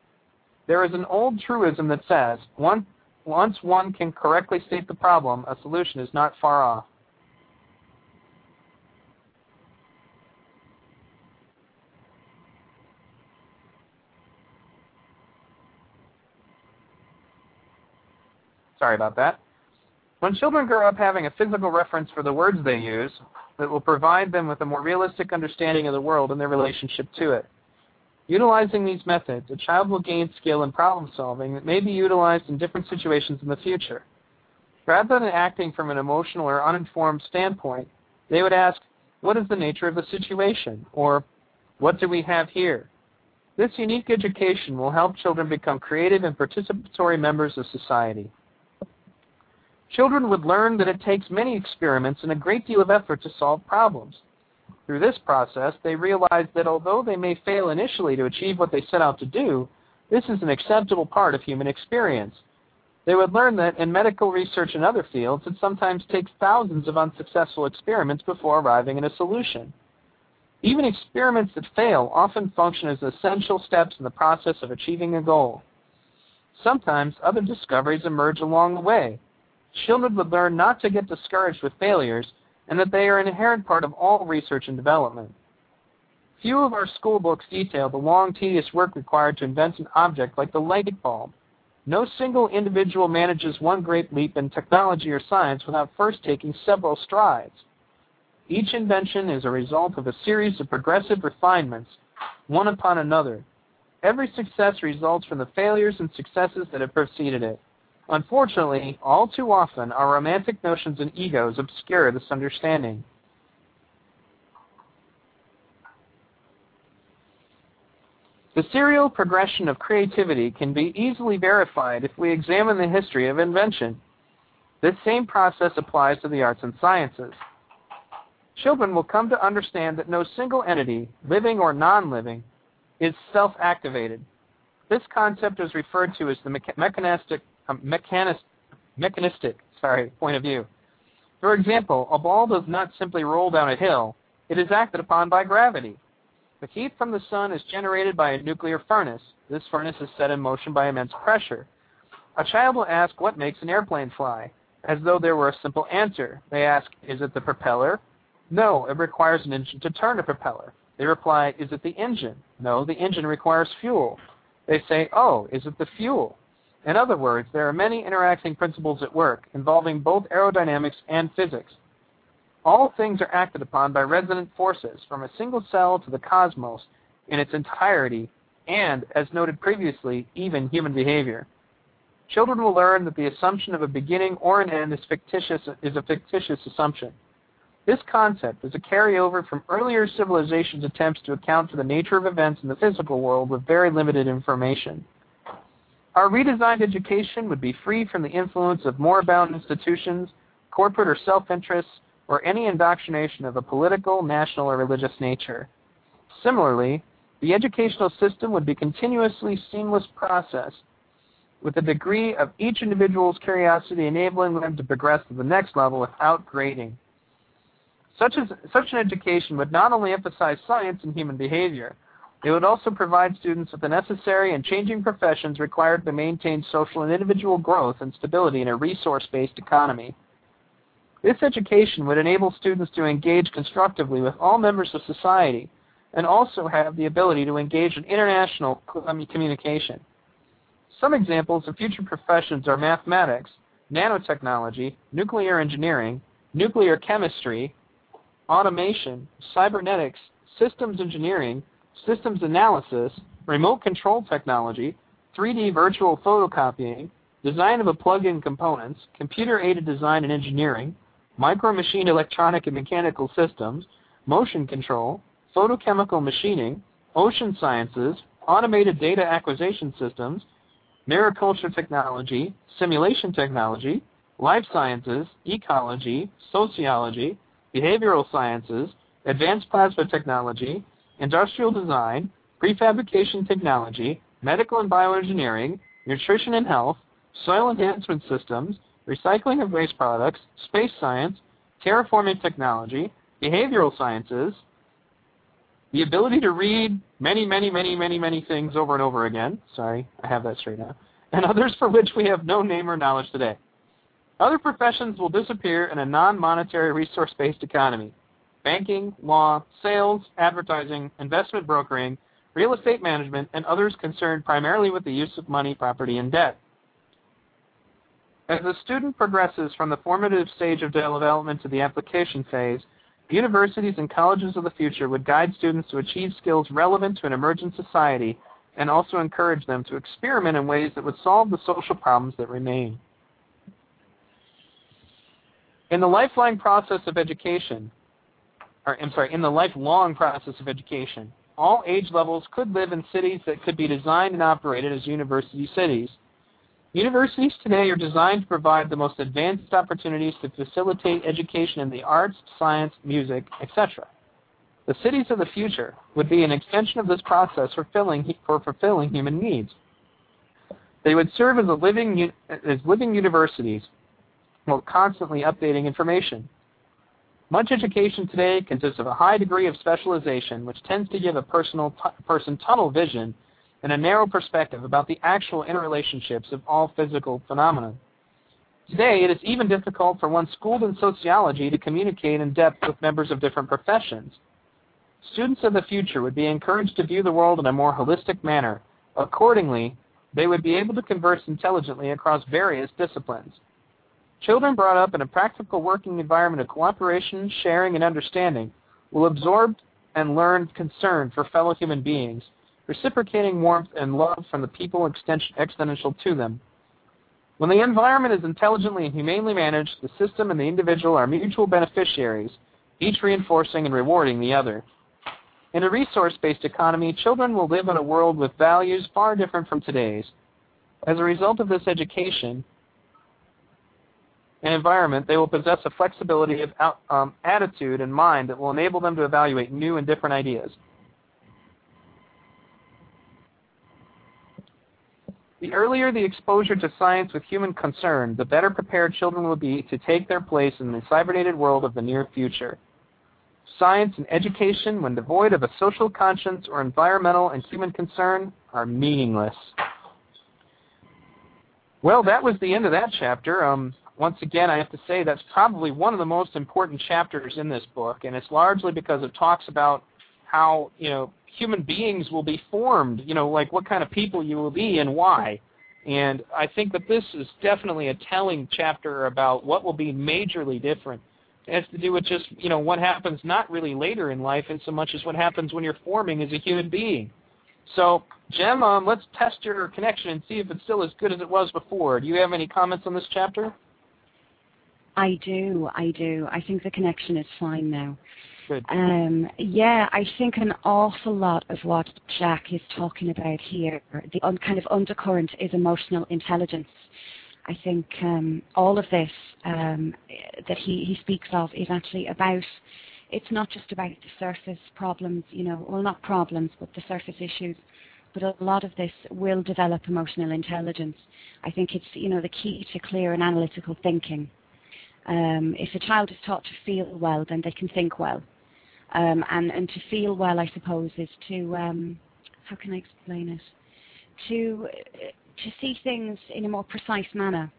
There is an old truism that says, one, once one can correctly state the problem, a solution is not far off. Sorry about that. When children grow up having a physical reference for the words they use, that will provide them with a more realistic understanding of the world and their relationship to it. Utilizing these methods, a child will gain skill in problem solving that may be utilized in different situations in the future. Rather than acting from an emotional or uninformed standpoint, they would ask, what is the nature of the situation? Or, what do we have here? This unique education will help children become creative and participatory members of society. Children would learn that it takes many experiments and a great deal of effort to solve problems. Through this process, they realize that although they may fail initially to achieve what they set out to do, this is an acceptable part of human experience. They would learn that in medical research and other fields, it sometimes takes thousands of unsuccessful experiments before arriving at a solution. Even experiments that fail often function as essential steps in the process of achieving a goal. Sometimes other discoveries emerge along the way, children would learn not to get discouraged with failures and that they are an inherent part of all research and development. Few of our school books detail the long, tedious work required to invent an object like the light bulb. No single individual manages one great leap in technology or science without first taking several strides. Each invention is a result of a series of progressive refinements, one upon another. Every success results from the failures and successes that have preceded it. Unfortunately, all too often, our romantic notions and egos obscure this understanding. The serial progression of creativity can be easily verified if we examine the history of invention. This same process applies to the arts and sciences. Children will come to understand that no single entity, living or non-living, is self-activated. This concept is referred to as the mechanistic, Um, mechanist, mechanistic sorry, point of view. For example, a ball does not simply roll down a hill. It is acted upon by gravity. The heat from the sun is generated by a nuclear furnace. This furnace is set in motion by immense pressure. A child will ask what makes an airplane fly, as though there were a simple answer. They ask, is it the propeller? No, it requires an engine to turn a propeller. They reply, is it the engine? No, the engine requires fuel. They say, oh, is it the fuel? In other words, there are many interacting principles at work involving both aerodynamics and physics. All things are acted upon by resonant forces, from a single cell to the cosmos in its entirety, and, as noted previously, even human behavior. Children will learn that the assumption of a beginning or an end is, fictitious, is a fictitious assumption. This concept is a carryover from earlier civilizations' attempts to account for the nature of events in the physical world with very limited information. Our redesigned education would be free from the influence of more-bound institutions, corporate or self-interests, or any indoctrination of a political, national, or religious nature. Similarly, the educational system would be continuously seamless process with a degree of each individual's curiosity enabling them to progress to the next level without grading. Such, as, such an education would not only emphasize science and human behavior, it would also provide students with the necessary and changing professions required to maintain social and individual growth and stability in a resource-based economy. This education would enable students to engage constructively with all members of society and also have the ability to engage in international communication. Some examples of future professions are mathematics, nanotechnology, nuclear engineering, nuclear chemistry, automation, cybernetics, systems engineering, systems analysis, remote control technology, 3D virtual photocopying, design of a plug-in components, computer-aided design and engineering, micro-machine electronic and mechanical systems, motion control, photochemical machining, ocean sciences, automated data acquisition systems, mariculture technology, simulation technology, life sciences, ecology, sociology, behavioral sciences, advanced plasma technology, industrial design, prefabrication technology, medical and bioengineering, nutrition and health, soil enhancement systems, recycling of waste products, space science, terraforming technology, behavioral sciences, the ability to read many, many, many, many, many things over and over again. Sorry, I have that straight now. And others for which we have no name or knowledge today. Other professions will disappear in a non-monetary resource-based economy. Banking, law, sales, advertising, investment brokering, real estate management, and others concerned primarily with the use of money, property, and debt. As the student progresses from the formative stage of development to the application phase, universities and colleges of the future would guide students to achieve skills relevant to an emergent society and also encourage them to experiment in ways that would solve the social problems that remain. In the lifelong process of education, or I'm sorry, in the lifelong process of education, all age levels could live in cities that could be designed and operated as university cities. Universities today are designed to provide the most advanced opportunities to facilitate education in the arts, science, music, etc. The cities of the future would be an extension of this process for, filling, for fulfilling human needs. They would serve as, living, as living universities while constantly updating information. Much education today consists of a high degree of specialization, which tends to give a personal person tunnel vision and a narrow perspective about the actual interrelationships of all physical phenomena. Today, it is even difficult for one schooled in sociology to communicate in depth with members of different professions. Students of the future would be encouraged to view the world in a more holistic manner. Accordingly, they would be able to converse intelligently across various disciplines. Children brought up in a practical working environment of cooperation, sharing, and understanding will absorb and learn concern for fellow human beings, reciprocating warmth and love from the people extensional to them. When the environment is intelligently and humanely managed, the system and the individual are mutual beneficiaries, each reinforcing and rewarding the other. In a resource-based economy, children will live in a world with values far different from today's. As a result of this education and environment, they will possess a flexibility of um, attitude and mind that will enable them to evaluate new and different ideas. The earlier the exposure to science with human concern, the better prepared children will be to take their place in the cyberneted world of the near future. Science and education, when devoid of a social conscience or environmental and human concern, are meaningless. Well, that was the end of that chapter. Um, once again, I have to say that's probably one of the most important chapters in this book, and it's largely because it talks about how you know human beings will be formed. You know, like what kind of people you will be and why. And I think that this is definitely a telling chapter about what will be majorly different It has to do with just you know what happens not really later in life, in so much as what happens when you're forming as a human being. So, Jem, um, let's test your connection and see if it's still as good as it was before. Do you have any comments on this chapter? I do, I do. I think the connection is fine now. Good. Um, yeah, I think an awful lot of what Jacques is talking about here, the un- kind of undercurrent, is emotional intelligence. I think um, all of this um, that he, he speaks of is actually about, it's not just about the surface problems, you know, well, not problems, but the surface issues. But a lot of this will develop emotional intelligence. I think it's, you know, the key to clear and analytical thinking. Um, if a child is taught to feel well, then they can think well. Um, and, and to feel well, I suppose, is to, um, how can I explain it? To to see things in a more precise manner,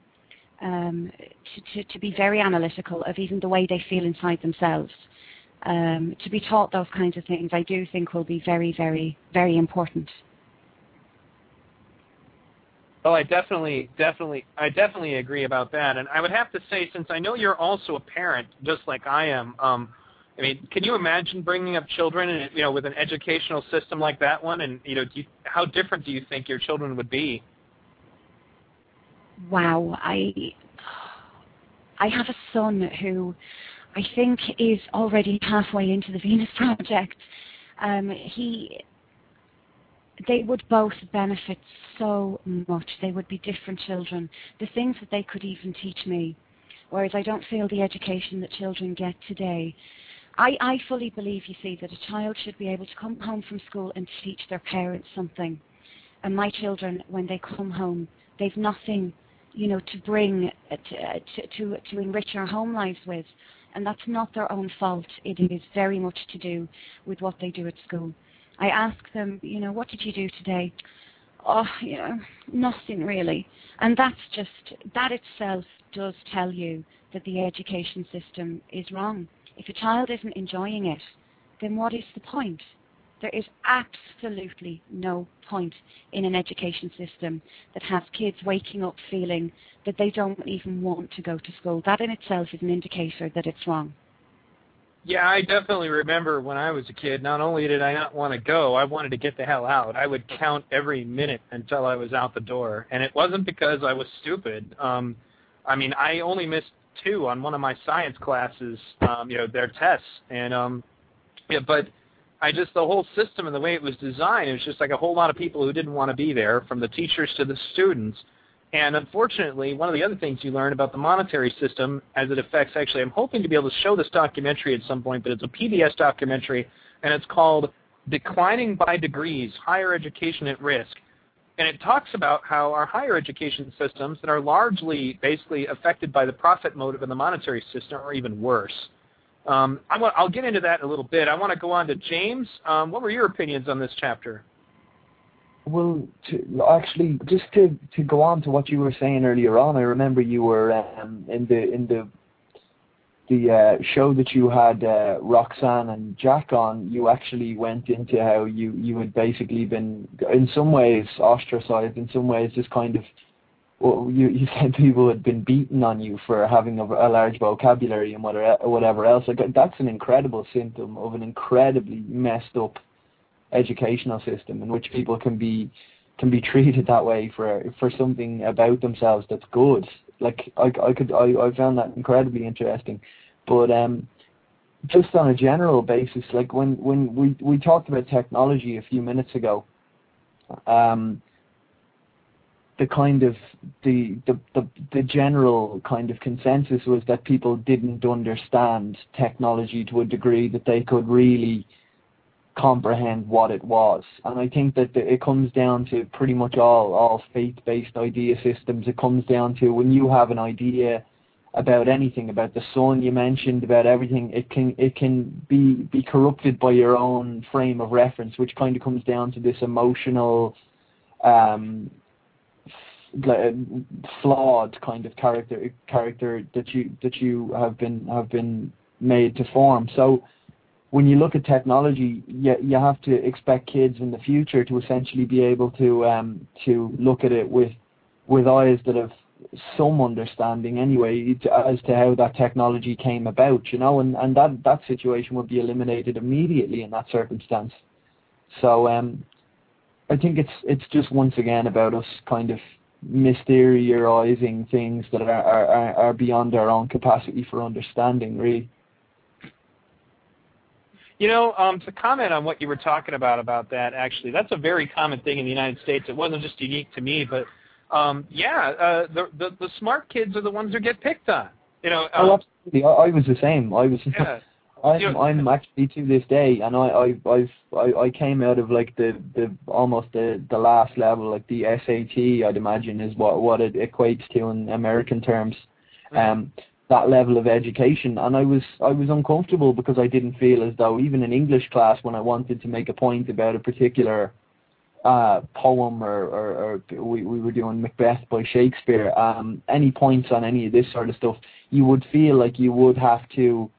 um, to, to, to, be very analytical of even the way they feel inside themselves. Um, to be taught those kinds of things, I do think will be very, very, very important. Well, I definitely, definitely, I definitely agree about that. And I would have to say, since I know you're also a parent, just like I am, um, I mean, can you imagine bringing up children, and you know, with an educational system like that one? And you know, you, how different do you think your children would be? wow, I I have a son who I think is already halfway into the Venus Project. Um, he they would both benefit so much. They would be different children. The things that they could even teach me, whereas I don't feel the education that children get today. I, I fully believe, you see, that a child should be able to come home from school and teach their parents something. And my children, when they come home, they've nothing you know, to bring uh, uh, to, to to enrich our home lives with, and that's not their own fault. It is very much to do with what they do at school. I ask them, you know, what did you do today? Oh, you know, nothing really. And that's just that itself does tell you that the education system is wrong. If a child isn't enjoying it, then what is the point? There is absolutely no point in an education system that has kids waking up feeling that they don't even want to go to school. That in itself is an indicator that it's wrong. Yeah, I definitely remember when I was a kid, not only did I not want to go, I wanted to get the hell out. I would count every minute until I was out the door. And it wasn't because I was stupid. Um I mean, I only missed two on one of my science classes, um, you know, their tests. And um yeah, but I just the whole system and the way it was designed, it was just like a whole lot of people who didn't want to be there, from the teachers to the students. And unfortunately, one of the other things you learn about the monetary system as it affects actually, I'm hoping to be able to show this documentary at some point, but it's a PBS documentary, and it's called Declining by Degrees, Higher Education at Risk. And it talks about how our higher education systems that are largely basically affected by the profit motive in the monetary system are even worse. Um, I want, I'll get into that in a little bit. I want to go on to James. Um, what were your opinions on this chapter? Well, to, actually, just to, to go on to what you were saying earlier on, I remember you were um, in the in the the uh, show that you had uh, Roxanne and Jacques on. You actually went into how you you had basically been in some ways ostracized, in some ways just kind of well, you, you said people had been beaten on you for having a, a large vocabulary and whatever, whatever else. Like that's an incredible symptom of an incredibly messed up educational system in which people can be can be treated that way for for something about themselves that's good. Like I, I could I, I found that incredibly interesting, but um, just on a general basis, like when when we we talked about technology a few minutes ago, um, the kind of the, the the the general kind of consensus was that people didn't understand technology to a degree that they could really comprehend what it was. And I think that it comes down to pretty much all, all faith-based idea systems. It comes down to when you have an idea about anything, about the sun you mentioned, about everything, it can it can be be corrupted by your own frame of reference, which kind of comes down to this emotional, um, flawed kind of character character that you that you have been have been made to form. So when you look at technology, you, you have to expect kids in the future to essentially be able to um, to look at it with with eyes that have some understanding anyway as to how that technology came about, you know, and, and that, that situation would be eliminated immediately in that circumstance. So um, I think it's it's just once again about us kind of mysteriorizing things that are, are, are beyond our own capacity for understanding, really. You know, um, to comment on what you were talking about about that, actually, that's a very common thing in the United States. It wasn't just unique to me, but um, yeah, uh, the, the the smart kids are the ones who get picked on. You know. Um, oh, absolutely. I, I was the same. I was. Yeah. I'm you know, I'm actually to this day, and I I I've, I I came out of like the the almost the the last level, like the SAT. I'd imagine is what what it equates to in American terms. Mm-hmm. Um, that level of education and I was I was uncomfortable because I didn't feel as though even in English class when I wanted to make a point about a particular uh, poem or, or, or we, we were doing Macbeth by Shakespeare, um, any points on any of this sort of stuff, you would feel like you would have to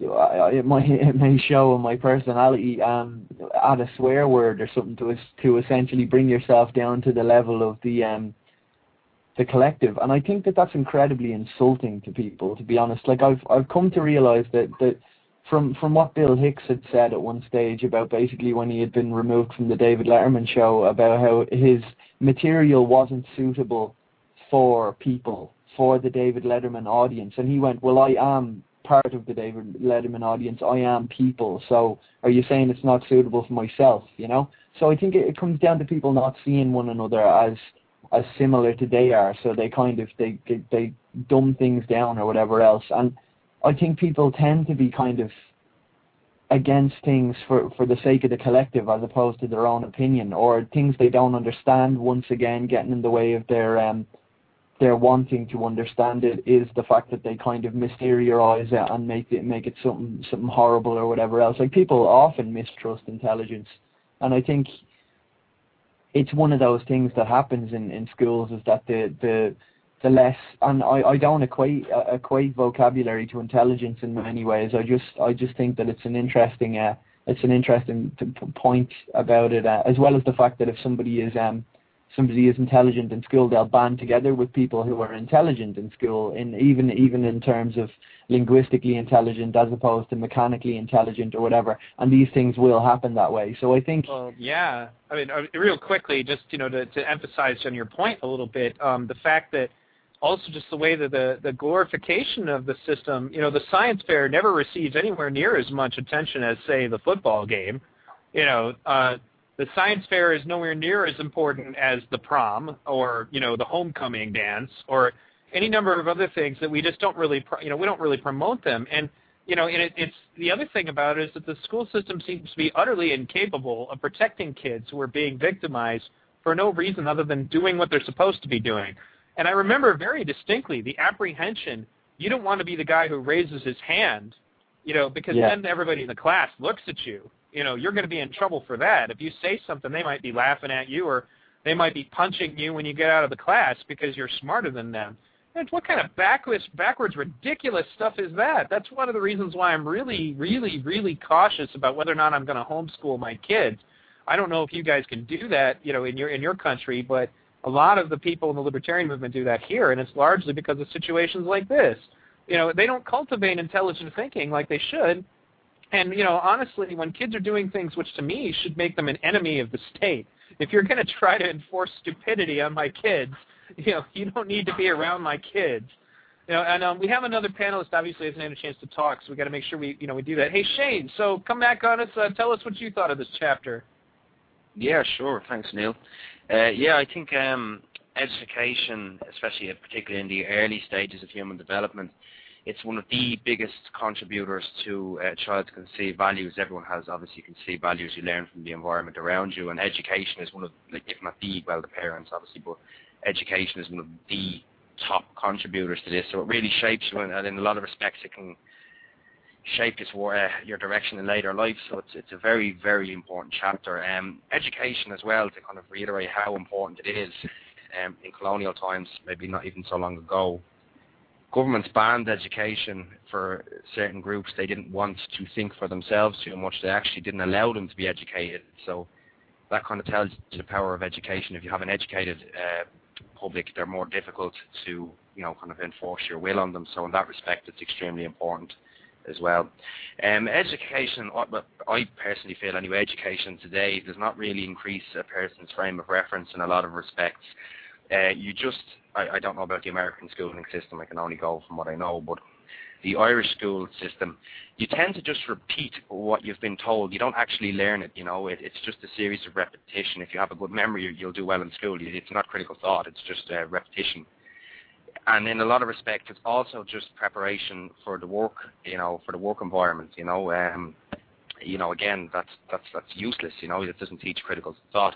it might it may show in my personality um add a swear word or something to to essentially bring yourself down to the level of the um the collective. And I think that that's incredibly insulting to people, to be honest. Like I've I've come to realize that that from from what Bill Hicks had said at one stage about basically when he had been removed from the David Letterman show about how his material wasn't suitable for people, for the David Letterman audience. And he went, Well I am part of the David Letterman audience. I am people. So are you saying it's not suitable for myself, you know? So I think it, it comes down to people not seeing one another as as similar to they are, so they kind of they they dumb things down or whatever else. And I think people tend to be kind of against things for for the sake of the collective as opposed to their own opinion or things they don't understand. Once again, getting in the way of their um their wanting to understand it is the fact that they kind of mysteriorize it and make it make it something something horrible or whatever else. Like people often mistrust intelligence, and I think it's one of those things that happens in, in schools is that the the the less and I, I don't equate uh, equate vocabulary to intelligence in many ways. I just I just think that it's an interesting uh, it's an interesting point about it uh, as well as the fact that if somebody is um somebody is intelligent in school, they'll band together with people who are intelligent in school, in even even in terms of linguistically intelligent as opposed to mechanically intelligent or whatever. And these things will happen that way. So I think. Well, yeah. I mean, uh, real quickly, just you know, to, to emphasize on your point a little bit, um, the fact that also just the way that the the glorification of the system, you know, the science fair never receives anywhere near as much attention as say the football game. You know, uh, the science fair is nowhere near as important as the prom or you know the homecoming dance or any number of other things that we just don't really you know we don't really promote them and you know and it, it's the other thing about it is that the school system seems to be utterly incapable of protecting kids who are being victimized for no reason other than doing what they're supposed to be doing and i remember very distinctly the apprehension you don't want to be the guy who raises his hand you know because yeah. then everybody in the class looks at you you know, you're going to be in trouble for that. If you say something, they might be laughing at you or they might be punching you when you get out of the class because you're smarter than them. What kind of backwards, backwards, ridiculous stuff is that? That's one of the reasons why I'm really, really, really cautious about whether or not I'm going to homeschool my kids. I don't know if you guys can do that, you know, in your in your country, but a lot of the people in the libertarian movement do that here, and it's largely because of situations like this. You know, they don't cultivate intelligent thinking like they should, and you know, honestly, when kids are doing things which to me should make them an enemy of the state, if you're going to try to enforce stupidity on my kids, you know, you don't need to be around my kids. You know, and um, we have another panelist. Obviously, hasn't had a chance to talk, so we got to make sure we, you know, we do that. Hey, Shane, so come back on us. Uh, tell us what you thought of this chapter. Yeah, sure. Thanks, Neil. Uh, yeah, I think um, education, especially particularly in the early stages of human development, it's one of the biggest contributors to a child's conceived values. Everyone has obviously conceived values you learn from the environment around you, and education is one of, like, if not the, well, the parents obviously, but education is one of the top contributors to this. So it really shapes you, and in a lot of respects, it can shape your, uh, your direction in later life. So it's it's a very very important chapter. Um, education as well to kind of reiterate how important it is. Um, in colonial times, maybe not even so long ago, governments banned education for certain groups. They didn't want to think for themselves too much. They actually didn't allow them to be educated. So that kind of tells you the power of education. If you have an educated uh, public, they're more difficult to, you know, kind of enforce your will on them. So in that respect, it's extremely important as well. Um, education, I personally feel anyway, education today does not really increase a person's frame of reference in a lot of respects. Uh, you just, I don't know about the American schooling system, I can only go from what I know, but the Irish school system, you tend to just repeat what you've been told. You don't actually learn it, you know. It, it's just a series of repetition. If you have a good memory, you'll do well in school. It's not critical thought. It's just uh, repetition. And in a lot of respects, it's also just preparation for the work, you know, for the work environment. You know, um, you know, again, that's that's that's useless. You know, it doesn't teach critical thought.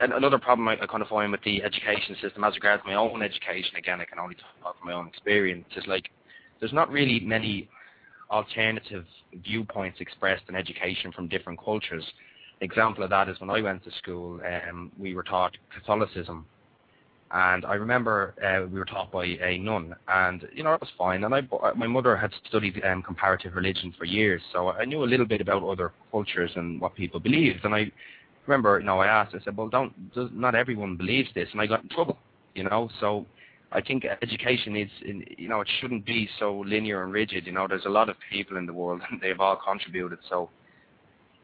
Another problem I, I kind of find with the education system, as regards my own education, again, I can only talk from my own experience, is like there's not really many alternative viewpoints expressed in education from different cultures. Example of that is when I went to school, um, we were taught Catholicism, and I remember uh, we were taught by a nun, and you know it was fine. And I, my mother had studied um, comparative religion for years, so I knew a little bit about other cultures and what people believed. And I remember, you know, I asked, I said, well, don't, not everyone believes this, and I got in trouble, you know. So I think education is, you know, it shouldn't be so linear and rigid. You know, there's a lot of people in the world, and they've all contributed. So,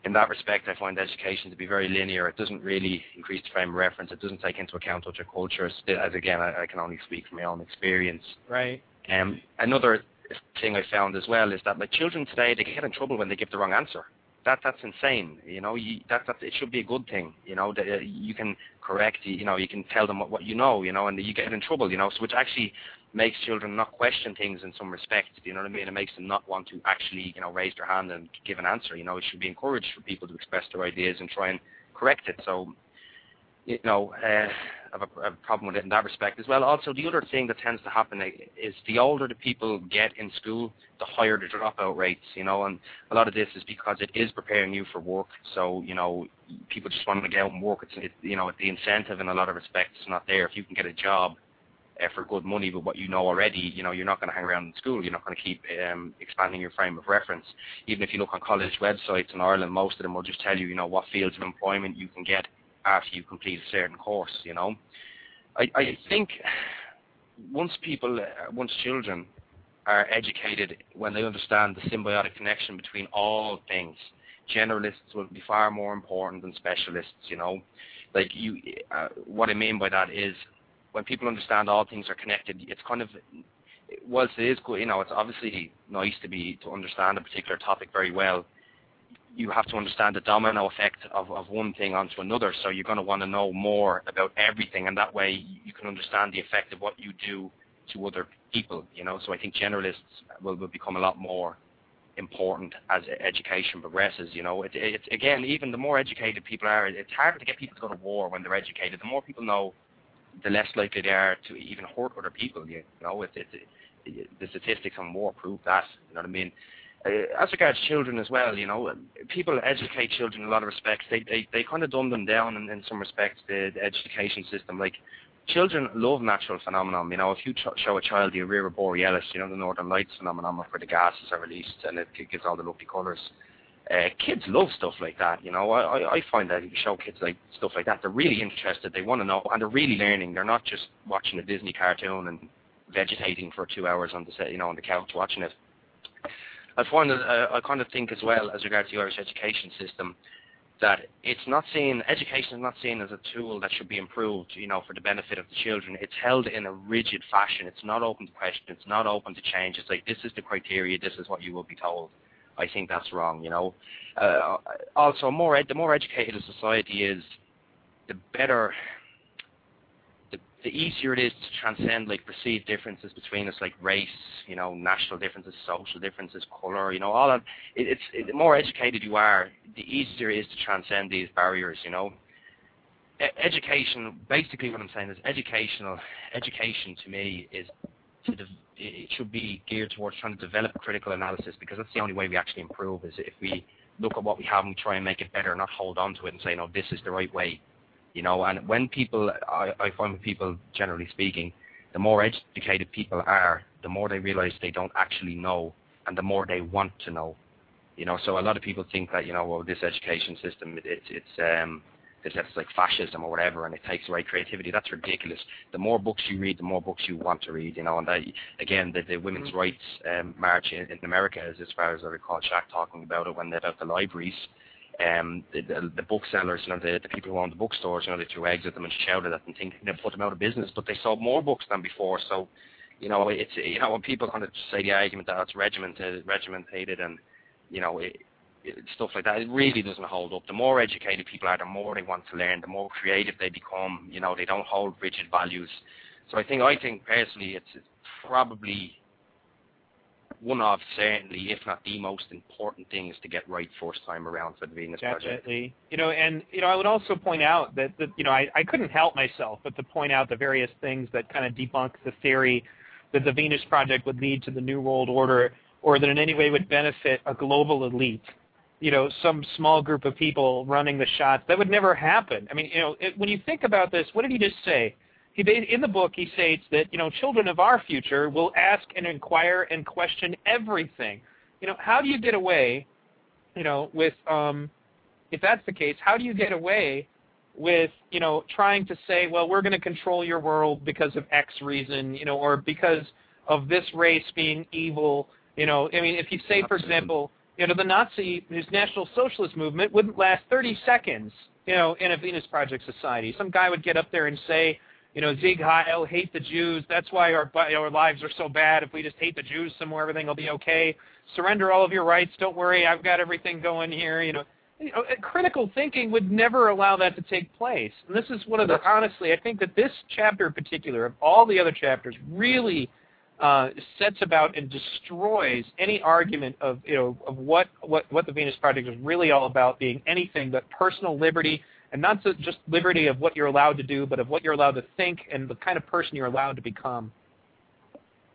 in that respect, I find education to be very linear. It doesn't really increase the frame of reference. It doesn't take into account other cultures. As again, I, I can only speak from my own experience. Right. Um, another thing I found as well is that like children today, they get in trouble when they give the wrong answer that that's insane. You know, you, that that it should be a good thing. You know, that uh, you can correct. You know, you can tell them what, what you know. You know, and you get in trouble. You know, so which actually makes children not question things in some respect. You know what I mean? It makes them not want to actually, you know, raise their hand and give an answer. You know, it should be encouraged for people to express their ideas and try and correct it. So, you know, uh, have a, a problem with it in that respect as well. Also, the other thing that tends to happen is the older the people get in school, the higher the dropout rates. You know, and a lot of this is because it is preparing you for work. So you know, people just want to get out and work. It's it, you know, the incentive in a lot of respects is not there. If you can get a job uh, for good money with what you know already, you know, you're not going to hang around in school. You're not going to keep um, expanding your frame of reference. Even if you look on college websites in Ireland, most of them will just tell you, you know, what fields of employment you can get after you complete a certain course, you know. I, I think once people, uh, once children are educated, when they understand the symbiotic connection between all things, generalists will be far more important than specialists, you know. Like you, uh, what I mean by that is when people understand all things are connected, it's kind of, whilst it is good, you know, it's obviously nice to be, to understand a particular topic very well, you have to understand the domino effect of, of one thing onto another. So you're going to want to know more about everything, and that way you can understand the effect of what you do to other people. You know, so I think generalists will, will become a lot more important as education progresses. You know, it, it's again, even the more educated people are, it's harder to get people to go to war when they're educated. The more people know, the less likely they are to even hurt other people. You know, it, it, it, the statistics on war prove that. You know what I mean? Uh, as regards children as well, you know, people educate children in a lot of respects. They they, they kind of dumb them down in, in some respects. The, the education system, like children love natural phenomenon. You know, if you ch- show a child the aurora borealis, you know, the northern lights phenomenon where the gases are released and it gives all the lovely colours. Uh, kids love stuff like that, you know. I, I find that if you show kids like stuff like that, they're really interested. They want to know, and they're really learning. They're not just watching a Disney cartoon and vegetating for two hours on the set, you know, on the couch watching it. I find that uh, I kind of think as well as regards to the Irish education system, that it's not seen, education is not seen as a tool that should be improved, you know, for the benefit of the children. It's held in a rigid fashion. It's not open to question. It's not open to change. It's like, this is the criteria. This is what you will be told. I think that's wrong, you know. Uh, also, more ed- the more educated a society is, the better the easier it is to transcend like perceived differences between us, like race, you know, national differences, social differences, color, you know, all that. It, it's it, the more educated you are, the easier it is to transcend these barriers. You know, e- education. Basically, what I'm saying is educational. Education to me is to de- it should be geared towards trying to develop critical analysis because that's the only way we actually improve. Is if we look at what we have and try and make it better, not hold on to it and say, no, this is the right way you know. And when people, I, I find with people, generally speaking, the more educated people are, the more they realize they don't actually know, and the more they want to know. You know, so a lot of people think that you know, well, this education system, it, it's it's um, it's, it's like fascism or whatever, and it takes away creativity. That's ridiculous. The more books you read, the more books you want to read. You know, and that again, the, the women's mm-hmm. rights um, march in, in America, is as far as I recall, Jacques talking about it when they're at the libraries um, the, the, booksellers, you know, the, the people who own the bookstores, you know, they threw eggs at them and shouted at them, thinking they put them out of business. But they sold more books than before. So, you know, it's you know when people kind of say the argument that it's regimented, regimented, and you know, it, it, stuff like that, it really doesn't hold up. The more educated people are, the more they want to learn, the more creative they become. You know, they don't hold rigid values. So I think I think personally, it's, it's probably one of certainly, if not the most important things to get right first time around for the Venus Definitely. Project. You know, and you know, I would also point out that, that you know, I, I couldn't help myself but to point out the various things that kind of debunk the theory that the Venus Project would lead to the New World Order or that in any way would benefit a global elite. You know, some small group of people running the shots. That would never happen. I mean, you know, it, when you think about this, what did he just say? He in the book he states that you know children of our future will ask and inquire and question everything. You know, how do you get away, you know, with um, if that's the case, how do you get away with you know trying to say, well, we're going to control your world because of X reason, you know, or because of this race being evil, you know. I mean, if you say, for example, you know, the Nazi, his National Socialist movement wouldn't last 30 seconds, you know, in a Venus Project society. Some guy would get up there and say, you know, Sieg Heil, hate the Jews. That's why our our lives are so bad. If we just hate the Jews somewhere, everything will be okay. Surrender all of your rights. Don't worry, I've got everything going here. You know, you know, critical thinking would never allow that to take place. And this is one of the honestly, I think that this chapter in particular, of all the other chapters, really uh, sets about and destroys any argument of you know of what what what the Venus Project is really all about, being anything but personal liberty and not just liberty of what you're allowed to do, but of what you're allowed to think and the kind of person you're allowed to become.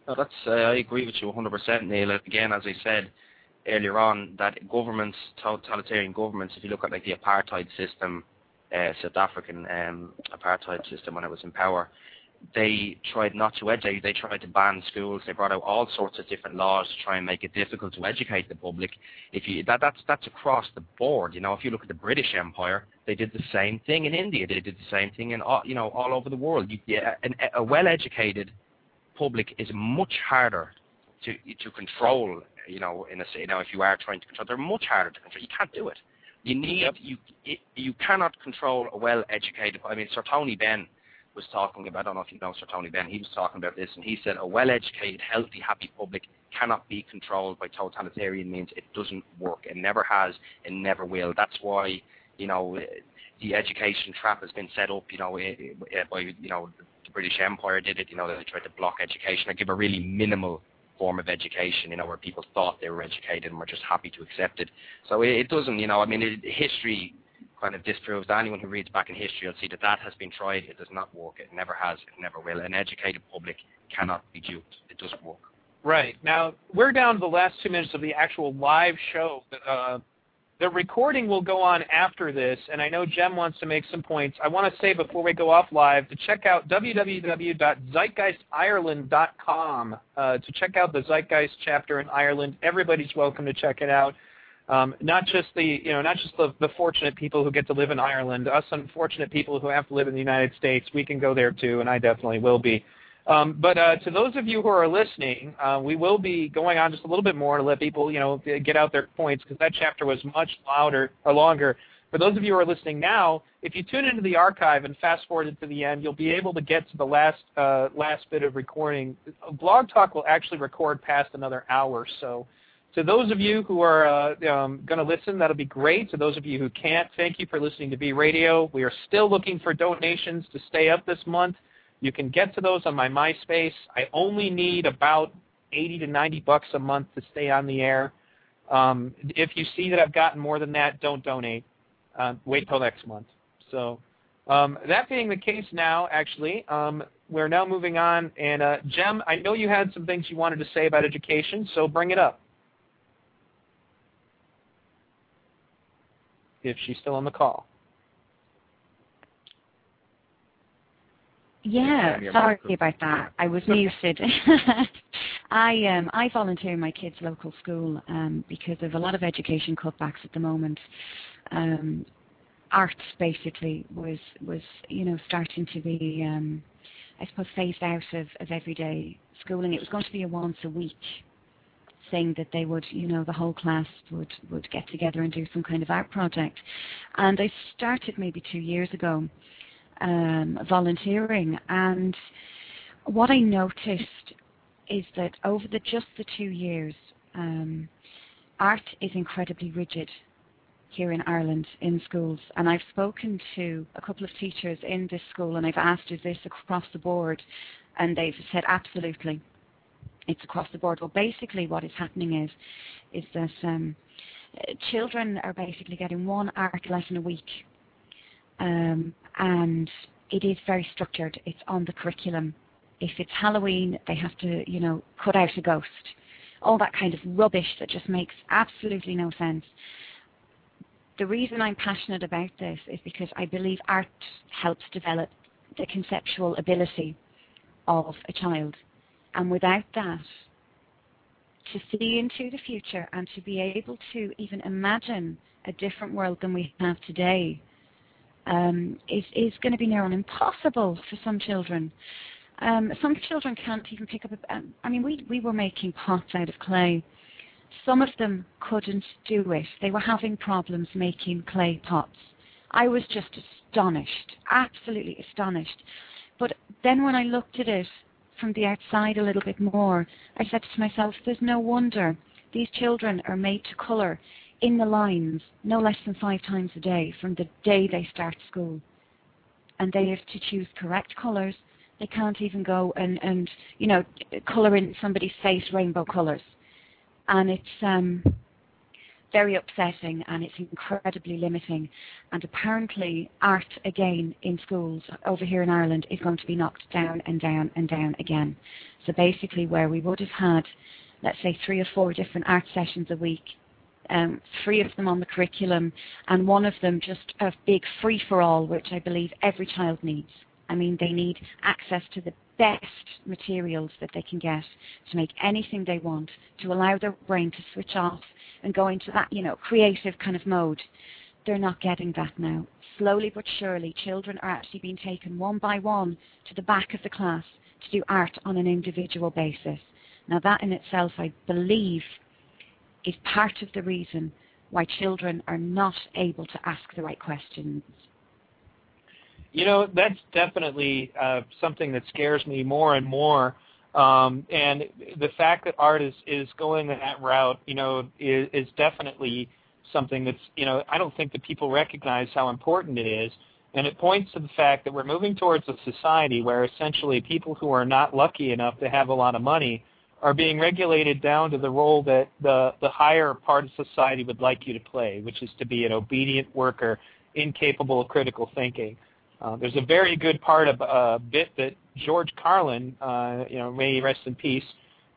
That's uh, I agree with you 100%, Neil. Again, as I said earlier on, that governments, totalitarian governments, if you look at like the apartheid system, uh, South African um, apartheid system when it was in power, they tried not to educate. They tried to ban schools. They brought out all sorts of different laws to try and make it difficult to educate the public. If you that that's that's across the board. You know, if you look at the British Empire, they did the same thing in India. They did the same thing in all you know all over the world. You, yeah, an, a well-educated public is much harder to to control. You know, in a you know if you are trying to control, they're much harder to control. You can't do it. You need yep. you you cannot control a well-educated. I mean, Sir Tony Benn was talking about, I don't know if you know Sir Tony Benn, he was talking about this, and he said a well-educated, healthy, happy public cannot be controlled by totalitarian means. It doesn't work. It never has and never will. That's why, you know, the education trap has been set up, you know, eh, eh, by, you know, the British Empire did it, you know, they tried to block education or give a really minimal form of education, you know, where people thought they were educated and were just happy to accept it. So it, it doesn't, you know, I mean, it, history kind of disproves that. Anyone who reads back in history will see that that has been tried. It does not work. It never has. It never will. An educated public cannot be duped. It doesn't work. Right. Now, we're down to the last two minutes of the actual live show. Uh, the recording will go on after this, and I know Jem wants to make some points. I want to say before we go off live to check out www.zeitgeistireland.com uh, to check out the Zeitgeist chapter in Ireland. Everybody's welcome to check it out. Um, not just the you know not just the, the fortunate people who get to live in Ireland, us unfortunate people who have to live in the United States, we can go there too, and I definitely will be. Um, but uh, to those of you who are listening, uh, we will be going on just a little bit more to let people you know get out their points because that chapter was much louder or longer For those of you who are listening now, if you tune into the archive and fast forward to the end, you'll be able to get to the last uh, last bit of recording. Blog Talk will actually record past another hour, so to those of you who are uh, um, going to listen, that'll be great. To those of you who can't, thank you for listening to B Radio. We are still looking for donations to stay up this month. You can get to those on my MySpace. I only need about 80 to 90 bucks a month to stay on the air. Um, if you see that I've gotten more than that, don't donate. Uh, wait till next month. So um, that being the case now, actually, um, we're now moving on. And uh, Jem, I know you had some things you wanted to say about education, so bring it up. If she's still on the call. Yeah, sorry about that. I was muted. I um I volunteer in my kids' local school um, because of a lot of education cutbacks at the moment. Um, arts basically was was you know starting to be um, I suppose phased out of, of everyday schooling. It was going to be a once a week thing that they would you know the whole class would would get together and do some kind of art project. And I started maybe two years ago um, volunteering. And what I noticed is that over the just the two years, um, art is incredibly rigid here in Ireland in schools. And I've spoken to a couple of teachers in this school, and I've asked, "Is this across the board?" And they've said, "Absolutely, it's across the board." Well, basically, what is happening is, is that um, children are basically getting one art lesson a week um, and it is very structured. It's on the curriculum. If it's Halloween, they have to, you know, cut out a ghost. All that kind of rubbish that just makes absolutely no sense. The reason I'm passionate about this is because I believe art helps develop the conceptual ability of a child. And without that, to see into the future and to be able to even imagine a different world than we have today um, is, is going to be near on impossible for some children. Um, some children can't even pick up. A, um, I mean, we we were making pots out of clay. Some of them couldn't do it. They were having problems making clay pots. I was just astonished, absolutely astonished. But then when I looked at it from the outside a little bit more, I said to myself, there's no wonder these children are made to colour in the lines no less than five times a day from the day they start school. And they have to choose correct colours. They can't even go and, and you know, colour in somebody's face rainbow colours. And it's um, very upsetting and it's incredibly limiting. And apparently art again in schools over here in Ireland is going to be knocked down and down and down again. So basically where we would have had, let's say, three or four different art sessions a week um, three of them on the curriculum, and one of them just a big free for all, which I believe every child needs. I mean, they need access to the best materials that they can get to make anything they want, to allow their brain to switch off and go into that, you know, creative kind of mode. They're not getting that now. Slowly but surely, children are actually being taken one by one to the back of the class to do art on an individual basis. Now, that in itself, I believe, is part of the reason why children are not able to ask the right questions. You know, that's definitely uh, something that scares me more and more. Um, and the fact that art is, is going that route, you know, is, is definitely something that's, you know, I don't think that people recognize how important it is. And it points to the fact that we're moving towards a society where essentially people who are not lucky enough to have a lot of money are being regulated down to the role that the, the higher part of society would like you to play, which is to be an obedient worker, incapable of critical thinking. Uh, there's a very good part of a uh, bit that George Carlin, uh, you know, may rest in peace,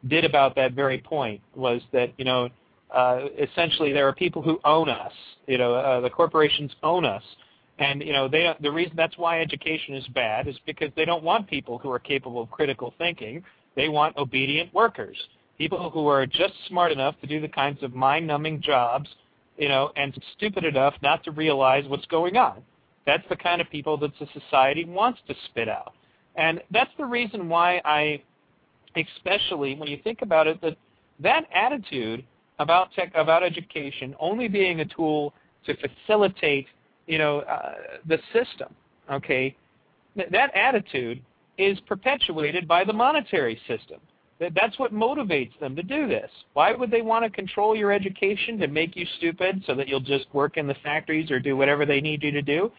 did about that very point. Was that you know, uh, essentially there are people who own us. You know, uh, the corporations own us, and you know, they the reason that's why education is bad is because they don't want people who are capable of critical thinking. They want obedient workers, people who are just smart enough to do the kinds of mind-numbing jobs, you know, and stupid enough not to realize what's going on. That's the kind of people that the society wants to spit out. And that's the reason why I, especially when you think about it, that that attitude about tech, about education only being a tool to facilitate you know, uh, the system. Okay, Th- that attitude is perpetuated by the monetary system. That that's what motivates them to do this. Why would they want to control your education to make you stupid so that you'll just work in the factories or do whatever they need you to do?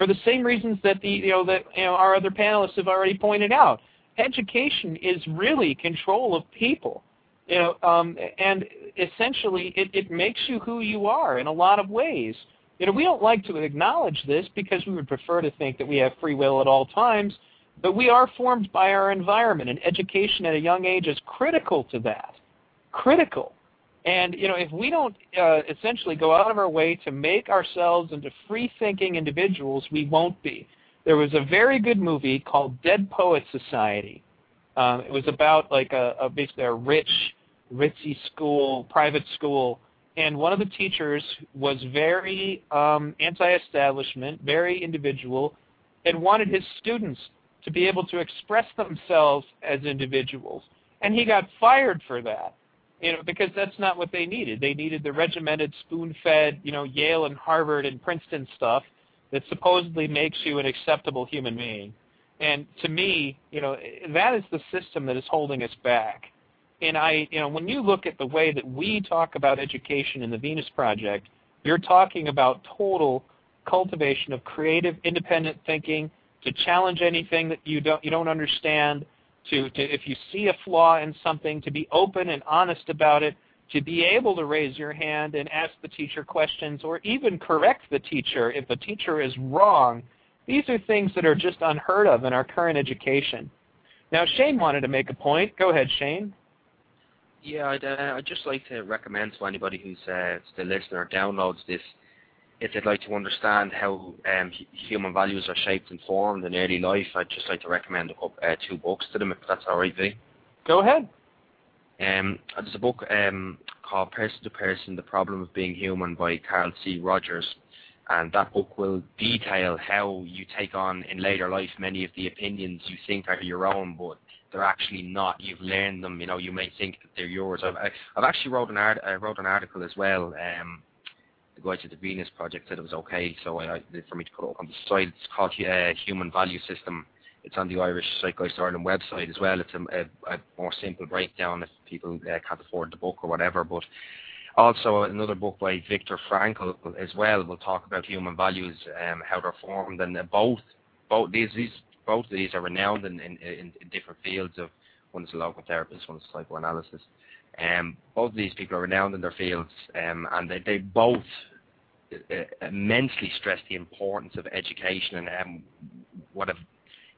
For the same reasons that the you know that you know our other panelists have already pointed out. Education is really control of people. You know, um, and essentially it, it makes you who you are in a lot of ways. You know, we don't like to acknowledge this because we would prefer to think that we have free will at all times, but we are formed by our environment, and education at a young age is critical to that. Critical. And you know, if we don't uh, essentially go out of our way to make ourselves into free-thinking individuals, we won't be. There was a very good movie called Dead Poets Society. Um, it was about like a, a basically a rich, ritzy school, private school, and one of the teachers was very um, anti-establishment, very individual, and wanted his students to be able to express themselves as individuals. And he got fired for that, you know, because that's not what they needed. They needed the regimented, spoon-fed, you know, Yale and Harvard and Princeton stuff that supposedly makes you an acceptable human being. And to me, you know, that is the system that is holding us back. And I, you know, when you look at the way that we talk about education in the Venus Project, you're talking about total cultivation of creative, independent thinking to challenge anything that you don't you don't understand. To, to if you see a flaw in something, to be open and honest about it, to be able to raise your hand and ask the teacher questions, or even correct the teacher if the teacher is wrong. These are things that are just unheard of in our current education. Now, Shane wanted to make a point. Go ahead, Shane. Yeah, I'd, uh, I'd just like to recommend to anybody who's uh, still listening or downloads this, if they'd like to understand how um, human values are shaped and formed in early life, I'd just like to recommend uh, two books to them, if that's all right, V. Go ahead. Um, there's a book um, called Person to Person, The Problem of Being Human by Carl C. Rogers. And that book will detail how you take on in later life many of the opinions you think are your own, but they're actually not. You've learned them. You know, you may think that they're yours. I've, I've actually wrote an art, I wrote an article as well. Um, the guy to the Venus Project said it was okay, so I, for me to put it up on the site. It's called uh, Human Value System. It's on the Irish Zeitgeist Ireland website as well. It's a, a, a more simple breakdown if people uh, can't afford the book or whatever. But also another book by Viktor Frankl as well will talk about human values, um, how they're formed, and uh, both both these these both of these are renowned in, in, in, different fields of one is a logotherapist, one is psychoanalysis. Um, both of these people are renowned in their fields, um, and they, they both uh, immensely stress the importance of education and um, what an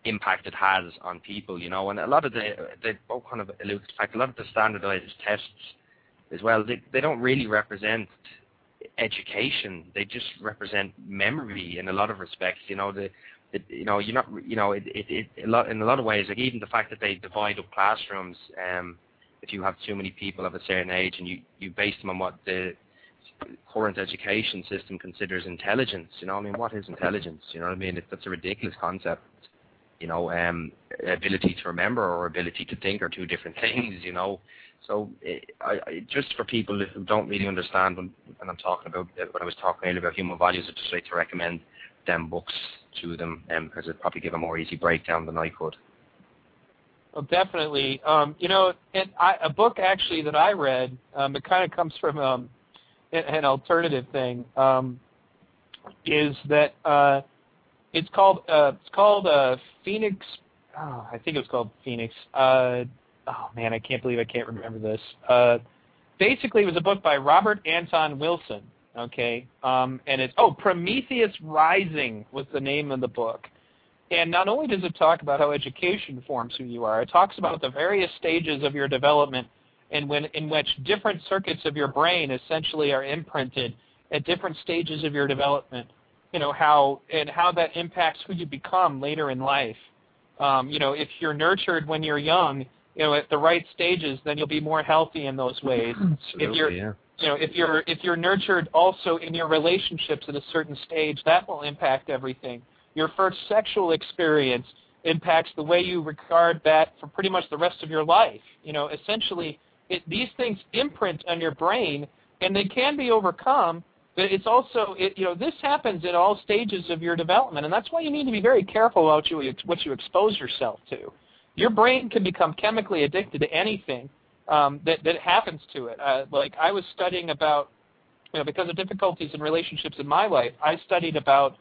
impact it has on people, you know. And a lot of the, they both kind of allude to the fact a lot of the standardized tests as well, they, they don't really represent education. They just represent memory in a lot of respects. You know, the it, you know, you're not, you know, it, it, it, a lot, in a lot of ways, like even the fact that they divide up classrooms, um, if you have too many people of a certain age and you, you base them on what the current education system considers intelligence, you know, I mean, what is intelligence? You know what I mean? It, that's a ridiculous concept. You know, um, ability to remember or ability to think are two different things, you know. So it, I, I, just for people who don't really understand when, when I'm talking about, when I was talking earlier about human values, I'd just like to recommend them books to them um, because it'd probably give a more easy breakdown than I could. Well, definitely. Um, you know, and I, a book actually that I read, um, it kind of comes from um, an alternative thing, um, is that uh, it's called uh, it's called uh, Phoenix. Oh, I think it was called Phoenix. Uh, oh man, I can't believe I can't remember this. Uh, basically, it was a book by Robert Anton Wilson, Okay, um, and it's oh Prometheus Rising was the name of the book, and not only does it talk about how education forms who you are, it talks about the various stages of your development, and when in which different circuits of your brain essentially are imprinted at different stages of your development. You know how and how that impacts who you become later in life. Um, you know, if you're nurtured when you're young, you know, at the right stages, then you'll be more healthy in those ways. Absolutely, if you're yeah you know, if you're if you're nurtured also in your relationships at a certain stage, that will impact everything. Your first sexual experience impacts the way you regard that for pretty much the rest of your life. You know, essentially, it, these things imprint on your brain, and they can be overcome. but it's also it, you know this happens at all stages of your development, and that's why you need to be very careful about you, what you expose yourself to. Your brain can become chemically addicted to anything um, that that happens to it. Uh, like I was studying about, you know, because of difficulties in relationships in my life, I studied about,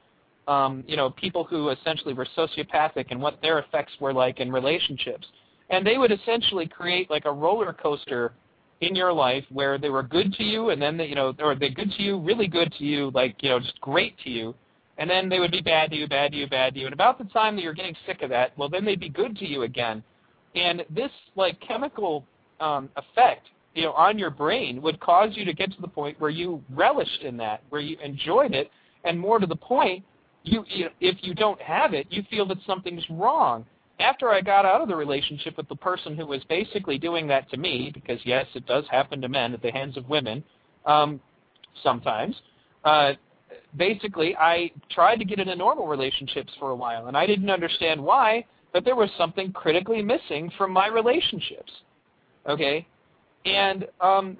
um, you know, people who essentially were sociopathic and what their effects were like in relationships, and they would essentially create like a roller coaster in your life where they were good to you and then they, you know or they good to you really good to you like you know just great to you. And then they would be bad to you bad to you bad to you. And about the time that you're getting sick of that well then they'd be good to you again. And this like chemical um, effect you know on your brain would cause you to get to the point where you relished in that where you enjoyed it and more to the point you, you if you don't have it you feel that something's wrong after I got out of the relationship with the person who was basically doing that to me, because yes, it does happen to men at the hands of women um, sometimes, uh, basically I tried to get into normal relationships for a while, and I didn't understand why, but there was something critically missing from my relationships. Okay? And um,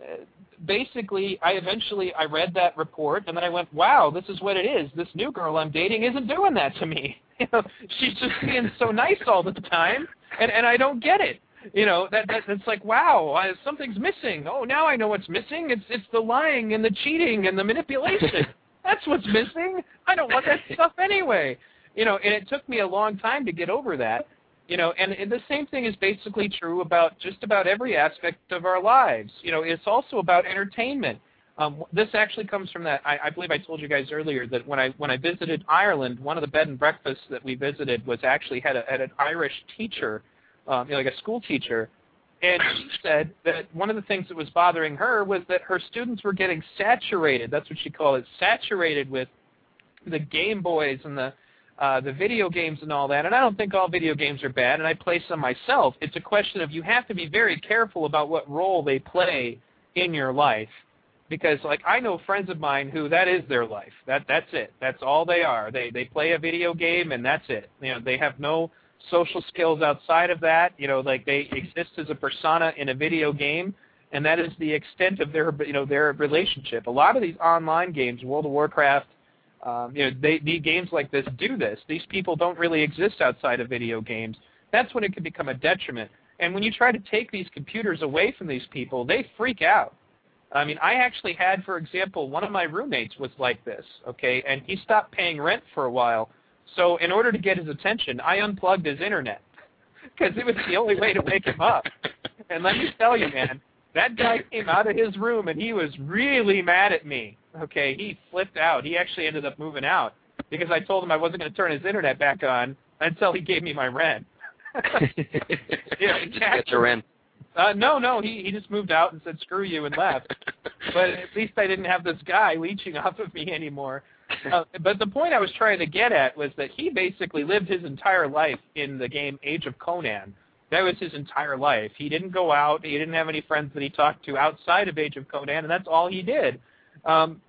basically, I eventually I read that report, and then I went, "Wow, this is what it is. This new girl I'm dating isn't doing that to me. You know, she's just being so nice all the time, and and I don't get it. You know, that that it's like, wow, I, something's missing. Oh, now I know what's missing. It's it's the lying and the cheating and the manipulation. That's what's missing. I don't want that stuff anyway. You know, and it took me a long time to get over that. You know, and, and the same thing is basically true about just about every aspect of our lives. You know, it's also about entertainment. Um, this actually comes from that. I, I believe I told you guys earlier that when I when I visited Ireland, one of the bed and breakfasts that we visited was actually had a had an Irish teacher, um, you know, like a school teacher, and she said that one of the things that was bothering her was that her students were getting saturated. That's what she called it, saturated with the Game Boys and the uh, the video games and all that. And I don't think all video games are bad, and I play some myself. It's a question of you have to be very careful about what role they play in your life because like I know friends of mine who that is their life. That that's it. That's all they are. They they play a video game and that's it. You know, they have no social skills outside of that. You know, like they exist as a persona in a video game and that is the extent of their you know their relationship. A lot of these online games, World of Warcraft, um, you know, they, the games like this do this. These people don't really exist outside of video games. That's when it can become a detriment. And when you try to take these computers away from these people, they freak out. I mean, I actually had, for example, one of my roommates was like this, okay, and he stopped paying rent for a while. So in order to get his attention, I unplugged his internet because it was the only way to wake him up. And let me tell you, man, that guy came out of his room and he was really mad at me. Okay, he flipped out. He actually ended up moving out because I told him I wasn't going to turn his internet back on until he gave me my rent. yeah, exactly. Get your rent. Uh, no, no, he he just moved out and said screw you and left. but at least I didn't have this guy leeching off of me anymore. Uh, but the point I was trying to get at was that he basically lived his entire life in the game Age of Conan. That was his entire life. He didn't go out. He didn't have any friends that he talked to outside of Age of Conan, and that's all he did. Um,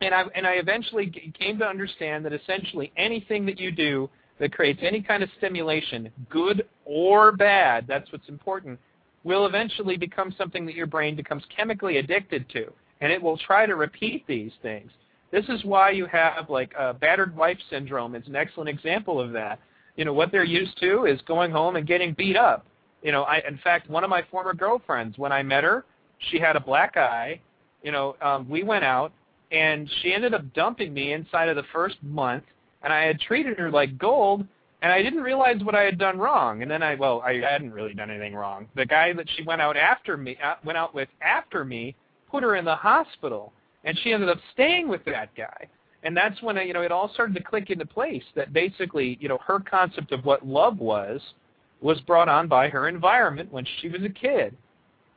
and I and I eventually came to understand that essentially anything that you do that creates any kind of stimulation, good or bad, that's what's important, will eventually become something that your brain becomes chemically addicted to, and it will try to repeat these things. This is why you have like a battered wife syndrome. It's an excellent example of that. You know what they're used to is going home and getting beat up. You know, I in fact one of my former girlfriends when I met her, she had a black eye. You know, um, we went out and she ended up dumping me inside of the first month, and I had treated her like gold and I didn't realize what I had done wrong. And then I, well, I hadn't really done anything wrong. The guy that she went out after me, uh, went out with after me, put her in the hospital, and she ended up staying with that guy. And that's when you know it all started to click into place. That basically, you know, her concept of what love was was brought on by her environment when she was a kid.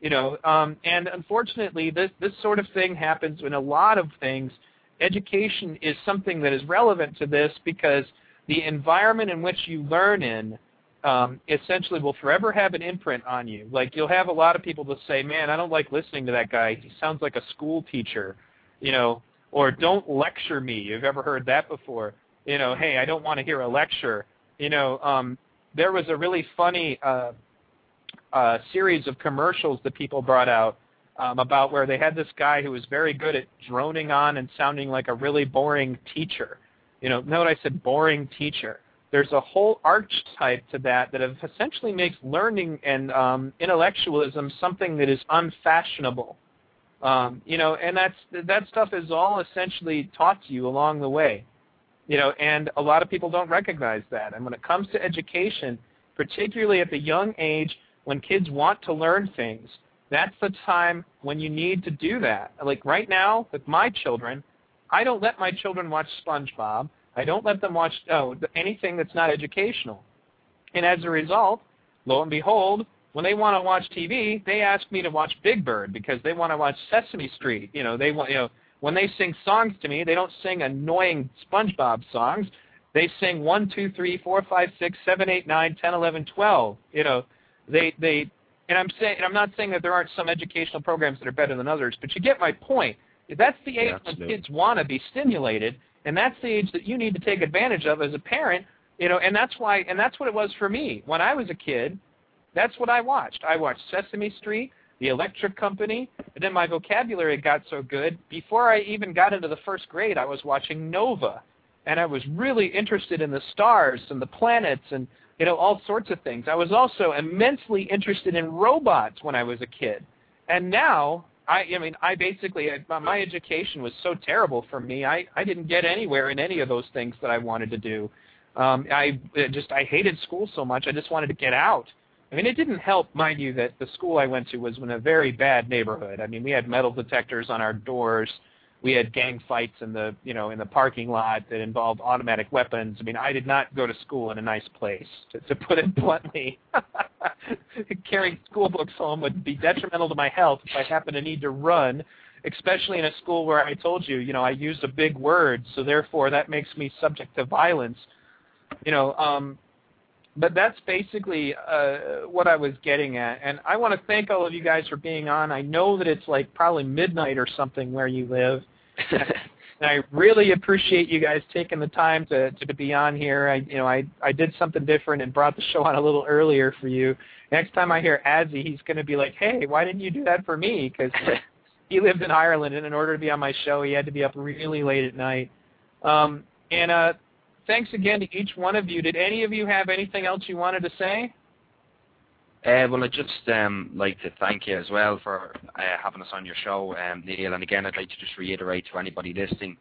You know, um, and unfortunately, this this sort of thing happens in a lot of things. Education is something that is relevant to this because the environment in which you learn in um, essentially will forever have an imprint on you. Like you'll have a lot of people that say, "Man, I don't like listening to that guy. He sounds like a school teacher," you know, or "Don't lecture me." You've ever heard that before? You know, "Hey, I don't want to hear a lecture." You know, um, there was a really funny uh, uh, series of commercials that people brought out um, about where they had this guy who was very good at droning on and sounding like a really boring teacher. You know, note I said boring teacher. There's a whole archetype to that that essentially makes learning and um, intellectualism something that is unfashionable. Um, you know, and that's that stuff is all essentially taught to you along the way. You know, and a lot of people don't recognize that. And when it comes to education, particularly at the young age when kids want to learn things, that's the time when you need to do that. Like right now with my children, I don't let my children watch SpongeBob. I don't let them watch oh, anything that's not educational. And as a result, lo and behold, when they want to watch TV, they ask me to watch Big Bird because they want to watch Sesame Street. You know, they want you know when they sing songs to me, they don't sing annoying SpongeBob songs. They sing one, two, three, four, five, six, seven, eight, nine, ten, eleven, twelve. You know, they they and I'm saying, and I'm not saying that there aren't some educational programs that are better than others, but you get my point. That's the age yeah, when kids want to be stimulated, and that's the age that you need to take advantage of as a parent. You know, and that's why, and that's what it was for me when I was a kid. That's what I watched. I watched Sesame Street, The Electric Company, and then my vocabulary got so good. Before I even got into the first grade, I was watching Nova, and I was really interested in the stars and the planets and you know, all sorts of things. I was also immensely interested in robots when I was a kid. And now, I, I mean, I basically, my education was so terrible for me, I, I didn't get anywhere in any of those things that I wanted to do. Um, I just, I hated school so much, I just wanted to get out. I mean, it didn't help, mind you, that the school I went to was in a very bad neighborhood. I mean, we had metal detectors on our doors we had gang fights in the you know in the parking lot that involved automatic weapons. I mean, I did not go to school in a nice place, to, to put it bluntly. Carrying school books home would be detrimental to my health if I happen to need to run, especially in a school where I told you, you know, I used a big word, so therefore that makes me subject to violence. You know, um, but that's basically uh, what I was getting at. And I want to thank all of you guys for being on. I know that it's like probably midnight or something where you live, and I really appreciate you guys taking the time to, to, to be on here. I you know I I did something different and brought the show on a little earlier for you. Next time I hear Azzy, he's going to be like, "Hey, why didn't you do that for me?" Because he lived in Ireland, and in order to be on my show, he had to be up really late at night. Um, and uh, thanks again to each one of you. Did any of you have anything else you wanted to say? Uh, well, I'd just um, like to thank you as well for uh, having us on your show, um, Neil. And again, I'd like to just reiterate to anybody listening,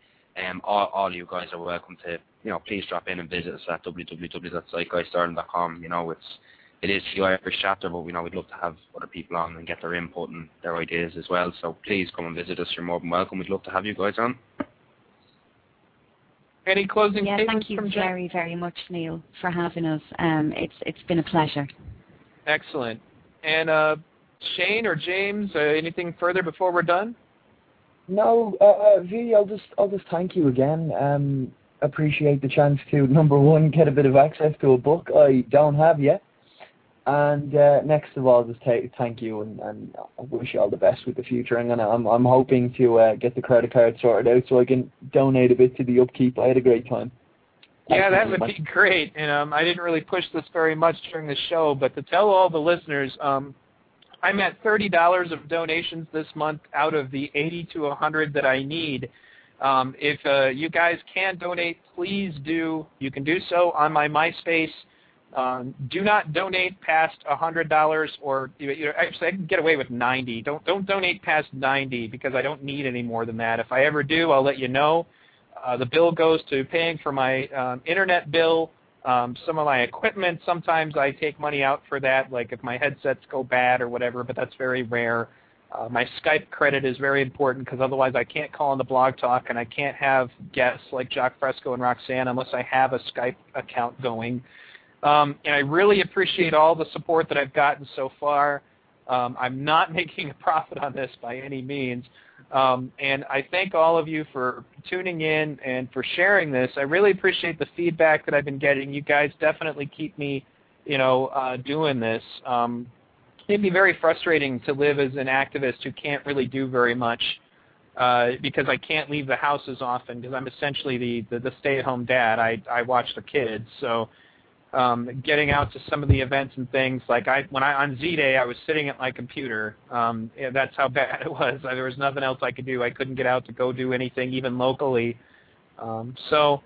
um, all, all you guys are welcome to, you know, please drop in and visit us at www.zeitgeistireland.com. You know, it's it is the Irish chapter, but we know we'd love to have other people on and get their input and their ideas as well. So please come and visit us. You're more than welcome. We'd love to have you guys on. Any closing yeah, statements thank you very, very much, Neil, for having us. Um, it's it's been a pleasure. Excellent. And uh, Shane or James, uh, anything further before we're done? No, uh, uh, V, I'll just I'll just thank you again. Um, appreciate the chance to number one get a bit of access to a book I don't have yet, and uh, next of all, just thank you and, and I wish you all the best with the future. Gonna I'm I'm hoping to uh, get the credit card sorted out so I can donate a bit to the upkeep. I had a great time. Yeah, that would be great. And um, I didn't really push this very much during the show, but to tell all the listeners, um, I'm at thirty dollars of donations this month out of the eighty to a hundred that I need. Um, if uh, you guys can donate, please do. You can do so on my MySpace. Um, do not donate past a hundred dollars, or you know, actually, I can get away with ninety. Don't don't donate past ninety because I don't need any more than that. If I ever do, I'll let you know. Uh, the bill goes to paying for my um, internet bill, um, some of my equipment. Sometimes I take money out for that, like if my headsets go bad or whatever, but that's very rare. Uh, my Skype credit is very important because otherwise I can't call on the blog talk and I can't have guests like Jacques Fresco and Roxanne unless I have a Skype account going. Um, and I really appreciate all the support that I've gotten so far. Um, I'm not making a profit on this by any means, um, and I thank all of you for tuning in and for sharing this. I really appreciate the feedback that I've been getting. You guys definitely keep me, you know, uh, doing this. Um, it'd be very frustrating to live as an activist who can't really do very much uh, because I can't leave the house as often because I'm essentially the, the, the stay-at-home dad. I, I watch the kids. So um, getting out to some of the events and things. Like I, when I on Z Day, I was sitting at my computer. Um, yeah, that's how bad it was. There was nothing else I could do. I couldn't get out to go do anything, even locally. Um, so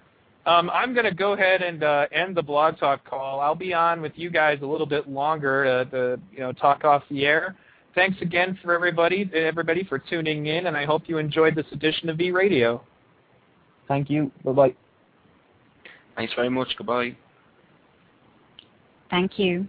um, I'm going to go ahead and uh, end the blog talk call. I'll be on with you guys a little bit longer to, to you know talk off the air. Thanks again for everybody, everybody for tuning in, and I hope you enjoyed this edition of V Radio. Thank you. Bye bye. Thanks very much. Goodbye. Thank you.